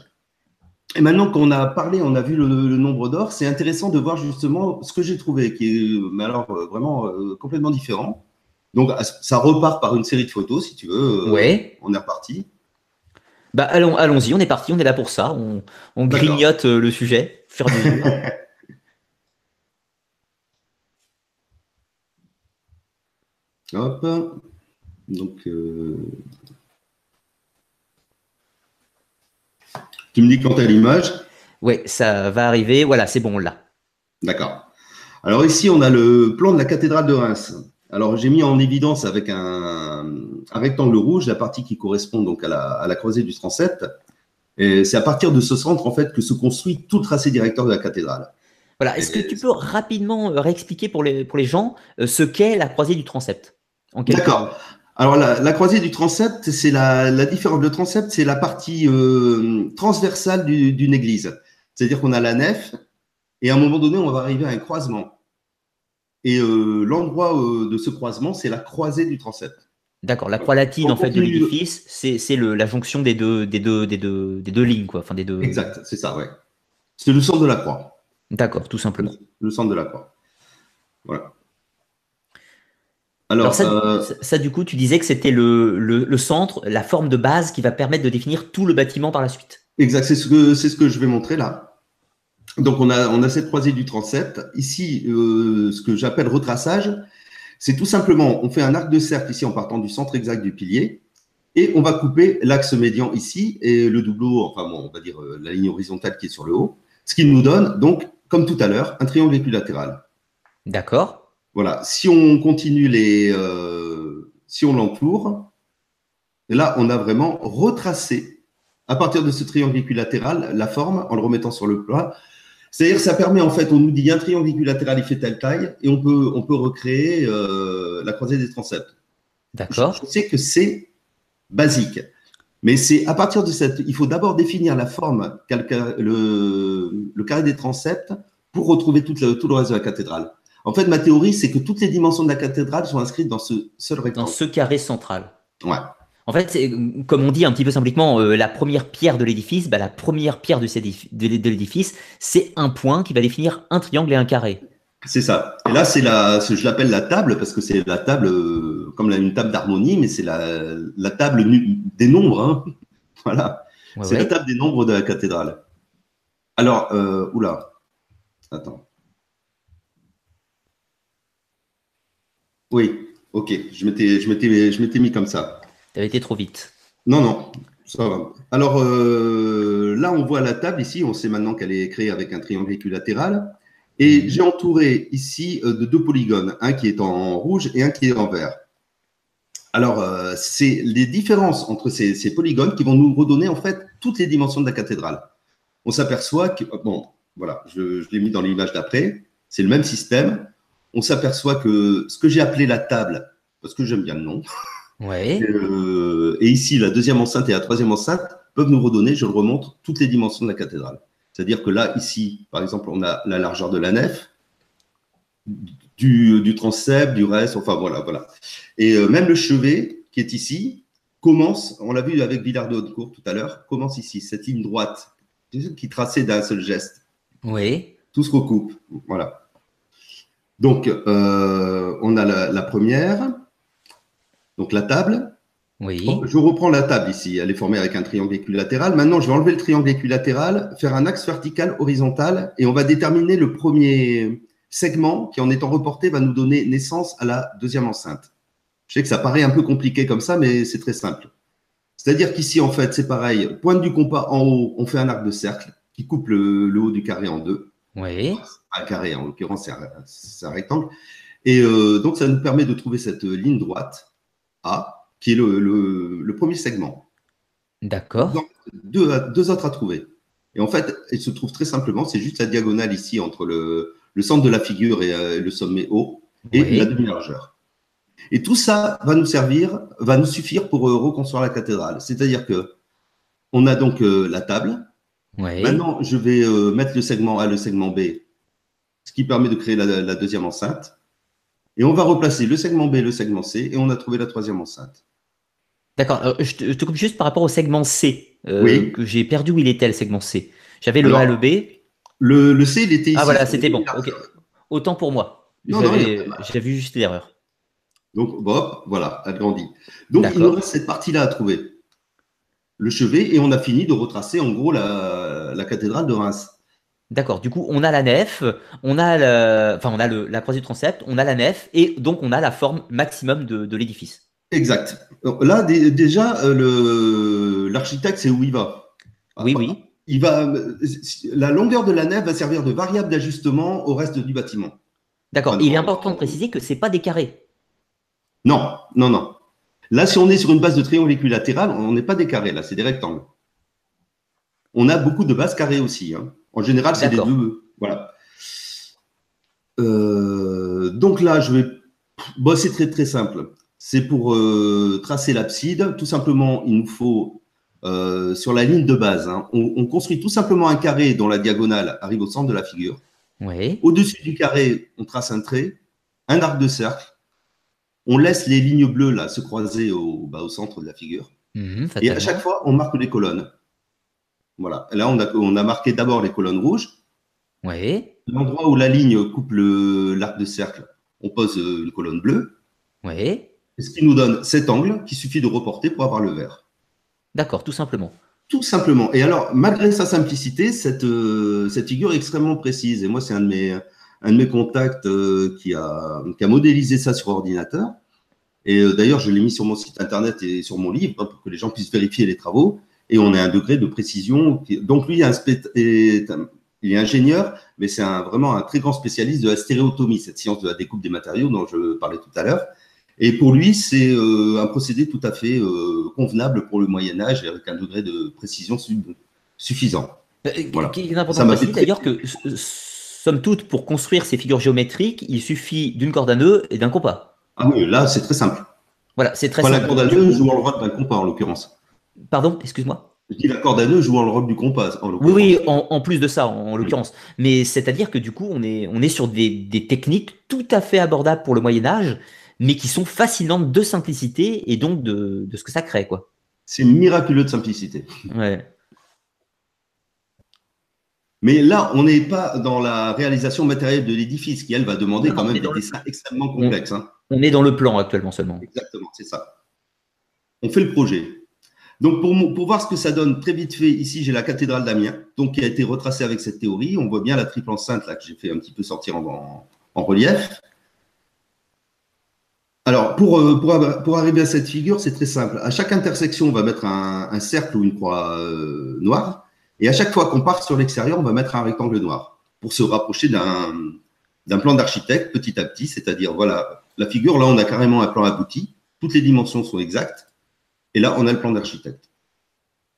Et maintenant qu'on a parlé, on a vu le, nombre d'or, c'est intéressant de voir justement ce que j'ai trouvé, qui est mais alors euh, vraiment euh, complètement différent. Donc ça repart par une série de photos, si tu veux. Euh, oui. On est reparti. Bah allons, allons-y, on est parti, on est là pour ça. On, grignote le sujet, faire du Hop. Donc Tu me dis quand tu as l'image Oui, ça va arriver. Voilà, c'est bon là. D'accord. Alors ici, on a le plan de la cathédrale de Reims. Alors j'ai mis en évidence avec un, rectangle rouge la partie qui correspond donc à la, croisée du transept. Et c'est à partir de ce centre en fait que se construit tout le tracé directeur de la cathédrale. Voilà. Est-ce que tu peux rapidement euh, réexpliquer pour les, pour les gens euh, ce qu'est la croisée du transept D'accord. Alors la, croisée du transept, c'est la, la, différence. Le transept, c'est la partie euh, transversale d'une église. C'est-à-dire qu'on a la nef et à un moment donné, on va arriver à un croisement. Et euh, l'endroit euh, de ce croisement, c'est la croisée du transept. D'accord. La croix latine en fait de l'édifice, c'est la jonction des deux, des deux, des deux, des deux lignes quoi. Enfin des deux. Exact, c'est ça, ouais. C'est le centre de la croix. D'accord, tout simplement. Le centre de la croix. Voilà. Alors, euh, ça, du coup, tu disais que c'était le, centre, la forme de base qui va permettre de définir tout le bâtiment par la suite. Exact, c'est ce que, c'est ce que je vais montrer là. Donc, on a, on a cette croisée du transept. Ici, euh, ce que j'appelle retraçage, c'est tout simplement, on fait un arc de cercle ici en partant du centre exact du pilier et on va couper l'axe médian ici et le doubleau, enfin bon, on va dire euh, la ligne horizontale qui est sur le haut, ce qui nous donne donc, comme tout à l'heure, un triangle équilatéral. D'accord. Voilà, si on continue les, euh, si on l'entoure, là, on a vraiment retracé, à partir de ce triangle équilatéral, la forme en le remettant sur le plat. C'est-à-dire ça permet, en fait, on nous dit un triangle équilatéral, il fait telle taille, et on peut, on peut recréer euh, la croisée des transepts. D'accord. Je, sais que c'est basique. Mais c'est à partir de cette. Il faut d'abord définir la forme, le, le carré des transepts, pour retrouver tout le reste de la cathédrale. En fait, ma théorie, c'est que toutes les dimensions de la cathédrale sont inscrites dans ce seul rectangle. Dans ce carré central. Ouais. En fait, comme on dit un petit peu simplement, euh, la première pierre de l'édifice, bah, la première pierre de, de l'édifice, c'est un point qui va définir un triangle et un carré. C'est ça. Et là, c'est la, je l'appelle la table parce que c'est la table, euh, comme une table d'harmonie, mais c'est la, table des nombres. Hein. Voilà. c'est la table des nombres de la cathédrale. Alors, euh, oula. Attends. Oui, ok. Je m'étais, je m'étais, je m'étais mis comme ça. Tu avais été trop vite. Non, non, ça va. Alors euh, là, on voit la table ici. On sait maintenant qu'elle est créée avec un triangle équilatéral. Et mhm. j'ai entouré ici euh, de deux polygones, un qui est en rouge et un qui est en vert. Alors, euh, c'est les différences entre ces, polygones qui vont nous redonner en fait toutes les dimensions de la cathédrale. On s'aperçoit que, bon, voilà, je, je l'ai mis dans l'image d'après, c'est le même système on s'aperçoit que ce que j'ai appelé la table, parce que j'aime bien le nom, euh, et ici la deuxième enceinte et la troisième enceinte peuvent nous redonner, je le remontre, toutes les dimensions de la cathédrale. C'est-à-dire que là, ici, par exemple, on a la largeur de la nef, du, du transept, du reste, enfin voilà, voilà. Et euh, même le chevet qui est ici commence, on l'a vu avec Villard de Haute-Cour tout à l'heure, commence ici, cette ligne droite qui traçait d'un seul geste. Oui. Tout se recoupe, voilà. Donc, euh, on a la, première, donc la table. Oui. je reprends la table ici. Elle est formée avec un triangle équilatéral. Maintenant, je vais enlever le triangle équilatéral, faire un axe vertical horizontal et on va déterminer le premier segment qui, en étant reporté, va nous donner naissance à la deuxième enceinte. Je sais que ça paraît un peu compliqué comme ça, mais c'est très simple. C'est-à-dire qu'ici, en fait, c'est pareil. Pointe du compas en haut, on fait un arc de cercle qui coupe le, haut du carré en deux. Oui. Un carré, en l'occurrence, c'est un, rectangle. Et euh, donc, ça nous permet de trouver cette ligne droite A, qui est le, premier segment. D'accord. Deux, deux autres à trouver. Et en fait, il se trouve très simplement, c'est juste la diagonale ici entre le, centre de la figure et euh, le sommet haut et la demi-largeur. Et tout ça va nous servir, va nous suffire pour euh, reconstruire la cathédrale. C'est-à-dire que on a donc la table. Maintenant, je vais mettre le segment A, le segment B, ce qui permet de créer la, deuxième enceinte. Et on va replacer le segment B, le segment C, et on a trouvé la troisième enceinte. D'accord. Je, te coupe juste par rapport au segment C. Euh, que j'ai perdu où il était le segment C. J'avais le A, le B. Le, C, il était ici. Ah voilà, c'était bon. Autant pour moi. J'ai vu juste l'erreur. Donc, bon, voilà, agrandi. Donc, il nous reste cette partie-là à trouver. Le chevet, et on a fini de retracer en gros la, cathédrale de Reims. D'accord. Du coup, on a la nef, on a, enfin, on a la croisée du transept, on a la nef, et donc on a la forme maximum de l'édifice. Exact. Là, déjà, euh, l'architecte, c'est où il va? Oui, oui. Il va, la longueur de la nef va servir de variable d'ajustement au reste du bâtiment. D'accord. Il est important de préciser que ce n'est pas des carrés. Non, non, non. Là, si on est sur une base de triangle équilatéral, on n'est pas des carrés, là, c'est des rectangles. On a beaucoup de bases carrées aussi. Hein. En général, c'est des deux. Voilà. Euh, donc là, je vais. Bon, c'est très très simple c'est pour euh, tracer l'abside. Tout simplement, il nous faut, euh, sur la ligne de base, hein, on, construit tout simplement un carré dont la diagonale arrive au centre de la figure. Au-dessus du carré, on trace un trait, un arc de cercle. On laisse les lignes bleues là se croiser au, bah, au centre de la figure. Mhm, et à chaque fois, on marque les colonnes. Voilà. là, on a, on a marqué d'abord les colonnes rouges. L'endroit où la ligne coupe l'arc de cercle, on pose euh, une colonne bleue. Oui. Ce qui nous donne cet angle qu'il suffit de reporter pour avoir le vert. D'accord, tout simplement. Tout simplement. Et alors, malgré sa simplicité, cette, euh, cette figure est extrêmement précise. Et moi, c'est un, de mes, un de mes contacts euh, qui, a, qui a modélisé ça sur ordinateur. Et euh, d'ailleurs, je l'ai mis sur mon site internet et sur mon livre pour que les gens puissent vérifier les travaux. Et on a un degré de précision. Donc, lui, est il est ingénieur, mais c'est vraiment un très grand spécialiste de la stéréotomie, cette science de la découpe des matériaux dont je parlais tout à l'heure. Et pour lui, c'est euh, un procédé tout à fait euh, convenable pour le Moyen Âge avec un degré de précision suffisant. Euh, voilà. Il est important de d'ailleurs que, somme toute, pour construire ces figures géométriques, il suffit d'une corde à nœud et d'un compas. Ah oui, là, c'est très simple. Voilà, c'est très simple. La corde à nœud joue le rôle d'un compas, en l'occurrence. Pardon, excuse-moi la corde à nœud joue le rôle du compas. En oui, oui, en, plus de ça, en, l'occurrence. Mais c'est-à-dire que du coup, on est, on est sur des, des, techniques tout à fait abordables pour le Moyen Âge mais qui sont fascinantes de simplicité et donc de, ce que ça crée. quoi. C'est miraculeux de simplicité. Ouais. Mais là, on n'est pas dans la réalisation matérielle de l'édifice, qui, elle, va demander quand même des dessins extrêmement complexes. Hein. On, est dans le plan actuellement seulement. Exactement, c'est ça. On fait le projet. Donc, pour, voir ce que ça donne, très vite fait, ici, j'ai la cathédrale d'Amiens, donc qui a été retracée avec cette théorie. On voit bien la triple enceinte, là, que j'ai fait un petit peu sortir en relief. Alors, pour, euh, pour, arriver à cette figure, c'est très simple. À chaque intersection, on va mettre un, cercle ou une croix euh, noire. Et à chaque fois qu'on part sur l'extérieur, on va mettre un rectangle noir pour se rapprocher d'un plan d'architecte petit à petit. C'est-à-dire, voilà, la figure, là, on a carrément un plan abouti. Toutes les dimensions sont exactes. Et là, on a le plan d'architecte.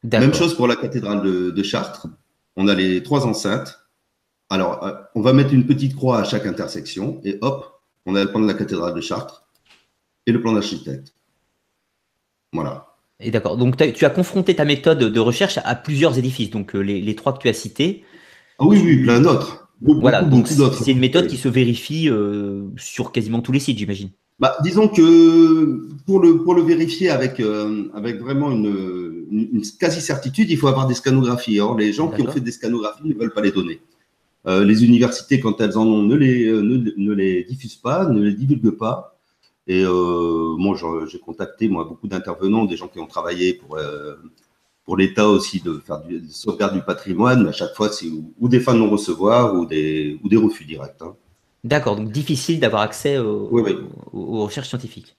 Même chose pour la cathédrale de, de, Chartres. On a les trois enceintes. Alors, euh, on va mettre une petite croix à chaque intersection. Et hop, on a le plan de la cathédrale de Chartres et le plan d'architecte. Voilà. Et d'accord. Donc, tu as confronté ta méthode de recherche à plusieurs édifices, donc euh, les, trois que tu as cités. Ah oui, oui, plein d'autres. voilà, donc c'est une méthode qui se vérifie euh, sur quasiment tous les sites, j'imagine. Bah, disons que pour le, pour le vérifier avec, euh, avec vraiment une, quasi-certitude, il faut avoir des scanographies. Or, les gens qui ont fait des scanographies ne veulent pas les donner. les universités, quand elles en ont, ne les, ne les diffusent pas, ne les divulguent pas. Et euh, moi, j'ai contacté moi beaucoup d'intervenants, des gens qui ont travaillé pour euh, pour l'État aussi de faire du de sauvegarde du patrimoine. À chaque fois, c'est ou, des fins de non-recevoir ou des ou des refus directs. Hein. D'accord, donc difficile d'avoir accès aux, recherches scientifiques.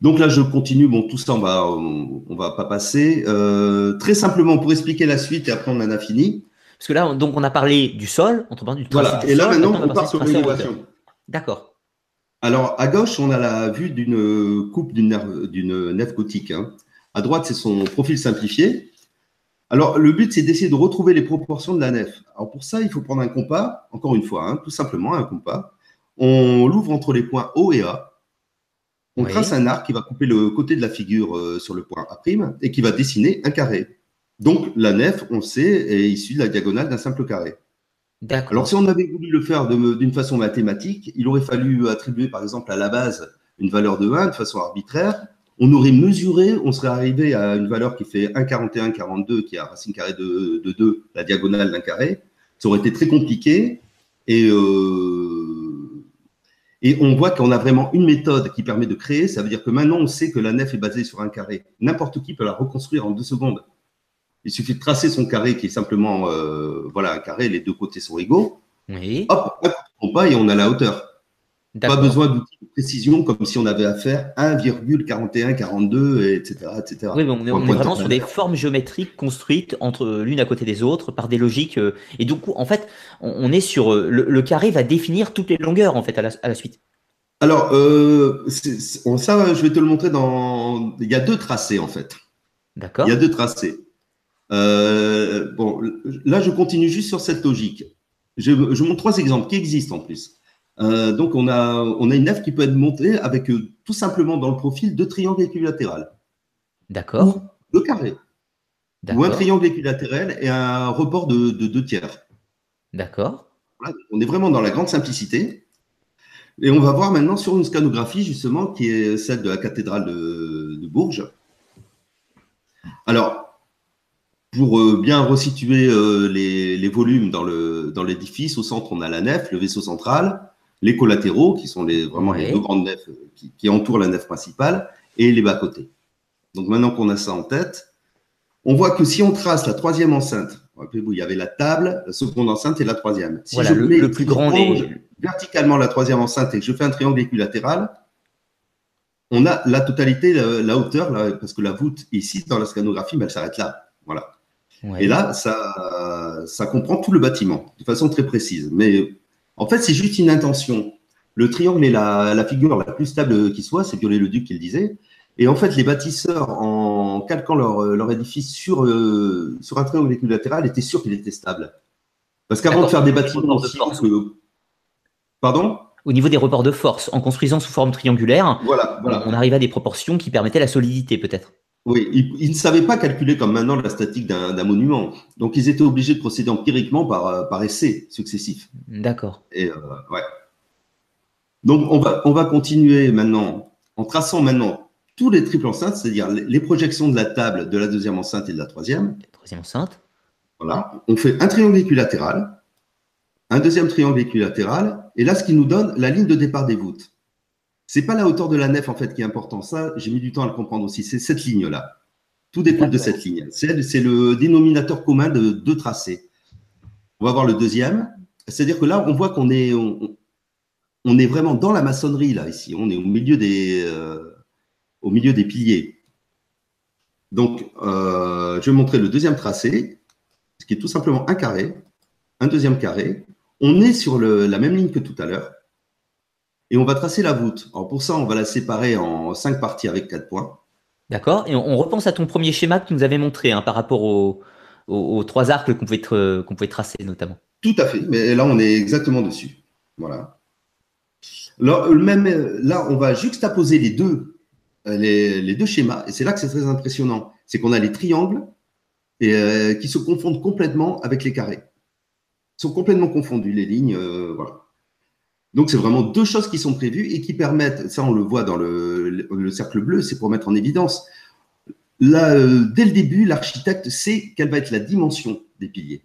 Donc là, je continue. Bon, tout ça, on va, on, va pas passer. Euh, très simplement, pour expliquer la suite, et après on en a fini. Parce que là, donc, on a parlé du sol, on du Voilà. Et là, maintenant, on, part sur l'innovation. D'accord. Alors, à gauche, on a la vue d'une coupe d'une nef gothique. Hein. À droite, c'est son profil simplifié. Alors, le but, c'est d'essayer de retrouver les proportions de la nef. Alors, pour ça, il faut prendre un compas, encore une fois, hein, tout simplement un compas. On l'ouvre entre les points O et A. On trace un arc qui va couper le côté de la figure euh, sur le point A' et qui va dessiner un carré. Donc, la nef, on sait, est issue de la diagonale d'un simple carré. Alors, si on avait voulu le faire d'une façon mathématique, il aurait fallu attribuer, par exemple, à la base une valeur de 1 de façon arbitraire. On aurait mesuré, on serait arrivé à une valeur qui fait 1,41, 42, qui a racine carrée de, 2, la diagonale d'un carré. Ça aurait été très compliqué. Et euh, et on voit qu'on a vraiment une méthode qui permet de créer. Ça veut dire que maintenant, on sait que la nef est basée sur un carré. N'importe qui peut la reconstruire en deux secondes. Il suffit de tracer son carré qui est simplement euh, voilà, un carré, les deux côtés sont égaux. Oui. Hop, on pas et on a la hauteur. Pas besoin d'outils précision comme si on avait à faire 1,41, 42, etc. etc. Oui, mais on est, vraiment sur des formes géométriques construites entre l'une à côté des autres par des logiques. Euh, et du coup, en fait, on est sur euh, le, carré va définir toutes les longueurs en fait à la, suite. Alors, euh, ça, je vais te le montrer dans. Il y a deux tracés en fait. D'accord. Il y a deux tracés. bon, là, je continue juste sur cette logique. Je, je montre trois exemples qui existent en plus. Euh, donc, on a, on a une nef qui peut être montée avec euh, tout simplement dans le profil deux triangles équilatérales. D'accord. Deux carrés. Ou un triangle équilatéral et un report de, deux tiers. D'accord. on est vraiment dans la grande simplicité. Et on va voir maintenant sur une scanographie, justement, qui est celle de la cathédrale de, Bourges. Alors, pour euh, bien resituer les, volumes dans l'édifice, dans au centre, on a la nef, le vaisseau central les collatéraux, qui sont les, vraiment les deux grandes nefs qui, entourent la nef principale, et les bas-côtés. Donc maintenant qu'on a ça en tête, on voit que si on trace la troisième enceinte, il y avait la table, la seconde enceinte et la troisième. Si je le, mets, le plus grand verticalement la troisième enceinte et que je fais un triangle équilatéral, on a la totalité, la, hauteur, parce que la voûte ici dans la scanographie, mais elle s'arrête là. Voilà. Et là, ça, ça comprend tout le bâtiment de façon très précise. Mais en fait, c'est juste une intention. Le triangle est la, figure la plus stable qui soit, c'est Viollet-le-Duc qui le disait. Et en fait, les bâtisseurs, en calquant leur, édifice sur, euh, sur un triangle équilatéral, étaient sûrs qu'il était stable. Parce qu'avant de faire des bâtiments aussi Pardon? Au niveau des reports de force, en construisant sous forme triangulaire, voilà, on arrive à des proportions qui permettaient la solidité, peut-être. Oui, ils, ne savaient pas calculer comme maintenant la statique d'un monument. Donc, ils étaient obligés de procéder empiriquement par, euh, par essais successifs. D'accord. Et euh, ouais. Donc, on va, on va continuer maintenant en traçant maintenant tous les triples enceintes, c'est-à-dire les projections de la table de la deuxième enceinte et de la troisième. La troisième enceinte. Voilà. On fait un triangle équilatéral, un deuxième triangle équilatéral, et là, ce qui nous donne la ligne de départ des voûtes. C'est pas la hauteur de la nef en fait qui est important. Ça, j'ai mis du temps à le comprendre aussi. C'est cette ligne-là. Tout dépend de cette ligne. C'est le dénominateur commun de deux tracés. On va voir le deuxième. C'est-à-dire que là, on voit qu'on est, on, est vraiment dans la maçonnerie là ici. On est au milieu des, euh, au milieu des piliers. Donc, euh, je vais montrer le deuxième tracé, ce qui est tout simplement un carré, un deuxième carré. On est sur la même ligne que tout à l'heure et on va tracer la voûte. Alors pour ça, on va la séparer en cinq parties avec quatre points. D'accord. Et on, repense à ton premier schéma que tu nous avais montré hein, par rapport aux, trois arcs qu'on pouvait, qu'on pouvait tracer notamment. Tout à fait. Mais là, on est exactement dessus. Voilà. Alors, même, là, on va juxtaposer les deux, les, les deux schémas. Et c'est là que c'est très impressionnant. C'est qu'on a les triangles et, euh, qui se confondent complètement avec les carrés. Ils sont complètement confondus, les lignes. Euh, voilà. Donc, c'est vraiment deux choses qui sont prévues et qui permettent, ça on le voit dans le, cercle bleu, c'est pour mettre en évidence. Là, euh, dès le début, l'architecte sait quelle va être la dimension des piliers.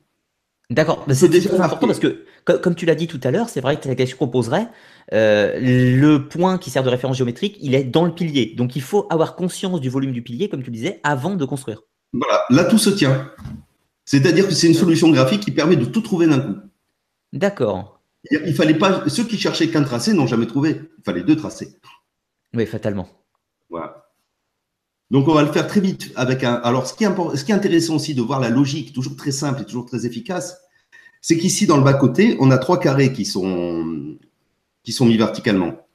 D'accord, c'est très important parce que, comme, tu l'as dit tout à l'heure, c'est vrai que la question qu'on poserait, euh, le point qui sert de référence géométrique, il est dans le pilier. Donc, il faut avoir conscience du volume du pilier, comme tu le disais, avant de construire. Voilà, là, tout se tient. C'est-à-dire que c'est une solution graphique qui permet de tout trouver d'un coup. D'accord. Il fallait pas. Ceux qui cherchaient qu'un tracé n'ont jamais trouvé. Il fallait deux tracés. Oui, fatalement. Voilà. Donc, on va le faire très vite avec un. Alors, ce qui, est ce qui est intéressant aussi de voir la logique, toujours très simple et toujours très efficace, c'est qu'ici, dans le bas-côté, on a trois carrés qui sont, qui sont mis verticalement.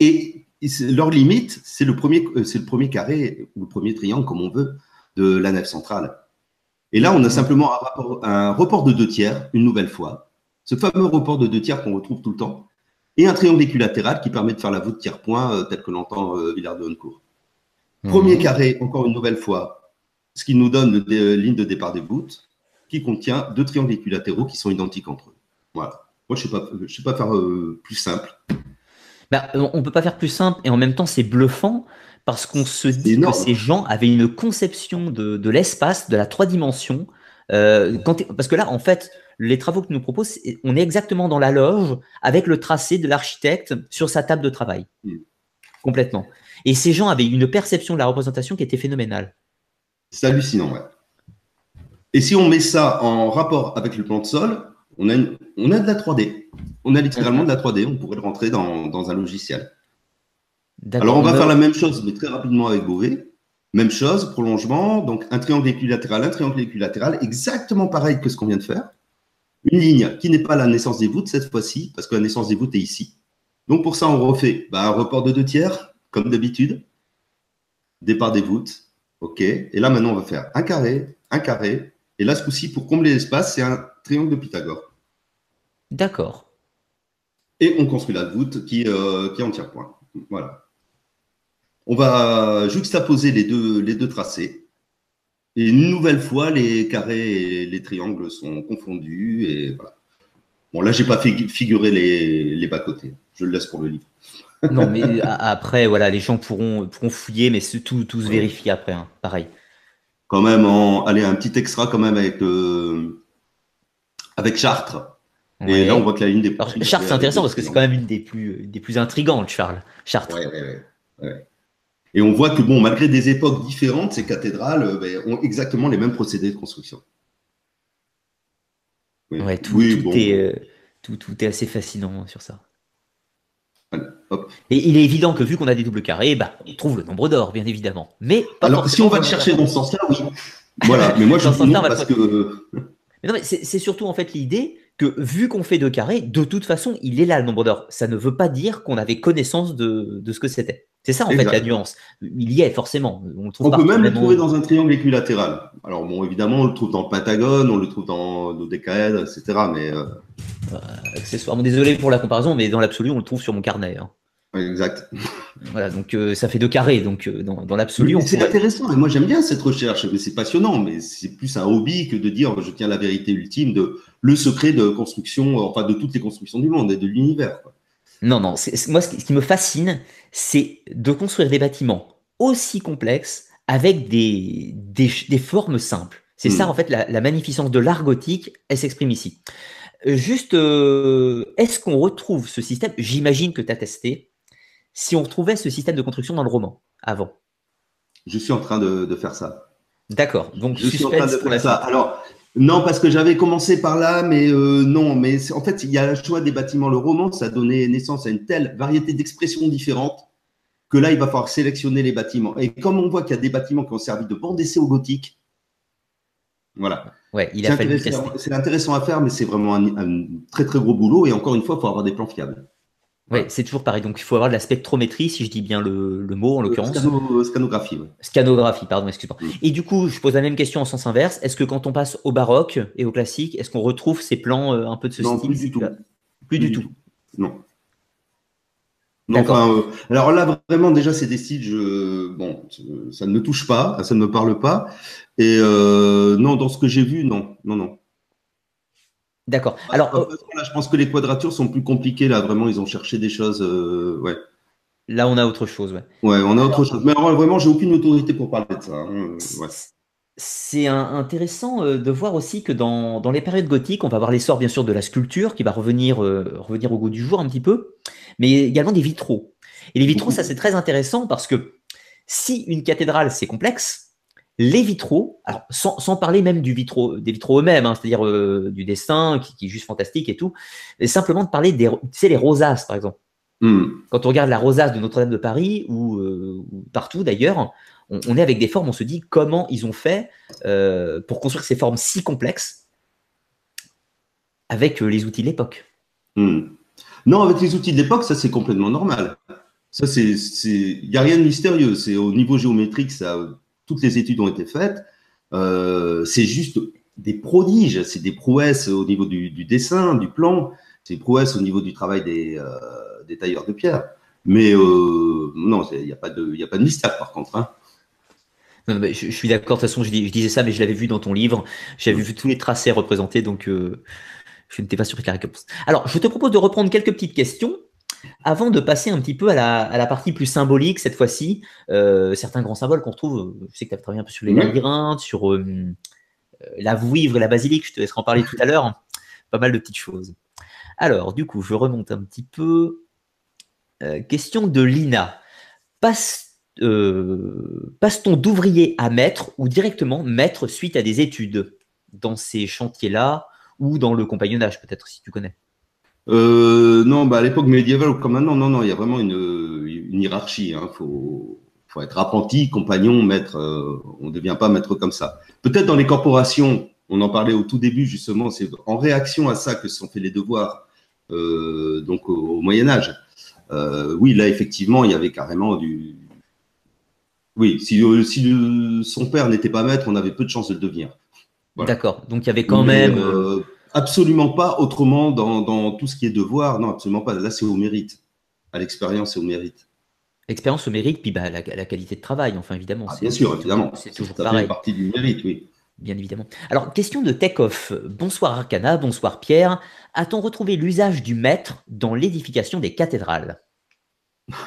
Et leur limite, c'est le, premier, c'est le premier carré ou le premier triangle, comme on veut, de la nef centrale. Et là, on a simplement un, report de deux tiers, une nouvelle fois. Ce fameux report de deux tiers qu'on retrouve tout le temps. Et un triangle équilatéral qui permet de faire la voûte tiers-point euh, tel que l'entend euh, Villard de Honnecourt. Premier mhm. carré, encore une nouvelle fois, ce qui nous donne la ligne de départ des voûtes, qui contient deux triangles équilatéraux qui sont identiques entre eux. Voilà. Moi, je ne sais, pas, sais pas faire euh, plus simple. Bah, on ne peut pas faire plus simple et en même temps, c'est bluffant parce qu'on se dit que ces gens avaient une conception de, l'espace, de la trois dimensions. Euh, parce que là, en fait, les travaux que nous proposent, on est exactement dans la loge avec le tracé de l'architecte sur sa table de travail. Mm. Complètement. Et ces gens avaient une perception de la représentation qui était phénoménale. C'est hallucinant, ouais. Et si on met ça en rapport avec le plan de sol, on a, on a de la 3D. On a littéralement de la 3D. On pourrait le rentrer dans, un logiciel. Alors, on va faire la même chose, mais très rapidement avec Beauvais. Même chose, prolongement. Donc, un triangle équilatéral, un triangle équilatéral, exactement pareil que ce qu'on vient de faire. Une ligne qui n'est pas la naissance des voûtes cette fois-ci, parce que la naissance des voûtes est ici. Donc, pour ça, on refait bah, un report de deux tiers, comme d'habitude. Départ des voûtes. OK. Et là, maintenant, on va faire un carré, un carré. Et là, ce coup-ci, pour combler l'espace, c'est un triangle de Pythagore. D'accord. Et on construit la voûte qui, euh, qui est en tiers-point. Voilà. On va juxtaposer les deux, les deux tracés. Et une nouvelle fois, les carrés et les triangles sont confondus. Et voilà. Bon, là, je n'ai pas figuré les, les bas-côtés. Je le laisse pour le livre non, mais après, voilà, les gens pourront, pourront fouiller, mais tout, tout se vérifie après, hein, pareil. Quand même, en, allez, un petit extra quand même avec, euh, avec Chartres. Et là, on voit que la ligne des Alors, Chartres, c'est intéressant parce que c'est quand même une des plus, des plus intrigantes, Charles. Chartres. Et on voit que, bon, malgré des époques différentes, ces cathédrales euh, ben, ont exactement les mêmes procédés de construction. Ouais, tout, tout, est, euh, tout, tout, est, assez fascinant sur ça. Et il est évident que vu qu'on a des doubles carrés, bah, on trouve le nombre d'or, bien évidemment. Mais alors, si on va le chercher dans ce sens-là, oui. Voilà. Mais moi, je pense parce que. Mais non, mais c'est surtout en fait l'idée que vu qu'on fait deux carrés, de toute façon, il est là le nombre d'or. Ça ne veut pas dire qu'on avait connaissance de, de ce que c'était. C'est ça en fait la nuance. Il y est forcément. On, peut même le trouver dans un triangle équilatéral. Alors bon, évidemment, on le trouve dans le pentagone, on le trouve dans le décaèdre, etc. Mais euh... euh accessoirement, désolé pour la comparaison, mais dans l'absolu, on le trouve sur mon carnet. Hein. Exact. Voilà, donc euh, ça fait deux carrés. Donc euh, dans, dans l'absolu, c'est intéressant. Et moi, j'aime bien cette recherche, mais c'est passionnant. Mais c'est plus un hobby que de dire je tiens la vérité ultime de le secret de construction, enfin de toutes les constructions du monde et de l'univers. Non, non. moi, ce qui me fascine, c'est de construire des bâtiments aussi complexes avec des, des, formes simples. C'est ça, hmm. en fait, la, magnificence de l'art gothique, elle s'exprime ici. Juste, euh, est-ce qu'on retrouve ce système? J'imagine que tu as testé. Si on retrouvait ce système de construction dans le roman, avant. Je suis en train de, faire ça. D'accord. Donc, je suis en train de faire ça. Alors, non, parce que j'avais commencé par là, mais euh, non. Mais en fait, il y a le choix des bâtiments. Le roman, ça a donné naissance à une telle variété d'expressions différentes que là, il va falloir sélectionner les bâtiments. Et comme on voit qu'il y a des bâtiments qui ont servi de bande d'essai au gothique, voilà. Ouais, il a C'est intéressant à faire, mais c'est vraiment un, très très gros boulot. Et encore une fois, il faut avoir des plans fiables. Oui, c'est toujours pareil. Donc, il faut avoir de la spectrométrie, si je dis bien le, mot en l'occurrence. scanographie, oui. Scanographie, pardon, excuse-moi. Et du coup, je pose la même question en sens inverse. Est-ce que quand on passe au baroque et au classique, est-ce qu'on retrouve ces plans euh, un peu de ce non, style Plus du tout. Plus, du tout. Non. Euh, alors là, vraiment, déjà, c'est des styles, je, bon, ça ne me touche pas, ça ne me parle pas. Et euh, non, dans ce que j'ai vu, non, non, non. D'accord. Alors, euh, là, je pense que les quadratures sont plus compliquées. Là, vraiment, ils ont cherché des choses. ouais. Là, on a autre chose. Ouais, ouais on a autre chose. Mais alors, vraiment, j'ai aucune autorité pour parler de ça. Hein, c'est intéressant de voir aussi que dans, dans, les périodes gothiques, on va voir l'essor bien sûr de la sculpture qui va revenir, revenir au goût du jour un petit peu mais également des vitraux. Et les vitraux, ça c'est très intéressant parce que si une cathédrale c'est complexe, les vitraux, alors sans, parler même du vitraux, des vitraux eux-mêmes, hein, c'est-à-dire euh, du dessin qui, est juste fantastique et tout, mais simplement de parler des, tu sais, les rosaces par exemple. Hmm. Quand on regarde la rosace de Notre-Dame de Paris ou, euh, partout d'ailleurs, on, est avec des formes, on se dit comment ils ont fait pour construire ces formes si complexes avec les outils de l'époque. Hmm. Non, avec les outils de l'époque, ça c'est complètement normal. Ça, c'est, il n'y a rien de mystérieux. C'est au niveau géométrique, ça, toutes les études ont été faites. Euh, c'est juste des prodiges, c'est des prouesses au niveau du, dessin, du plan, c'est des prouesses au niveau du travail des, euh, tailleurs de pierre. Mais euh, non, il n'y a, pas de, a pas de mystère par contre. Hein. je, suis d'accord, de toute façon, je, disais ça, mais je l'avais vu dans ton livre. J'avais vu tous les tracés représentés, donc je n'étais pas sûr que la réponse. Alors, je te propose de reprendre quelques petites questions avant de passer un petit peu à la, partie plus symbolique, cette fois-ci, euh, certains grands symboles qu'on trouve, je sais que tu as travaillé un peu sur les labyrinthes, sur euh, euh, la vouivre et la basilique, je te laisserai en parler tout à l'heure, pas mal de petites choses. Alors, du coup, je remonte un petit peu. question de Lina. Passe, passe-t-on d'ouvrier à maître ou directement maître suite à des études dans ces chantiers-là ou dans le compagnonnage, peut-être, si tu connais? Euh, non, bah à l'époque médiévale comme maintenant, non, non, il y a vraiment une, une hiérarchie. Il hein. faut, faut, être apprenti, compagnon, maître. Euh, on ne devient pas maître comme ça. Peut-être dans les corporations, on en parlait au tout début justement, c'est en réaction à ça que sont fait les devoirs, euh, donc au, Moyen Âge. Euh, oui, là effectivement, il y avait carrément du. Oui, si, si son père n'était pas maître, on avait peu de chances de le devenir. D'accord. Donc il y avait quand même. Euh, Absolument pas autrement dans, tout ce qui est devoir. Non, absolument pas. Là, c'est au mérite. À l'expérience et au mérite. L'expérience au mérite, puis bah, la, qualité de travail, enfin évidemment. Ah, bien sûr, évidemment. C'est toujours pareil. partie du mérite, oui. Bien évidemment. Alors, question de take-off. Bonsoir Arcana, bonsoir Pierre. A-t-on retrouvé l'usage du maître dans l'édification des cathédrales?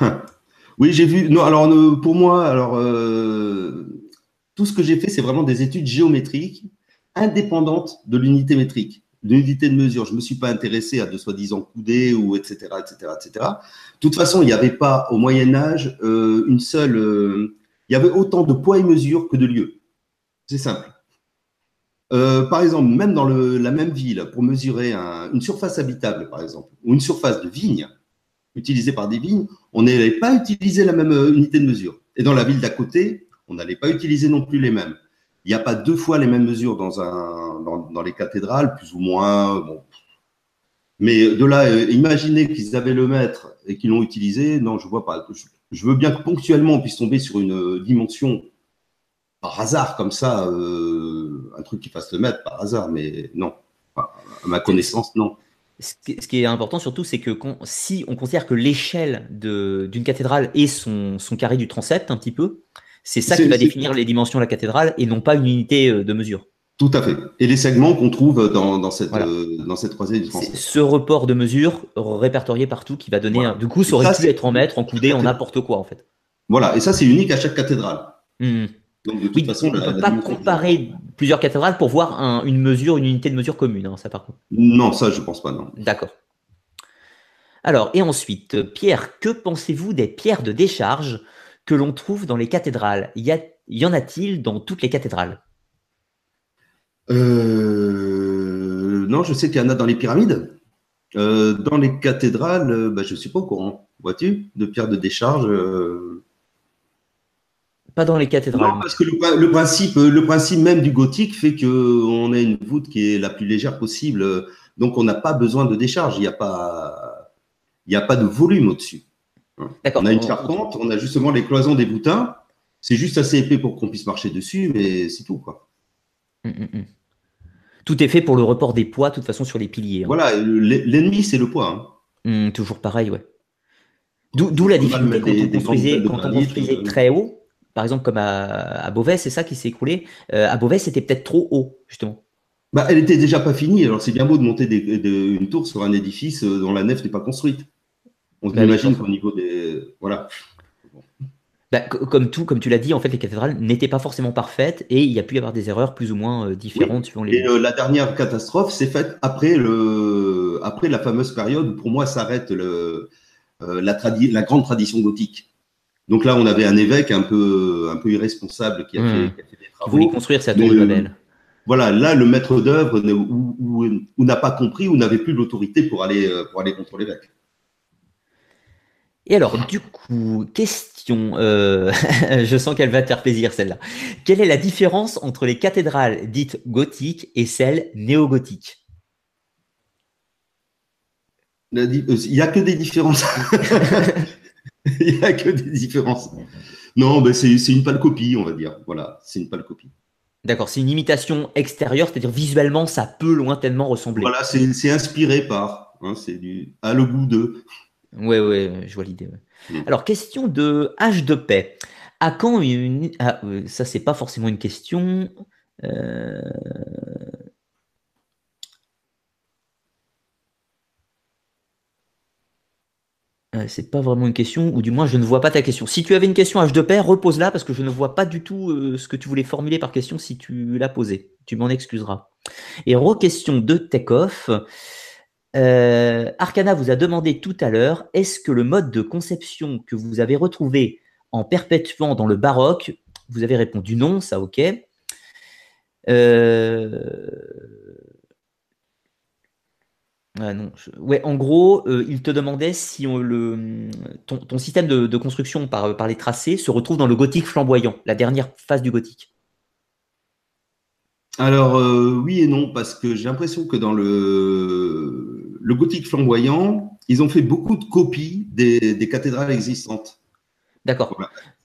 Oui, j'ai vu. Non, alors pour moi, alors euh, tout ce que j'ai fait, c'est vraiment des études géométriques indépendantes de l'unité métrique l'unité de mesure. Je ne me suis pas intéressé à de soi-disant coudées ou etc., etc., etc. De toute façon, il n'y avait pas au Moyen Âge euh, une seule. Euh, il y avait autant de poids et mesures que de lieux. C'est simple. Euh, par exemple, même dans la même ville, pour mesurer une surface habitable, par exemple, ou une surface de vigne utilisée par des vignes, on n'allait pas utiliser la même unité de mesure. Et dans la ville d'à côté, on n'allait pas utiliser non plus les mêmes. Il n'y a pas deux fois les mêmes mesures dans, les cathédrales, plus ou moins. Mais de là, euh, imaginer qu'ils avaient le maître et qu'ils l'ont utilisé, non, je ne vois pas. Je, veux bien que ponctuellement on puisse tomber sur une euh, dimension par hasard comme ça, euh, un truc qui fasse le maître par hasard, mais non. à ma connaissance, non. Ce qui est important surtout, c'est que si on considère que l'échelle d'une cathédrale est son, carré du transept un petit peu, c'est ça qui va définir les dimensions de la cathédrale et non pas une unité euh, de mesure. Tout à fait. Et les segments qu'on trouve dans, cette, euh, dans cette croisée Ce report de mesure répertorié partout qui va donner. Du coup, ça aurait pu être en mètre, en coudé, en n'importe quoi, en fait. Voilà. Et ça, c'est unique à chaque cathédrale. Mmh. Donc, de toute façon, on ne peut pas comparer plusieurs cathédrales pour voir une mesure, une unité de mesure commune, hein, ça par contre. Non, ça, je ne pense pas, non. D'accord. Alors, et ensuite, Pierre, que pensez-vous des pierres de décharge? Que l'on trouve dans les cathédrales y, y en a-t-il dans toutes les cathédrales? Euh, Non, je sais qu'il y en a dans les pyramides. Euh, dans les cathédrales, euh, bah, je ne suis pas au courant. Vois-tu? De pierres de décharge Pas dans les cathédrales. Non, parce que le, principe, le principe même du gothique fait qu'on a une voûte qui est la plus légère possible. Donc, on n'a pas besoin de décharge. Il n'y a, pas, il a pas de volume au-dessus. On a une charpente, on a justement les cloisons des boutins. C'est juste assez épais pour qu'on puisse marcher dessus, mais c'est tout. quoi. Hum, hum, hum. Tout est fait pour le report des poids, de toute façon, sur les piliers. Hein. Voilà, l'ennemi, c'est le poids. Hein. toujours pareil, ouais. D'où la difficulté quand on construisait, très haut, par exemple comme à, Beauvais, c'est ça qui s'est écroulé. Euh, à Beauvais, c'était peut-être trop haut, justement. Bah, elle était déjà pas finie, alors c'est bien beau de monter une tour sur un édifice euh, dont la nef n'est pas construite. On imagine qu'au niveau des. Voilà. Bah, comme tout, comme tu l'as dit, en fait, les cathédrales n'étaient pas forcément parfaites et il y a pu y avoir des erreurs plus ou moins euh, différentes les. Et euh, la dernière catastrophe s'est faite après, le, après la fameuse période où pour moi s'arrête le, euh, la, la grande tradition gothique. Donc là, on avait un évêque un peu, un peu irresponsable qui a, fait, mmh. des travaux. Qui voulait construire sa tour de Babel. Voilà, là, le maître d'œuvre ou, n'a pas compris ou n'avait plus l'autorité pour aller, pour aller contre l'évêque. Et alors, du coup, question. Euh, je sens qu'elle va te faire plaisir, celle-là. Quelle est la différence entre les cathédrales dites gothiques et celles néo-gothiques? Il n'y a que des différences. Il n'y a que des différences. Non, ben c'est une pâle copie, on va dire. Voilà, c'est une pâle copie. D'accord, c'est une imitation extérieure, c'est-à-dire visuellement, ça peut lointainement ressembler. Voilà, c'est inspiré par. Hein, c'est du. à le goût de. Oui, oui, je vois l'idée. Mm. Alors, question de H de paix. À quand une. Ah, euh, ça, c'est pas forcément une question. Euh, Euh, c'est pas vraiment une question, ou du moins je ne vois pas ta question. Si tu avais une question H de pair, repose-la parce que je ne vois pas du tout euh, ce que tu voulais formuler par question si tu l'as posée. Tu m'en excuseras. Et re-question de Takeoff. Euh, Arcana vous a demandé tout à l'heure, est-ce que le mode de conception que vous avez retrouvé en perpétuant dans le baroque, vous avez répondu non, ça ok. Euh, ah ouais, en gros, euh, il te demandait si ton, système de, construction par, les tracés se retrouve dans le gothique flamboyant, la dernière phase du gothique. Alors, euh, oui et non, parce que j'ai l'impression que dans le, le gothique flamboyant, ils ont fait beaucoup de copies des, cathédrales existantes. D'accord.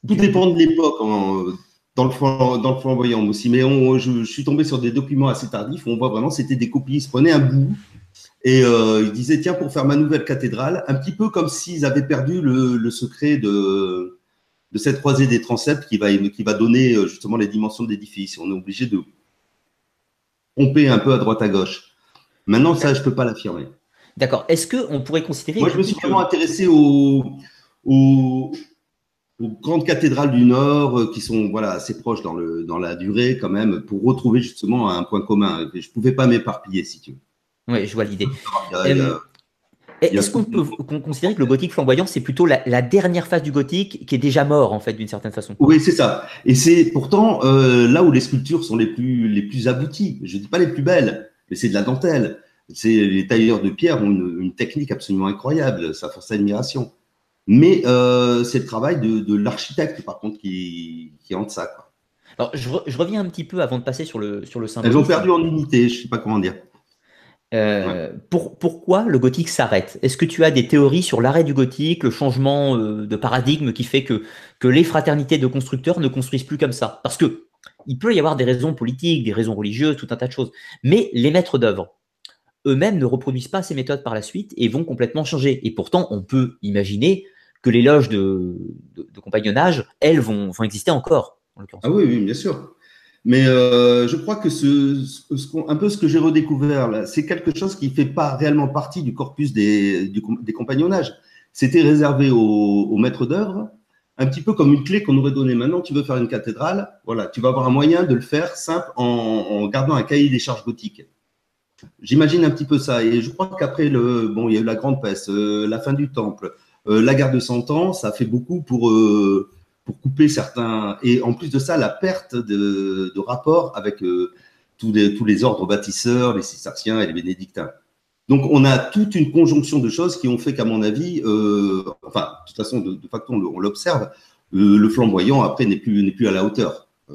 Tout dépend de l'époque dans, le, dans le flamboyant aussi. Mais je, je, suis tombé sur des documents assez tardifs où on voit vraiment c'était des copies. Ils se prenaient un bout et euh, ils disaient, tiens, pour faire ma nouvelle cathédrale, un petit peu comme s'ils avaient perdu le, secret de, de cette croisée des transepts qui va, qui va donner euh, justement les dimensions de l'édifice. On est obligé de pomper un peu à droite à gauche. Maintenant, ça, je ne peux pas l'affirmer. D'accord. Est-ce qu'on pourrait considérer. Moi, je me suis vraiment intéressé aux, aux, grandes cathédrales du Nord euh, qui sont voilà, assez proches dans, le, dans la durée, quand même, pour retrouver justement un point commun. Je ne pouvais pas m'éparpiller, si tu veux. Oui, je vois l'idée. Euh, est-ce qu'on peut considérer que le gothique flamboyant, c'est plutôt la, dernière phase du gothique qui est déjà mort, en fait, d'une certaine façon? Oui, c'est ça. Et c'est pourtant euh, là où les sculptures sont les plus, les plus abouties. Je ne dis pas les plus belles, mais c'est de la dentelle. Les tailleurs de pierre ont une, technique absolument incroyable. Ça force admiration. Mais euh, c'est le travail de, l'architecte, par contre, qui, qui hante ça. Alors, je, reviens un petit peu avant de passer sur le, sur le symbole. Elles ont perdu en unité, je ne sais pas comment dire. Euh, pour, pourquoi le gothique s'arrête? Est-ce que tu as des théories sur l'arrêt du gothique, le changement euh, de paradigme qui fait que, que les fraternités de constructeurs ne construisent plus comme ça? Parce que il peut y avoir des raisons politiques, des raisons religieuses, tout un tas de choses. Mais les maîtres d'œuvre, eux-mêmes ne reproduisent pas ces méthodes par la suite et vont complètement changer. Et pourtant, on peut imaginer que les loges de, de, compagnonnage, elles, vont, vont exister encore. ah oui, oui, bien sûr. Mais euh, je crois que ce, un peu ce que j'ai redécouvert là, c'est quelque chose qui ne fait pas réellement partie du corpus des, des compagnonnages. C'était réservé aux, maîtres d'œuvre, un petit peu comme une clé qu'on aurait donnée. Maintenant, tu veux faire une cathédrale, voilà, tu vas avoir un moyen de le faire simple en, gardant un cahier des charges gothiques. J'imagine un petit peu ça. Et je crois qu'après le, bon, il y a eu la grande peste, euh, la fin du temple, euh, la guerre de Cent Ans, ça fait beaucoup pour pour couper certains. Et en plus de ça, la perte de, de rapport avec euh, tous, les, tous les ordres bâtisseurs, les cisterciens et les bénédictins. Donc, on a toute une conjonction de choses qui ont fait qu'à mon avis, euh, enfin, de toute façon, de, facto, on l'observe, le, flamboyant, après, n'est plus, plus à la hauteur euh,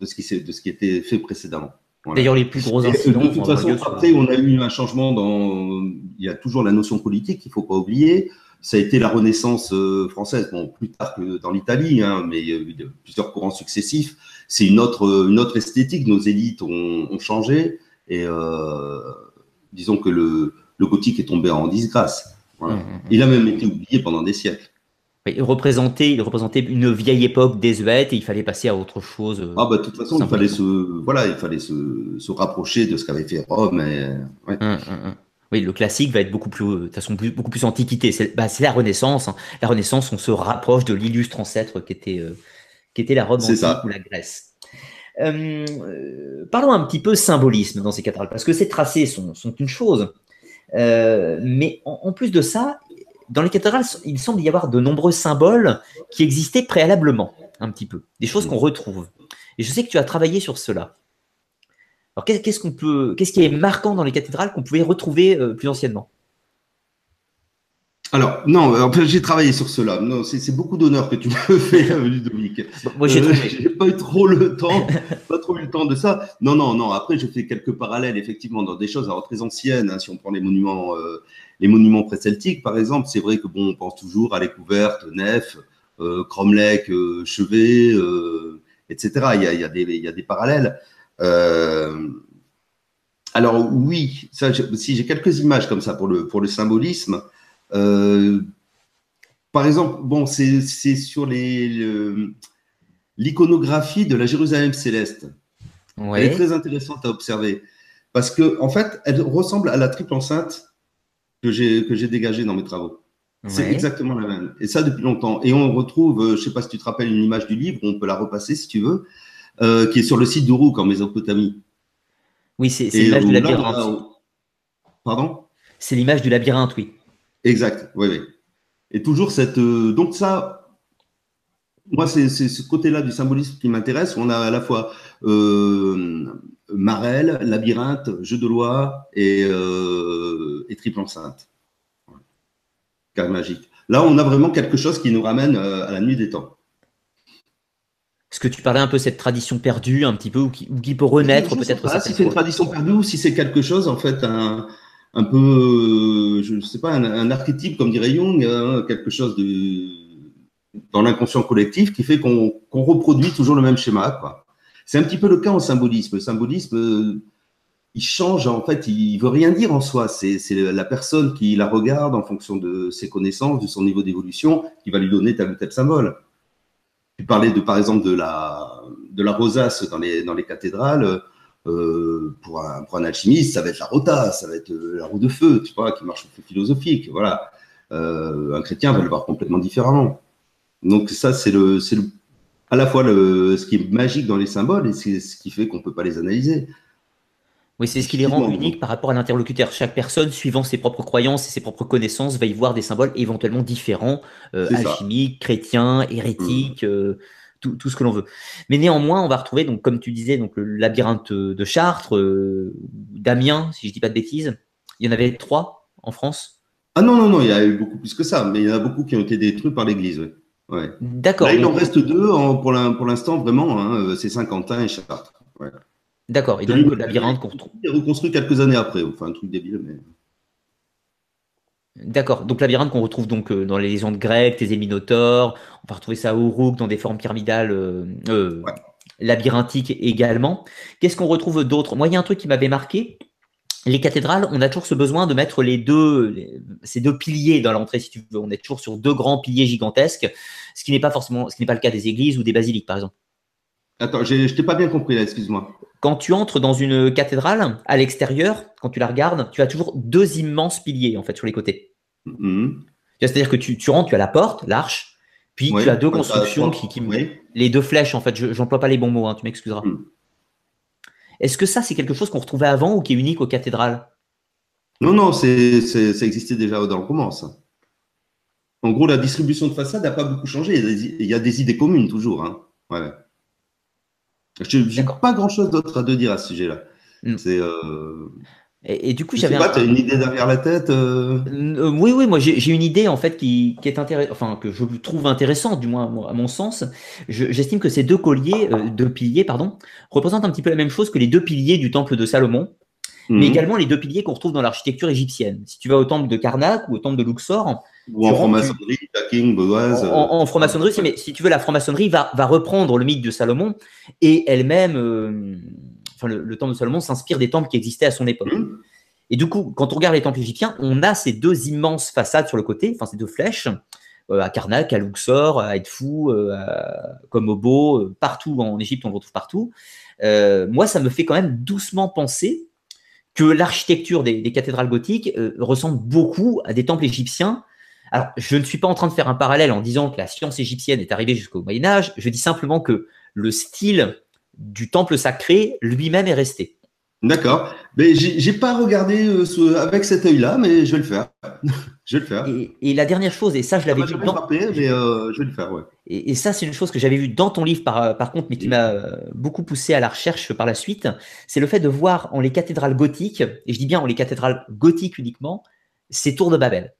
de, ce qui de ce qui était fait précédemment. D'ailleurs, les plus gros incidents. De toute façon, après, on a eu un changement dans. Il y a toujours la notion politique qu'il ne faut pas oublier ça a été la Renaissance euh, française, bon, plus tard que dans l'Italie, hein, mais il y a eu plusieurs courants successifs. C'est une autre, une autre esthétique. Nos élites ont, ont changé et euh, disons que le, le, gothique est tombé en disgrâce. Voilà. Mmh, mmh, mmh. Il a même été oublié pendant des siècles. Il représentait, il représentait une vieille époque désuète et il fallait passer à autre chose. Euh, ah bah de toute façon, il fallait se, voilà, il fallait se, se rapprocher de ce qu'avait fait Rome. Et, ouais. Oui, le classique va être beaucoup plus, de façon, beaucoup plus antiquité. C'est bah, la Renaissance. Hein. La Renaissance, on se rapproche de l'illustre ancêtre qui était, euh, qui était la Rome antique ou la Grèce. Euh, euh, parlons un petit peu symbolisme dans ces cathédrales, parce que ces tracés sont, sont une chose. mais en, plus de ça, dans les cathédrales, il semble y avoir de nombreux symboles qui existaient préalablement, un petit peu, des choses qu'on retrouve. Et je sais que tu as travaillé sur cela. Alors qu'est-ce qu'on peut, qu'est-ce qui est marquant dans les cathédrales qu'on pouvait retrouver euh, plus anciennement? Alors, non, en fait, j'ai travaillé sur cela. Non, c'est beaucoup d'honneur que tu me fais, Ludovic. Moi, j'ai euh, pas eu trop le temps, pas trop eu le temps de ça. Non, non, non. Après, je fais quelques parallèles, effectivement, dans des choses alors, très anciennes. Hein, si on prend les monuments, euh, les monuments pré-celtiques, par exemple, c'est vrai que bon, on pense toujours à les couvertes, nef, euh, cromlech, euh, chevet, euh, etc. Il y, a, il, y a des, il y a des parallèles. Alors oui, ça, si j'ai quelques images comme ça pour le pour le symbolisme. Euh, par exemple, bon, c'est sur l'iconographie de la Jérusalem céleste. Elle est très intéressante à observer parce que en fait, elle ressemble à la triple enceinte que j'ai que j'ai dégagée dans mes travaux. C'est exactement la même. Et ça depuis longtemps. Et on retrouve, euh, je sais pas si tu te rappelles une image du livre, on peut la repasser si tu veux, euh, qui est sur le site d'Uruk en Mésopotamie. Oui, c'est l'image du labyrinthe. Pardon? C'est l'image du labyrinthe, oui. Exact, oui, oui. Et toujours cette. Euh, donc, ça, moi, c'est ce côté-là du symbolisme qui m'intéresse. On a à la fois euh, Marel, Labyrinthe, Jeu de loi et, euh, et Triple Enceinte. Carte magique. Là, on a vraiment quelque chose qui nous ramène à la nuit des temps. Est-ce que tu parlais un peu de cette tradition perdue, un petit peu, ou qui, peut renaître peut-être Si c'est une tradition perdue ou si c'est quelque chose, en fait, un, un peu, euh, je ne sais pas, un, archétype, comme dirait Jung, hein, quelque chose de, dans l'inconscient collectif qui fait qu'on reproduit toujours le même schéma. C'est un petit peu le cas en symbolisme. Le symbolisme, euh, il change, en fait, il veut rien dire en soi. C'est la personne qui la regarde en fonction de ses connaissances, de son niveau d'évolution, qui va lui donner tel ou tel symbole. Tu parlais de, par exemple, de la, de la rosace dans les, dans les cathédrales. Euh, pour, un, pour un alchimiste, ça va être la rota, ça va être euh, la roue de feu, tu vois, qui marche au philosophique. Voilà. Euh, un chrétien va le voir complètement différemment. Donc ça, c'est le, le, à la fois le, ce qui est magique dans les symboles et c'est ce qui fait qu'on peut pas les analyser. Oui, c'est ce qui les rend uniques par rapport à l'interlocuteur. Chaque personne, suivant ses propres croyances et ses propres connaissances, va y voir des symboles éventuellement différents, euh, alchimiques, chrétiens, hérétiques. Mmh tout, ce que l'on veut. Mais néanmoins, on va retrouver, donc, comme tu disais, donc, le labyrinthe de Chartres, euh, d'Amiens, si je ne dis pas de bêtises. Il y en avait trois en France? Ah non, non, non, il y a eu beaucoup plus que ça, mais il y en a beaucoup qui ont été détruits par l'Église. Ouais. D'accord. il en reste deux pour l'instant, vraiment, hein, euh, c'est Saint-Quentin et Chartres. D'accord. Et donc, le labyrinthe qu'on retrouve. Il est reconstruit quelques années après, enfin, un truc débile, mais. D'accord. Donc labyrinthe qu'on retrouve donc euh, dans les légendes grecques, Thésée Minotaure. On va retrouver ça au Uruk dans des formes pyramidales euh, euh, labyrinthiques également. Qu'est-ce qu'on retrouve d'autre? Moi, il y a un truc qui m'avait marqué. Les cathédrales, on a toujours ce besoin de mettre les deux, ces deux piliers dans l'entrée, si tu veux. On est toujours sur deux grands piliers gigantesques, ce qui n'est pas forcément, ce qui n'est pas le cas des églises ou des basiliques, par exemple. Attends, je t'ai pas bien compris là, excuse-moi. Quand tu entres dans une cathédrale, à l'extérieur, quand tu la regardes, tu as toujours deux immenses piliers en fait sur les côtés. Mm-hmm. C'est-à-dire que tu, rentres, tu as la porte, l'arche, puis tu as deux constructions qui, qui les deux flèches en fait. Je n'emploie pas les bons mots, hein, tu m'excuseras. Mm. Est-ce que ça c'est quelque chose qu'on retrouvait avant ou qui est unique aux cathédrales? Non, non, c'est, ça existait déjà dans le roman, ça. En gros, la distribution de façade n'a pas beaucoup changé. Il y, a des, idées communes toujours. Hein. Ouais. Je n'ai pas grand-chose d'autre à te dire à ce sujet-là. Mm. C'est. Euh, et, du coup, j'avais. Tu as une idée derrière la tête euh euh, Oui, oui, moi j'ai une idée en fait qui, qui est intéressante, enfin que je trouve intéressante, du moins à mon sens. J'estime que ces deux colliers, deux piliers, pardon, représentent un petit peu la même chose que les deux piliers du temple de Salomon, mais mhm. également les deux piliers qu'on retrouve dans l'architecture égyptienne. Si tu vas au temple de Karnak ou au temple de Luxor, ou en franc-maçonnerie, En, franc-maçonnerie, mais si tu veux, la franc-maçonnerie va, va reprendre le mythe de Salomon et elle-même le, temple de Salomon s'inspire des temples qui existaient à son époque. Mmh. Et du coup, quand on regarde les temples égyptiens, on a ces deux immenses façades sur le côté, enfin ces deux flèches, euh, à Karnak, à Luxor, à Edfou, euh, à Komobo, euh, partout en Égypte, on le retrouve partout. moi, ça me fait quand même doucement penser que l'architecture des, des, cathédrales gothiques ressemble beaucoup à des temples égyptiens. Alors, je ne suis pas en train de faire un parallèle en disant que la science égyptienne est arrivée jusqu'au Moyen Âge. Je dis simplement que le style du temple sacré lui-même est resté. D'accord. Mais j'ai pas regardé euh, avec cet œil-là, mais je vais le faire. je vais le faire. Et, la dernière chose, et ça je l'avais vu dans... mais euh, je vais le faire, ouais. Et, ça c'est une chose que j'avais vu dans ton livre par, par contre, mais qui m'a beaucoup poussé à la recherche par la suite, c'est le fait de voir en les cathédrales gothiques, et je dis bien en les cathédrales gothiques uniquement, ces tours de Babel.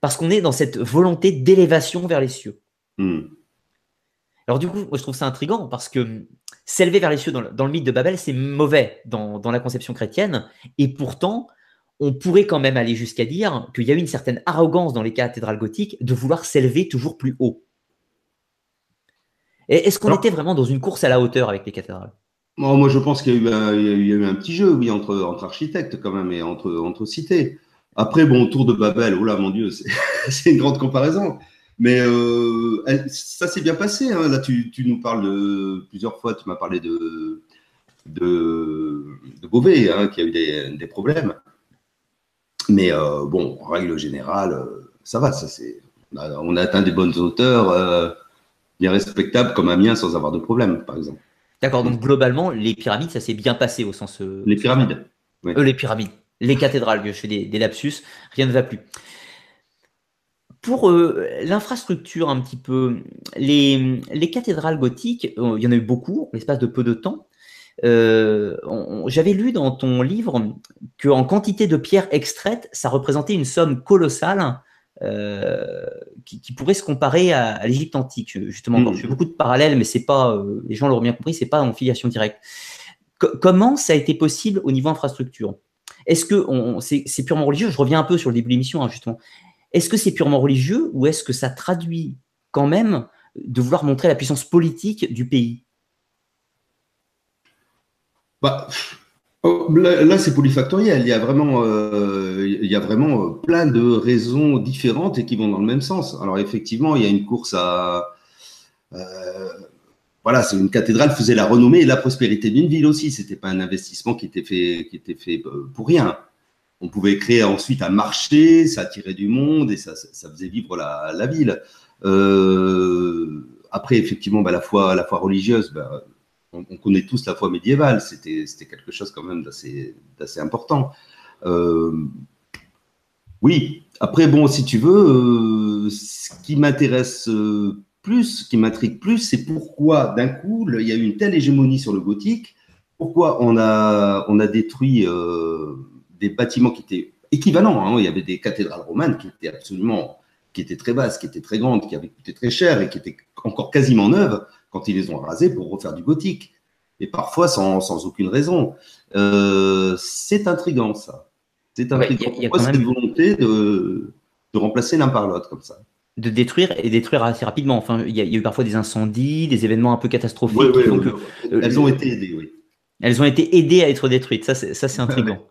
Parce qu'on est dans cette volonté d'élévation vers les cieux. Hmm. Alors du coup, moi, je trouve ça intriguant parce que s'élever vers les cieux dans le, mythe de Babel, c'est mauvais dans, la conception chrétienne, et pourtant, on pourrait quand même aller jusqu'à dire qu'il y a une certaine arrogance dans les cathédrales gothiques de vouloir s'élever toujours plus haut. Est-ce qu'on était vraiment dans une course à la hauteur avec les cathédrales? Moi, je pense qu'il y, a eu un petit jeu, oui, entre, entre architectes quand même et entre, entre cités. Après, bon, autour de Babel, oh là, mon Dieu, c'est une grande comparaison. Mais euh, ça s'est bien passé. Hein. Là, tu, nous parles de plusieurs fois, tu m'as parlé de, de, Beauvais, hein, qui a eu des, problèmes. Mais euh, bon, en règle générale, euh, ça va. Ça, on, a, atteint des bonnes hauteurs bien respectable comme Amiens sans avoir de problème, par exemple. D'accord, donc globalement, les pyramides, ça s'est bien passé au sens. Les pyramides. Euh, les pyramides, les cathédrales, je fais des, lapsus, rien ne va plus. Pour euh, l'infrastructure, un petit peu, les, les, cathédrales gothiques, il y en a eu beaucoup, l'espace de peu de temps. J'avais lu dans ton livre qu'en quantité de pierres extraites, ça représentait une somme colossale euh, qui, pourrait se comparer à, l'Égypte antique. Justement, mm. je fais beaucoup de parallèles, mais c'est pas, euh, les gens l'auront bien compris, c'est pas en filiation directe. comment ça a été possible au niveau infrastructure? Est-ce que c'est purement religieux? Je reviens un peu sur le début de l'émission, hein, justement. Est-ce que c'est purement religieux ou est-ce que ça traduit quand même de vouloir montrer la puissance politique du pays? Bah, Oh, là, c'est polyfactoriel. Il y a vraiment, euh, il y a vraiment euh, plein de raisons différentes et qui vont dans le même sens. Alors effectivement, il y a une course à, euh, voilà, c'est une cathédrale faisait la renommée et la prospérité d'une ville aussi. C'était pas un investissement qui était fait, fait pour rien. On pouvait créer ensuite un marché, ça attirait du monde et ça, faisait vivre la, ville. après, effectivement, bah, la foi, la foi religieuse. Bah, on, connaît tous la foi médiévale, c'était quelque chose quand même d'assez important. Euh, oui, après, bon, si tu veux, euh, ce qui m'intéresse euh, plus, ce qui m'intrigue plus, c'est pourquoi d'un coup, il y a eu une telle hégémonie sur le gothique, pourquoi on a, on a détruit des bâtiments qui étaient équivalents. Hein. il y avait des cathédrales romanes qui étaient absolument, qui étaient très basses, qui étaient très grandes, qui avaient coûté très cher et qui étaient encore quasiment neuves quand ils les ont rasés pour refaire du gothique. Et parfois sans, sans aucune raison. Euh, c'est intriguant, ça. C'est intriguant. Ouais, Pourquoi cette volonté de, de remplacer l'un par l'autre comme ça? De détruire et détruire assez rapidement. Enfin, il y, a, eu parfois des incendies, des événements un peu catastrophiques. Euh, elles ont été aidées, oui. Elles ont été aidées à être détruites. Ça, c'est intriguant.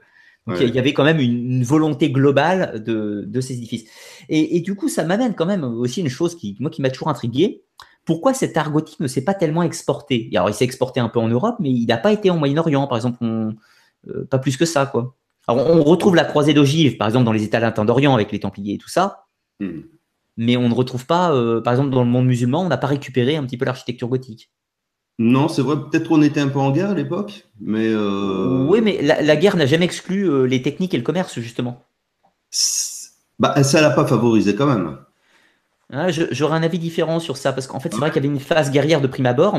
Donc, il y avait quand même une, volonté globale de, de ces édifices. Et, et, du coup, ça m'amène quand même aussi une chose qui, moi, qui m'a toujours intrigué pourquoi cet art gothique ne s'est pas tellement exporté? Alors, il s'est exporté un peu en Europe, mais il n'a pas été en Moyen-Orient, par exemple, euh, pas plus que ça, quoi. Alors, on retrouve la croisée d'ogive, par exemple, dans les États latins d'Orient avec les Templiers et tout ça, hmm. Mais on ne retrouve pas, euh, par exemple, dans le monde musulman, on n'a pas récupéré un petit peu l'architecture gothique. Non, c'est vrai, peut-être qu'on était un peu en guerre à l'époque, mais. Euh, oui, mais la, guerre n'a jamais exclu les techniques et le commerce, justement. Bah, ça l'a pas favorisé quand même. Ah, j'aurais un avis différent sur ça, parce qu'en fait, c'est vrai qu'il y avait une phase guerrière de prime abord,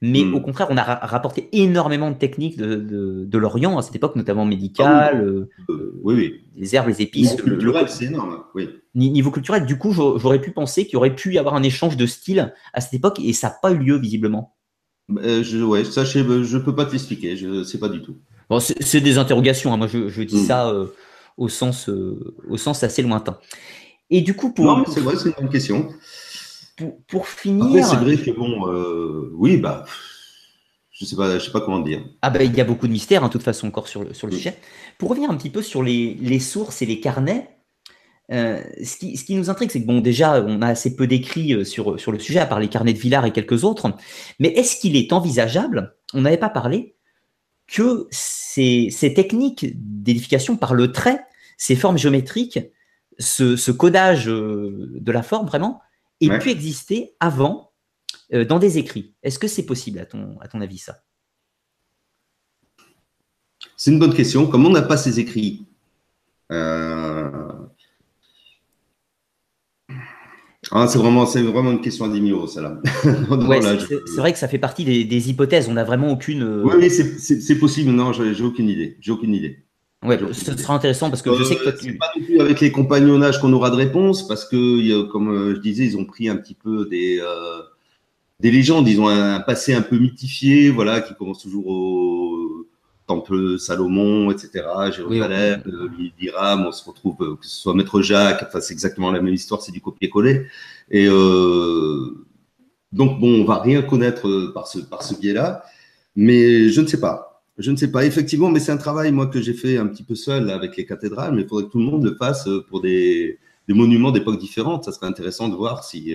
mais hmm. au contraire, on a rapporté énormément de techniques de, l'Orient à cette époque, notamment médicale, ah euh, euh, oui. oui, les herbes, les épices. Niveau culturel, c'est énorme, oui. Niveau culturel, du coup, j'aurais pu penser qu'il y aurait pu y avoir un échange de style à cette époque, et ça n'a pas eu lieu, visiblement. Euh, je, ouais, ça, je ne peux pas t'expliquer, je ne sais pas du tout. Bon, c'est des interrogations, hein. moi je, dis hmm. ça au, sens, au sens assez lointain. Et du coup, pour. Non, c'est vrai, c'est une bonne question. Pour, finir. c'est vrai que bon, euh, oui, bah. Je sais pas, je sais pas comment dire. Ah ben, il y a beaucoup de mystères, hein, toute façon, encore sur le, sur le sujet. Pour revenir un petit peu sur les, les sources et les carnets, euh, ce, qui, ce, qui, nous intrigue, c'est que bon, déjà, on a assez peu d'écrits euh, sur, sur le sujet, à part les carnets de Villard et quelques autres. Mais est-ce qu'il est envisageable, on n'avait pas parlé, que ces, ces techniques d'édification par le trait, ces formes géométriques, ce, codage euh, de la forme vraiment ait pu exister avant euh, dans des écrits. Est-ce que c'est possible à ton, à ton avis ça? C'est une bonne question. Comme on n'a pas ces écrits, euh, ah, c'est vraiment, une question à 10 000 euros, celle-là. c'est vrai que ça fait partie des, hypothèses. On n'a vraiment aucune. Oui, c'est possible. Non, j'ai aucune idée. J'ai aucune idée. Ouais, ce sera intéressant parce que je sais que toi, tu. pas non plus avec les compagnonnages qu'on aura de réponses parce que, comme je disais, ils ont pris un petit peu des des légendes. Ils ont un, passé un peu mythifié, voilà, qui commence toujours au temple Salomon, etc. Jérusalem, oui, on se retrouve, euh, que ce soit Maître Jacques, enfin, c'est exactement la même histoire, c'est du copier-coller. Et euh, donc, bon, on va rien connaître euh, par ce, par ce biais-là, mais je ne sais pas. Je ne sais pas, effectivement, mais c'est un travail, moi, que j'ai fait un petit peu seul avec les cathédrales, mais il faudrait que tout le monde le fasse pour des, des monuments d'époques différentes. Ça serait intéressant de voir si,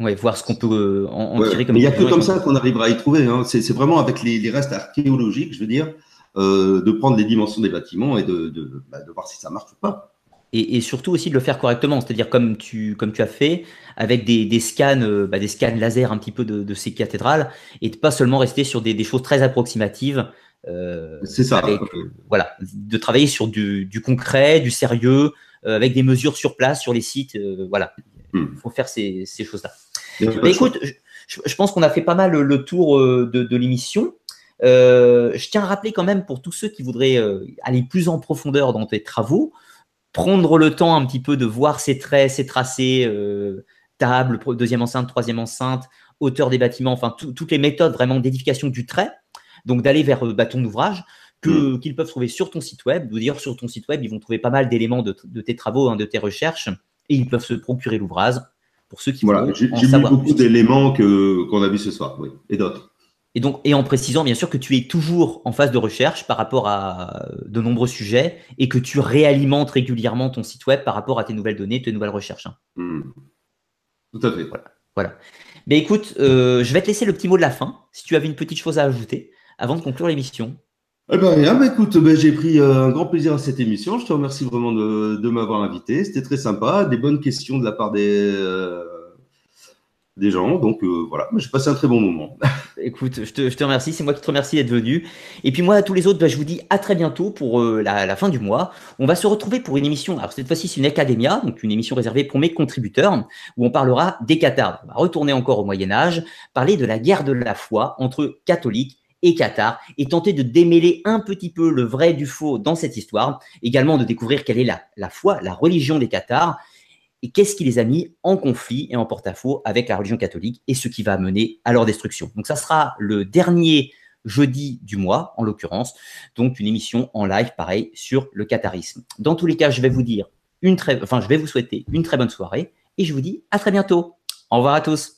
Ouais, voir ce qu'on peut en, tirer comme. Mais il n'y a que comme ça qu'on arrivera à y trouver. Hein. C'est vraiment avec les, restes archéologiques, je veux dire, euh, de prendre les dimensions des bâtiments et de, de, bah, de voir si ça marche ou pas. Et, et, surtout aussi de le faire correctement, c'est-à-dire comme tu, comme tu as fait, avec des, des scans, euh, bah, des scans laser un petit peu de, de, ces cathédrales, et de pas seulement rester sur des, des choses très approximatives. Euh, c'est ça. Avec, euh, voilà, de travailler sur du, du concret, du sérieux, euh, avec des mesures sur place, sur les sites. voilà, il hmm. faut faire ces, ces choses-là. Bah, écoute, je, pense qu'on a fait pas mal le, tour de, l'émission. Je tiens à rappeler quand même pour tous ceux qui voudraient aller plus en profondeur dans tes travaux, prendre le temps un petit peu de voir ces traits, ces tracés, table, deuxième enceinte, troisième enceinte, hauteur des bâtiments, enfin toutes les méthodes vraiment d'édification du trait. Donc d'aller vers bâton d'ouvrage que mm. qu'ils peuvent trouver sur ton site web. D'ailleurs sur ton site web, ils vont trouver pas mal d'éléments de, tes travaux, hein, de tes recherches, et ils peuvent se procurer l'ouvrage pour ceux qui voilà, j'ai mis beaucoup d'éléments que qu'on a vu ce soir, oui, et d'autres. Et donc, et en précisant bien sûr que tu es toujours en phase de recherche par rapport à de nombreux sujets et que tu réalimentes régulièrement ton site web par rapport à tes nouvelles données, tes nouvelles recherches. Hein. Hmm. Tout à fait. Voilà. Mais écoute, euh, je vais te laisser le petit mot de la fin, si tu avais une petite chose à ajouter avant de conclure l'émission. Eh ben, rien, bah, écoute, ben, j'ai pris euh, un grand plaisir à cette émission. Je te remercie vraiment de, de m'avoir invité. C'était très sympa. Des bonnes questions de la part des, euh, des gens. Donc euh, voilà, j'ai passé un très bon moment. Écoute, je te, remercie. C'est moi qui te remercie d'être venu. Et puis moi, à tous les autres, ben, je vous dis à très bientôt pour la, la, fin du mois. On va se retrouver pour une émission. Alors cette fois-ci, c'est une Academia, donc une émission réservée pour mes contributeurs, où on parlera des cathares. On va retourner encore au Moyen Âge, parler de la guerre de la foi entre catholiques et Qatar et tenter de démêler un petit peu le vrai du faux dans cette histoire, également de découvrir quelle est la, la foi, la religion des Qatars et qu'est-ce qui les a mis en conflit et en porte-à-faux avec la religion catholique et ce qui va mener à leur destruction. Donc ça sera le dernier jeudi du mois, en l'occurrence, donc une émission en live, pareil, sur le catharisme. Dans tous les cas, je vais vous dire une très, enfin, je vais vous souhaiter une très bonne soirée et je vous dis à très bientôt. Au revoir à tous.